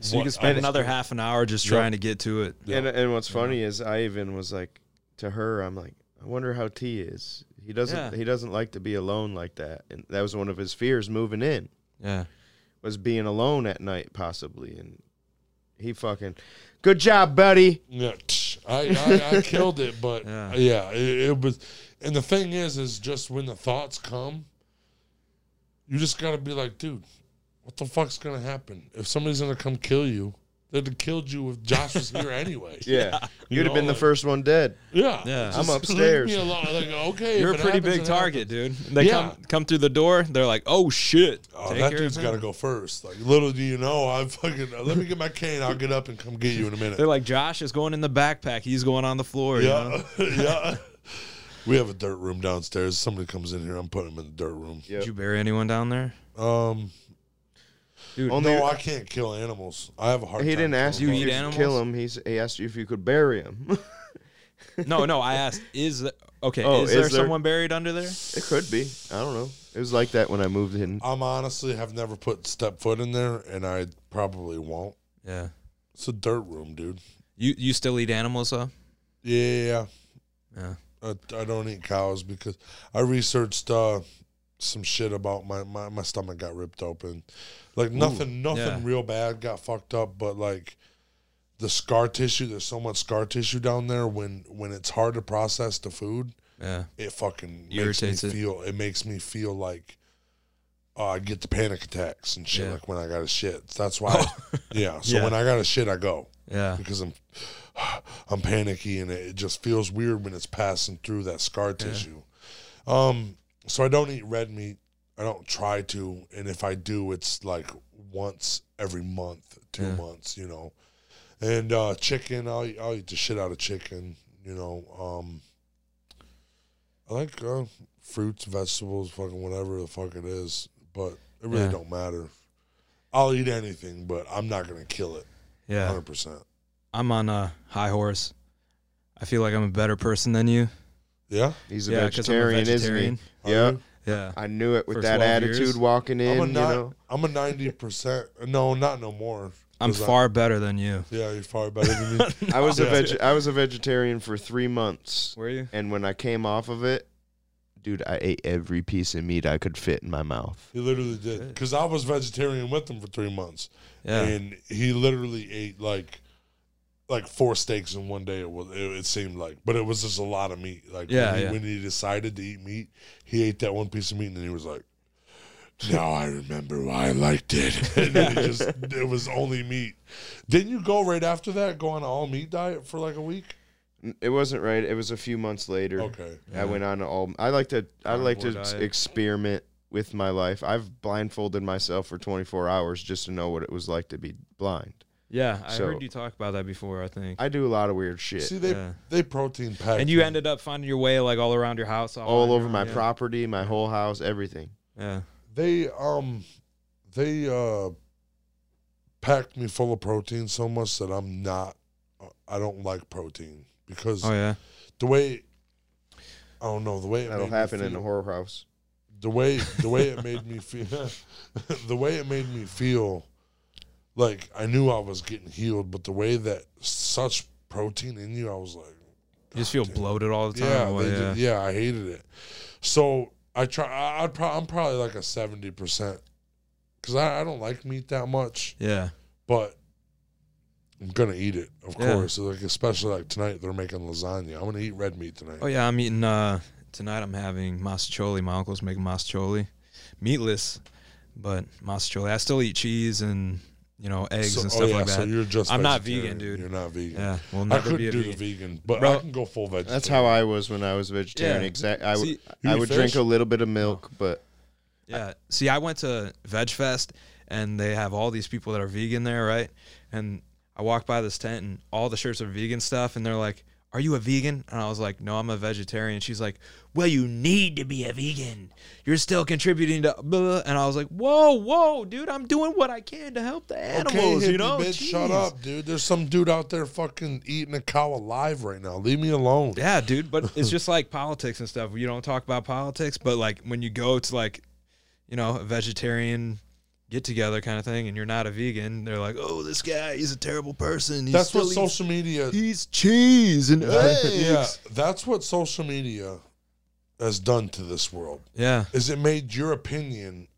So you what can I spend was another doing. half an hour just Yep. trying to get to it. Yeah. And and what's funny is I even was like to her, I'm like, I wonder how T is. He doesn't Yeah. he doesn't like to be alone like that, and that was one of his fears moving in Yeah. was being alone at night possibly, and he fucking good job, buddy. Yeah, I, I, I killed it, but Yeah. yeah, it, it was. And the thing is, is just when the thoughts come, you just gotta be like, dude, what the fuck's gonna happen if somebody's gonna come kill you? They'd have killed you if Josh was here anyway. Yeah, You you'd have know, been the first one dead. yeah, Yeah. Just I'm leave upstairs. me alone. Like, okay, You're a pretty happens, big target, happens. dude. They Yeah. come come through the door. They're like, "Oh shit!" Oh, Take that care dude's of got to go first. Like, little do you know, I fucking let me get my cane. I'll get up and come get you in a minute. They're like, "Josh is going in the backpack. He's going on the floor." you know? Yeah, yeah. We have a dirt room downstairs. Somebody comes in here, I'm putting him in the dirt room. Yep. Did you bury anyone down there? Um, Dude, Only- no, I can't kill animals. I have a hard He time. didn't ask you killing if eat you animals. could animals? kill him. He's, he asked you if you could bury him. no, no. I asked, "Is the, okay? Oh, is, is there, there- someone buried under there?" it could be. I don't know. It was like that when I moved in. I'm honestly have never put step foot in there, and I probably won't. Yeah. It's a dirt room, dude. You you still eat animals though? Yeah, Yeah. I, I don't eat cows because I researched uh, some shit about my, my my stomach got ripped open. Like nothing, nothing yeah. real bad got fucked up, but like the scar tissue. There's so much scar tissue down there. When when it's hard to process the food, Yeah. it fucking Irritates makes me it. feel. It makes me feel like. Uh, I get the panic attacks and shit Yeah. like when I got to shit. That's why, yeah. So Yeah. when I got to shit, I go Yeah. because I'm I'm panicky and it just feels weird when it's passing through that scar tissue. Um, so I don't eat red meat. I don't try to, and if I do, it's like once every month, two Yeah. months, you know. And uh, chicken, I'll eat, I'll eat the shit out of chicken, you know. Um, I like uh, fruits, vegetables, fucking whatever the fuck it is, but it really Yeah. don't matter. I'll eat anything, but I'm not gonna kill it, Yeah. hundred percent. I'm on a high horse. I feel like I'm a better person than you. Yeah. He's a yeah, 'cause I'm vegetarian, vegetarian. isn't he? Yeah. You? Yeah. I knew it with For that 12 attitude years? walking in. I'm a you ni- know, I'm a ninety percent. No, not no more. I'm 'Cause I- far better than you. yeah, you're far better than me. I was a Yeah. veg- I was a vegetarian for three months, Were you? and when I came off of it, dude, I ate every piece of meat I could fit in my mouth. he literally did. Because I was vegetarian with him for three months, Yeah. and he literally ate like like four steaks in one day. It was it, it seemed like, but it was just a lot of meat. Like Yeah, when, he, yeah. when he decided to eat meat, he ate that one piece of meat, and then he was like. Now I remember why I liked it. and then it just it was only meat. Didn't you go right after that? Go on an all meat diet for like a week? It wasn't right. It was a few months later. Okay. I went on all. I like to. I like to diet. experiment with my life. I've blindfolded myself for 24 hours just to know what it was like to be blind. Yeah. I So- heard you talk about that before, I think. I do a lot of weird shit See, they Yeah. they protein pack. and you ended up finding your way like all around your house. All, all your over own, my yeah. property, my whole house, everything. Yeah. they um they uh packed me full of protein so much that I'm not I don't like protein because Oh, yeah. the way I don't know the way it That'll made me happen in the feel- horror house. the way the way it made me feel the way it made me feel like I knew I was getting healed but the way that such protein in you I was like You just feel damn." bloated all the time. Yeah, they what? did- yeah, I hated it. So I try. I, I'd pro- I'm probably like a seventy percent because I, I don't like meat that much, yeah. but I'm gonna eat it, of Yeah. course. Like especially like tonight, they're making lasagna. I'm gonna eat red meat tonight. Oh yeah, I'm eating uh tonight. I'm having mostaccioli. My uncle's making mostaccioli, meatless, but mostaccioli. I still eat cheese and you know eggs So- and oh, stuff yeah, like So that. you're just. I'm not vegan, dude. You're not vegan. yeah, we'll I couldn't be a do vegan. the vegan, but Bro, I can go full vegetarian. That's how I was when I was vegetarian. Yeah. Exact. I would. See- I would fish? drink a little bit of milk, but Yeah. See, I went to Veg Fest and they have all these people that are vegan there, right? And I walked by this tent and all the shirts are vegan stuff and they're like, "Are you a vegan?" And I was like, "No, I'm a vegetarian." She's like, "Well, you need to be a vegan. You're still contributing to blah." And I was like, "Whoa, whoa, dude, I'm doing what I can to help the animals, okay, you know?" bitch, shut up, dude. There's some dude out there fucking eating a cow alive right now. Leave me alone. Yeah, dude, but it's just like politics and stuff. You don't talk about politics, but like when you go to like, you know, a vegetarian get together kind of thing, and you're not a vegan, they're like, "Oh, this guy, he's a terrible person. He's That's what eats- social media. He's cheese and eggs." yeah, that's what social media has done to this world. yeah, Is it made your opinion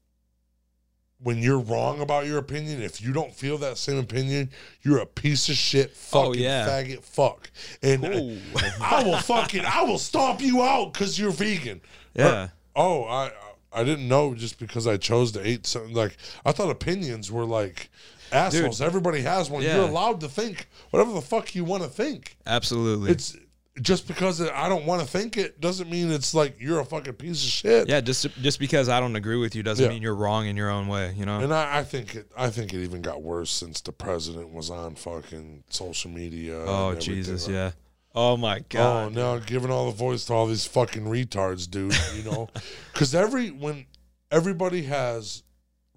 when you're wrong about your opinion? If you don't feel that same opinion, you're a piece of shit, Oh, yeah. faggot, fuck. And uh, Ooh. I will fucking, I will stomp you out because you're vegan. yeah, Oh, I, I didn't know just because I chose to eat something. Like I thought opinions were like assholes. Everybody has one. Yeah. You're allowed to think whatever the fuck you want to think. absolutely. It's just because I don't want to think it doesn't mean it's like you're a fucking piece of shit. yeah, just just because I don't agree with you doesn't Yeah. mean you're wrong in your own way. You know? And I, I think it. I think it even got worse since the president was on fucking social media. oh. Jesus, yeah. Oh my god. Oh, God. now giving all the voice to all these fucking retards, dude. You know, because every when everybody has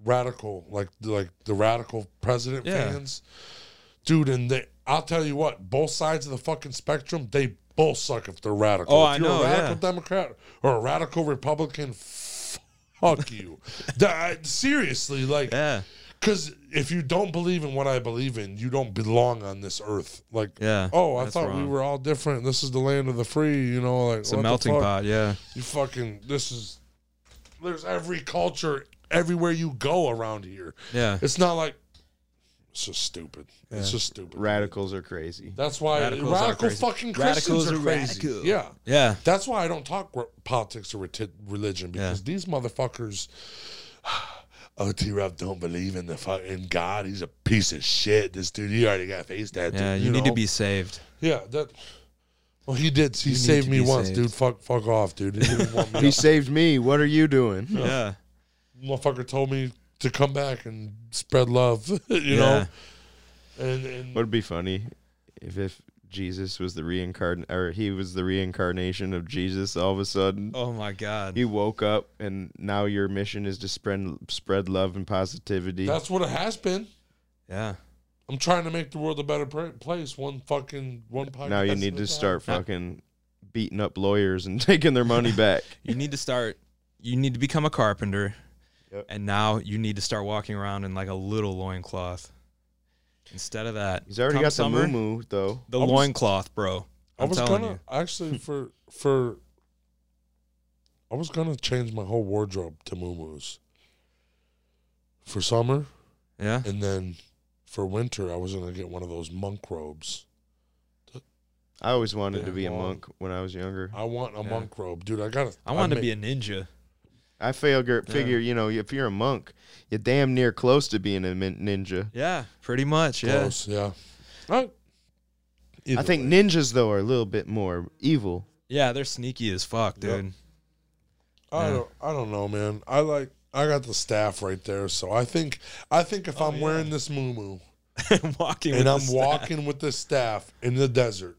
radical, like like the radical president Yeah. fans, dude, and they, I'll tell you what, both sides of the fucking spectrum, they both suck if they're radical. Oh, if I you're know, a radical yeah. Democrat or a radical Republican, fuck you. That- seriously, like. Yeah, Because if you don't believe in what I believe in, you don't belong on this earth. Like, yeah. oh, I thought we were all different. This is the land of the free. You know, like It's a melting pot. Yeah, You fucking. This is. There's every culture everywhere you go around here. yeah. It's not like. It's just stupid. It's just stupid. Radicals are crazy. That's why Radicals radical, are crazy. fucking Christians Radicals are are crazy. radical. Yeah. Yeah. That's why I don't talk r- politics or reti- religion because Yeah. these motherfuckers. Oh, T. Rob don't believe in the fu- in God. He's a piece of shit. This dude, he already got a face tattoo. Yeah, you, need to be saved. Yeah, that. Well, he did. He You saved me once, saved. dude. Fuck, fuck off, dude. He didn't want me. He saved me. What are you doing? Yeah. Motherfucker told me to come back and spread love. you Yeah. know. And, and Would it be funny if if Jesus was the reincarnate or he was the reincarnation of Jesus all of a sudden? Oh my God. You woke up and now your mission is to spread spread love and positivity. that's what it has been. yeah. I'm trying to make the world a better place. One fucking one podcast. now you need a to time. start fucking beating up lawyers and taking their money back. You need to start. You need to become a carpenter, Yep. and now you need to start walking around in like a little loincloth. Instead of that, He's already come got the summer, moo though. The was- loincloth, bro. I I'm was telling gonna you. actually for for. I was gonna change my whole wardrobe to muumuus for summer, Yeah. and then for winter I was gonna get one of those monk robes. I always wanted Yeah, to be a monk when I was younger. I want a Yeah. monk robe, dude. I gotta. I want to be a ninja. I figure, figure, you know, if you're a monk, you're damn near close to being a min- ninja. Yeah, pretty much. Yeah. close. Yeah. I, I think ninjas though are a little bit more evil. Yeah, they're sneaky as fuck, Yep. dude. I Yeah. don't. I don't know, man. I like. I got the staff right there, so I think. I think if Oh, I'm yeah. wearing this moo walking and with I'm the staff. walking with this staff in the desert,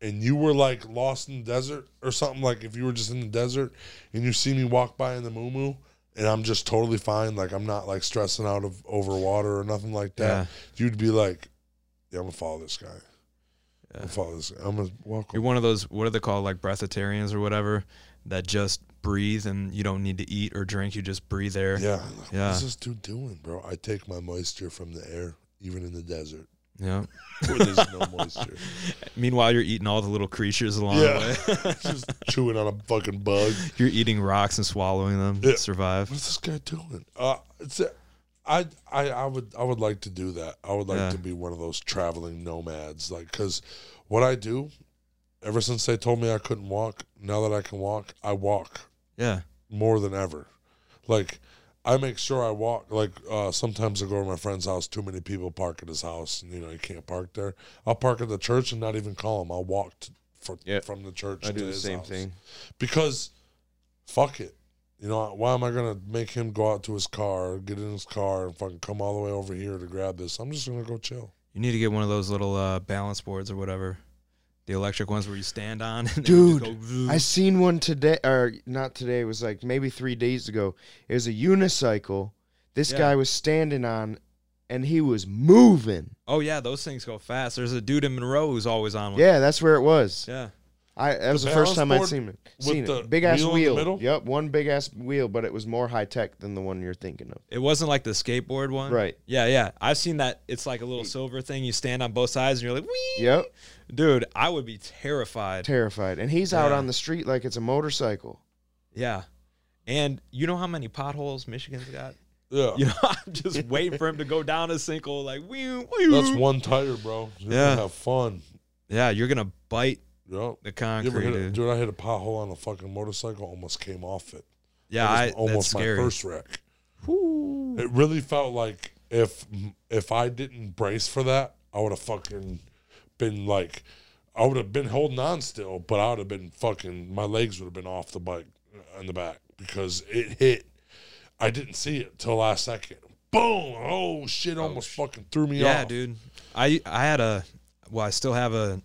and you were like lost in the desert or something, like if you were just in the desert and you see me walk by in the moo and I'm just totally fine, like I'm not like stressing out of over water or nothing like that, Yeah. you'd be like, "Yeah, I'm gonna follow this guy. I'm Yeah. gonna follow this. Guy. I'm gonna walk." You're one of those. What are they called? Like breatharians or whatever, that just breathe and you don't need to eat or drink. You just breathe air. Yeah, Yeah. What's this dude doing, bro? I take my moisture from the air, even in the desert Yeah. where there's no moisture. Meanwhile, you're eating all the little creatures along Yeah. the way. just chewing on a fucking bug. you're eating rocks and swallowing them Yeah. to survive. What's this guy doing? Uh, it's I, I, I would, I would like to do that. I would like Yeah. to be one of those traveling nomads, like, cause what I do, ever since they told me I couldn't walk, now that I can walk, I walk Yeah. more than ever. Like, I make sure I walk. Like, uh, sometimes I go to my friend's house. Too many people park at his house, and you know you can't park there. I'll park at the church and not even call him. I'll walk to, for, Yeah. from the church. I to do the same house thing. because fuck it. You know, why am I gonna make him go out to his car, get in his car, and fucking come all the way over here to grab this? I'm just gonna go chill. You need to get one of those little uh, balance boards or whatever. The electric ones where you stand on. And Dude, go, I seen one today, or not today. It was like maybe three days ago. It was a unicycle. This Yeah. guy was standing on, and he was moving. oh yeah, those things go fast. There's a dude in Monroe who's always on one. Yeah, that's where it was. Yeah. I that was the, balance first time I'd seen it. with Seen the it. Big ass wheel in the wheel. middle? Yep, one big ass wheel, but it was more high tech than the one you're thinking of. It wasn't like the skateboard one. Right. Yeah, yeah. I've seen that. It's like a little silver thing. You stand on both sides and you're like, wee. Yep, Dude, I would be terrified. terrified. And he's out on the street like it's a motorcycle. yeah. And you know how many potholes Michigan's got? Yeah, You know, I'm just waiting for him to go down a sinkhole like, wee, wee. that's one tire, bro. You're Yeah. gonna have fun. Yeah, you're going to bite Yep. the concrete. a, dude. I hit a pothole on a fucking motorcycle. Almost came off it. yeah, I, almost that's my first wreck. It really felt like if if I didn't brace for that, I would have fucking been like, I would have been holding on still, but I would have been fucking. My legs would have been off the bike uh, in the back because it hit. I didn't see it till last second. Boom! Oh shit! Oh, almost fucking threw me Yeah, off. Yeah, dude. I I had a well, I still have a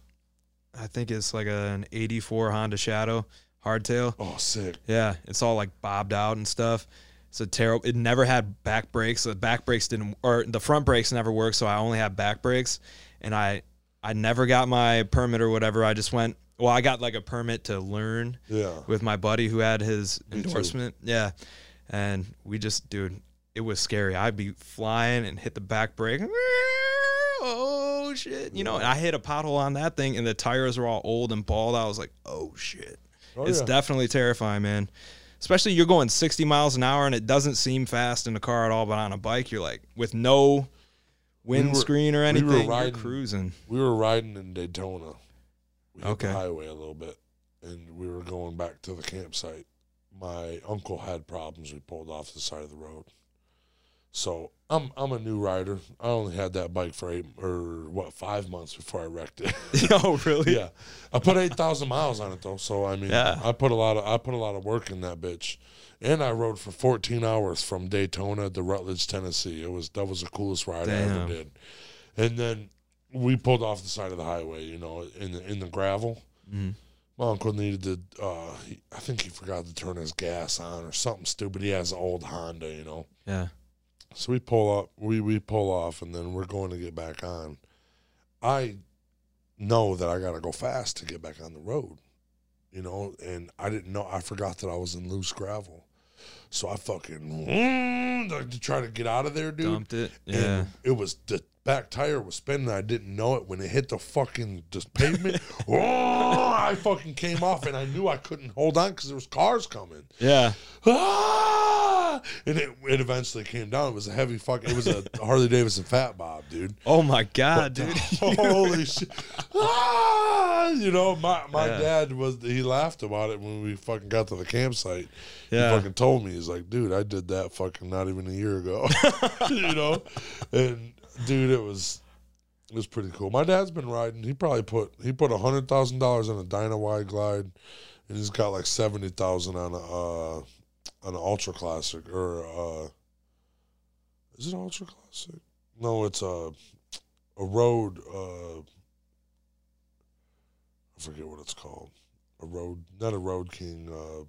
I think it's like an 84 Honda Shadow hardtail. Oh, sick. Yeah, it's all like bobbed out and stuff. It's a terrible. It never had back brakes. The back brakes didn't, or the front brakes never worked. So I only had back brakes, and I I never got my permit or whatever. I just went. Well, I got like a permit to learn Yeah. with my buddy who had his Me too. endorsement. Yeah, and we just, dude, it was scary. I'd be flying and hit the back brake. Oh shit! You know, and I hit a pothole on that thing, and the tires were all old and bald. I was like, oh shit! Oh, it's yeah. definitely terrifying, man. Especially you're going 60 miles an hour and it doesn't seem fast in a car at all, but on a bike, you're like with no windscreen or we were anything. You're cruising. We were riding in Daytona. We Okay. the highway a little bit, and we were going back to the campsite. My uncle had problems. We pulled off the side of the road. So I'm I'm a new rider. I only had that bike for eight or what five months before I wrecked it. oh, really? yeah, I put eight thousand miles on it though. So I mean, Yeah. I put a lot of I put a lot of work in that bitch, and I rode for 14 hours from Daytona to Rutledge, Tennessee. It was that was the coolest ride I ever did. And then we pulled off the side of the highway, you know, in the in the gravel. Mhm. My uncle needed to. Uh, he, I think he forgot to turn his gas on or something stupid. He has an old Honda, you know. Yeah. So we pull up, we we pull off, and then we're going to get back on. I know that I got to go fast to get back on the road, you know, and I didn't know. I forgot that I was in loose gravel, so I fucking like to try to get out of there, dude. Dumped it. And Yeah. it was the back tire was spinning. I didn't know it when it hit the fucking just pavement. oh, I fucking came off, and I knew I couldn't hold on because there was cars coming Yeah. ah! and it, it eventually came down. It was a heavy fuck. It was a Harley Davidson Fat Bob, dude. Oh my God, dude. Holy shit! Ah! You know, my my Yeah. dad was he laughed about it when we fucking got to the campsite. Yeah. He fucking told me he's like, dude, I did that fucking not even a year ago. you know, and dude, it was. It was pretty cool. My dad's been riding. He probably put he put a hundred thousand dollars on a Dyna Wide Glide, and he's got like seventy thousand on a uh, on an Ultra Classic or uh, is it Ultra Classic? No, it's a a road. Uh, I forget what it's called. A road, not a Road King. Uh,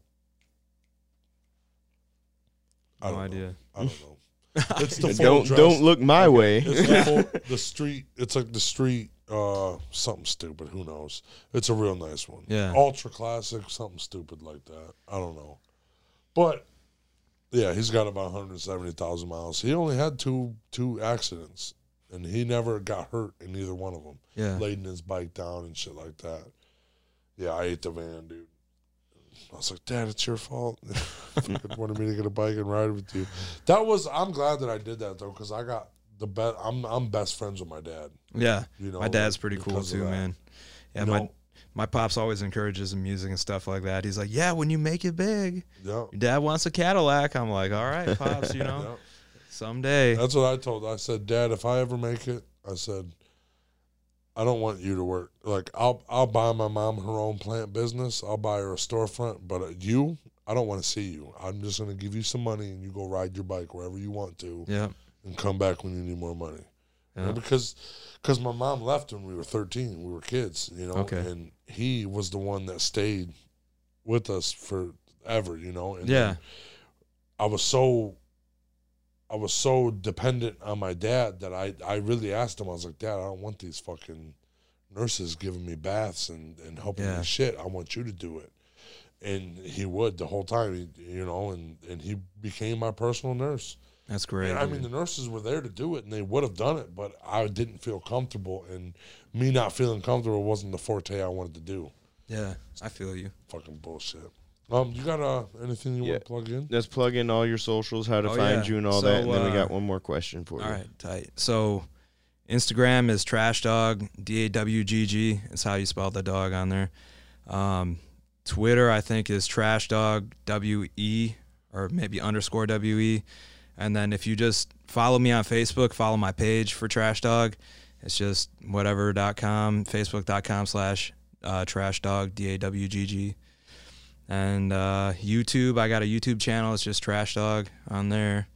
I No don't idea. Know. I don't know. It's the full don't dress. don't look my way. It's the, full, the street. It's like the street. Uh, something stupid. Who knows? It's a real nice one. Yeah. Ultra classic. Something stupid like that. I don't know. But yeah, he's got about 170,000 miles. He only had two two accidents, and he never got hurt in either one of them. Yeah. Laying his bike down and shit like that. Yeah, I ate the van, dude. I was like, Dad, it's your fault. Wanted me to get a bike and ride with you. That was. I'm glad that I did that though, because I got the best. I'm I'm best friends with my dad. Yeah. You know, my dad's pretty cool too, man. Yeah, You my know? my pops always encourages the music and stuff like that. He's like, "Yeah, when you make it big, Yeah. your dad wants a Cadillac." I'm like, "All right, pops, you know, yeah. someday." That's what I told. I said, Dad, if I ever make it, I said, I don't want you to work. Like I'll I'll buy my mom her own plant business. I'll buy her a storefront, but uh, you, I don't want to see you. I'm just gonna give you some money and you go ride your bike wherever you want to, Yeah. and come back when you need more money. Yeah. because because my mom left when we were 13. We were kids, you know, Okay. and he was the one that stayed with us forever, you know. And Yeah. I was so I was so dependent on my dad that I, I really asked him, I was like, Dad, I don't want these fucking nurses giving me baths and, and helping Yeah. me shit. I want you to do it. And he would the whole time, you know, and, and he became my personal nurse. That's great. And I mean, the nurses were there to do it, and they would have done it, but I didn't feel comfortable, and me not feeling comfortable wasn't the forte I wanted to do. yeah, I feel you. Fucking bullshit. Um, you got uh anything you Yeah. want to plug in? Let's plug in all your socials, how to Oh, find yeah. you, and all So, that. And then we uh, got one more question for All you. right, tight. So, Instagram is trash dog d a w g g. Is how you spell the dog on there. Um, Twitter I think is trash dog w e or maybe underscore w e. And then if you just follow me on Facebook, follow my page for trash dog. It's just whatever.com, facebook.com slash uh, trash dog d a w g g. And uh, YouTube, I got a YouTube channel. It's just trash dog on there.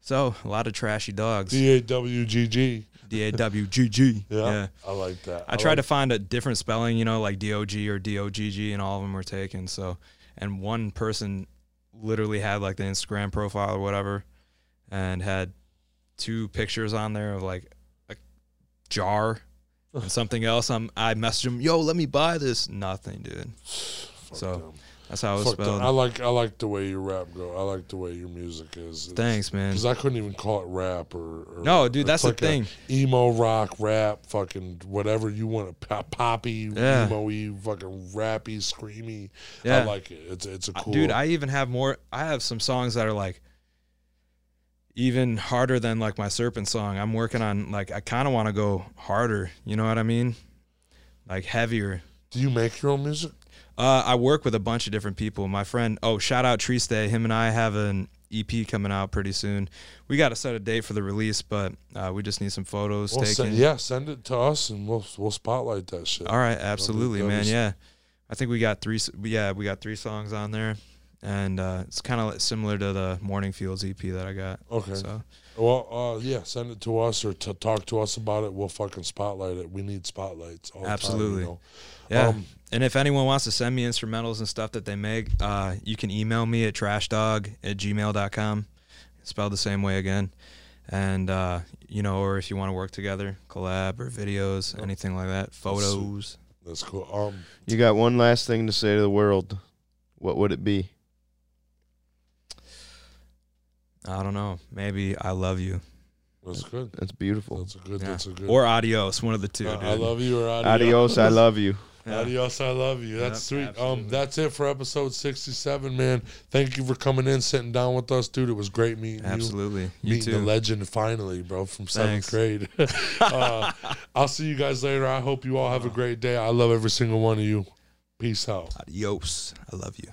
So a lot of trashy dogs. D A W G G. D A W G G. Yeah. I like that. I tried like to find a different spelling, you know, like D O G or D O G G, and all of them were taken. So, and one person literally had like the Instagram profile or whatever, and had two pictures on there of like a jar and something else. I'm I messaged him, yo, let me buy this. Nothing, dude. Fuck so, them. That's how it was them. spelled. I like I like the way your rap go. I like the way your music is. Thanks, man. Because I couldn't even call it rap or. or No, dude, that's the like thing. emo rock rap, fucking whatever you want, pop, poppy, Yeah. emo-y, fucking rappy, screamy. Yeah. I like it. It's it's a cool. Dude, I even have more. I have some songs that are like, even harder than like my serpent song. I'm working on like I kind of want to go harder. You know what I mean? Like heavier. Do you make your own music? Uh, I work with a bunch of different people. My friend, oh, shout out Tree Stay. Him and I have an EP coming out pretty soon. We got to set a date for the release, but uh, we just need some photos Well, taken. send, yeah, send it to us and we'll we'll spotlight that shit. All right, absolutely, man. Yeah, I think we got three. Yeah, we got three songs on there, and uh, it's kind of similar to the Morning Fields EP that I got. Okay. So Well, uh, yeah, send it to us or to talk to us about it. We'll fucking spotlight it. We need spotlights. All Absolutely. The time, yeah. Um, and if anyone wants to send me instrumentals and stuff that they make, uh, you can email me at trashdog at gmail.com. Spelled the same way again. And, uh, you know, or if you want to work together, collab or videos, anything like that, photos. you that's cool. Um, You got one last thing to say to the world. What would it be? I don't know. Maybe I love you. that's good. That's beautiful. That's a good. Yeah. That's a good. Or adios, one of the two. Uh, dude. I love you or adios. Adios, I love you. Yeah. Adios, I love you. That's Yep, sweet. absolutely. Um, that's it for episode sixty-seven, man. Thank you for coming in, sitting down with us, dude. It was great meeting you. Absolutely. You meeting the legend finally, bro, from seventh Thanks. grade. uh, I'll see you guys later. I hope you all have a great day. I love every single one of you. Peace out. Adios. I love you. Yeah.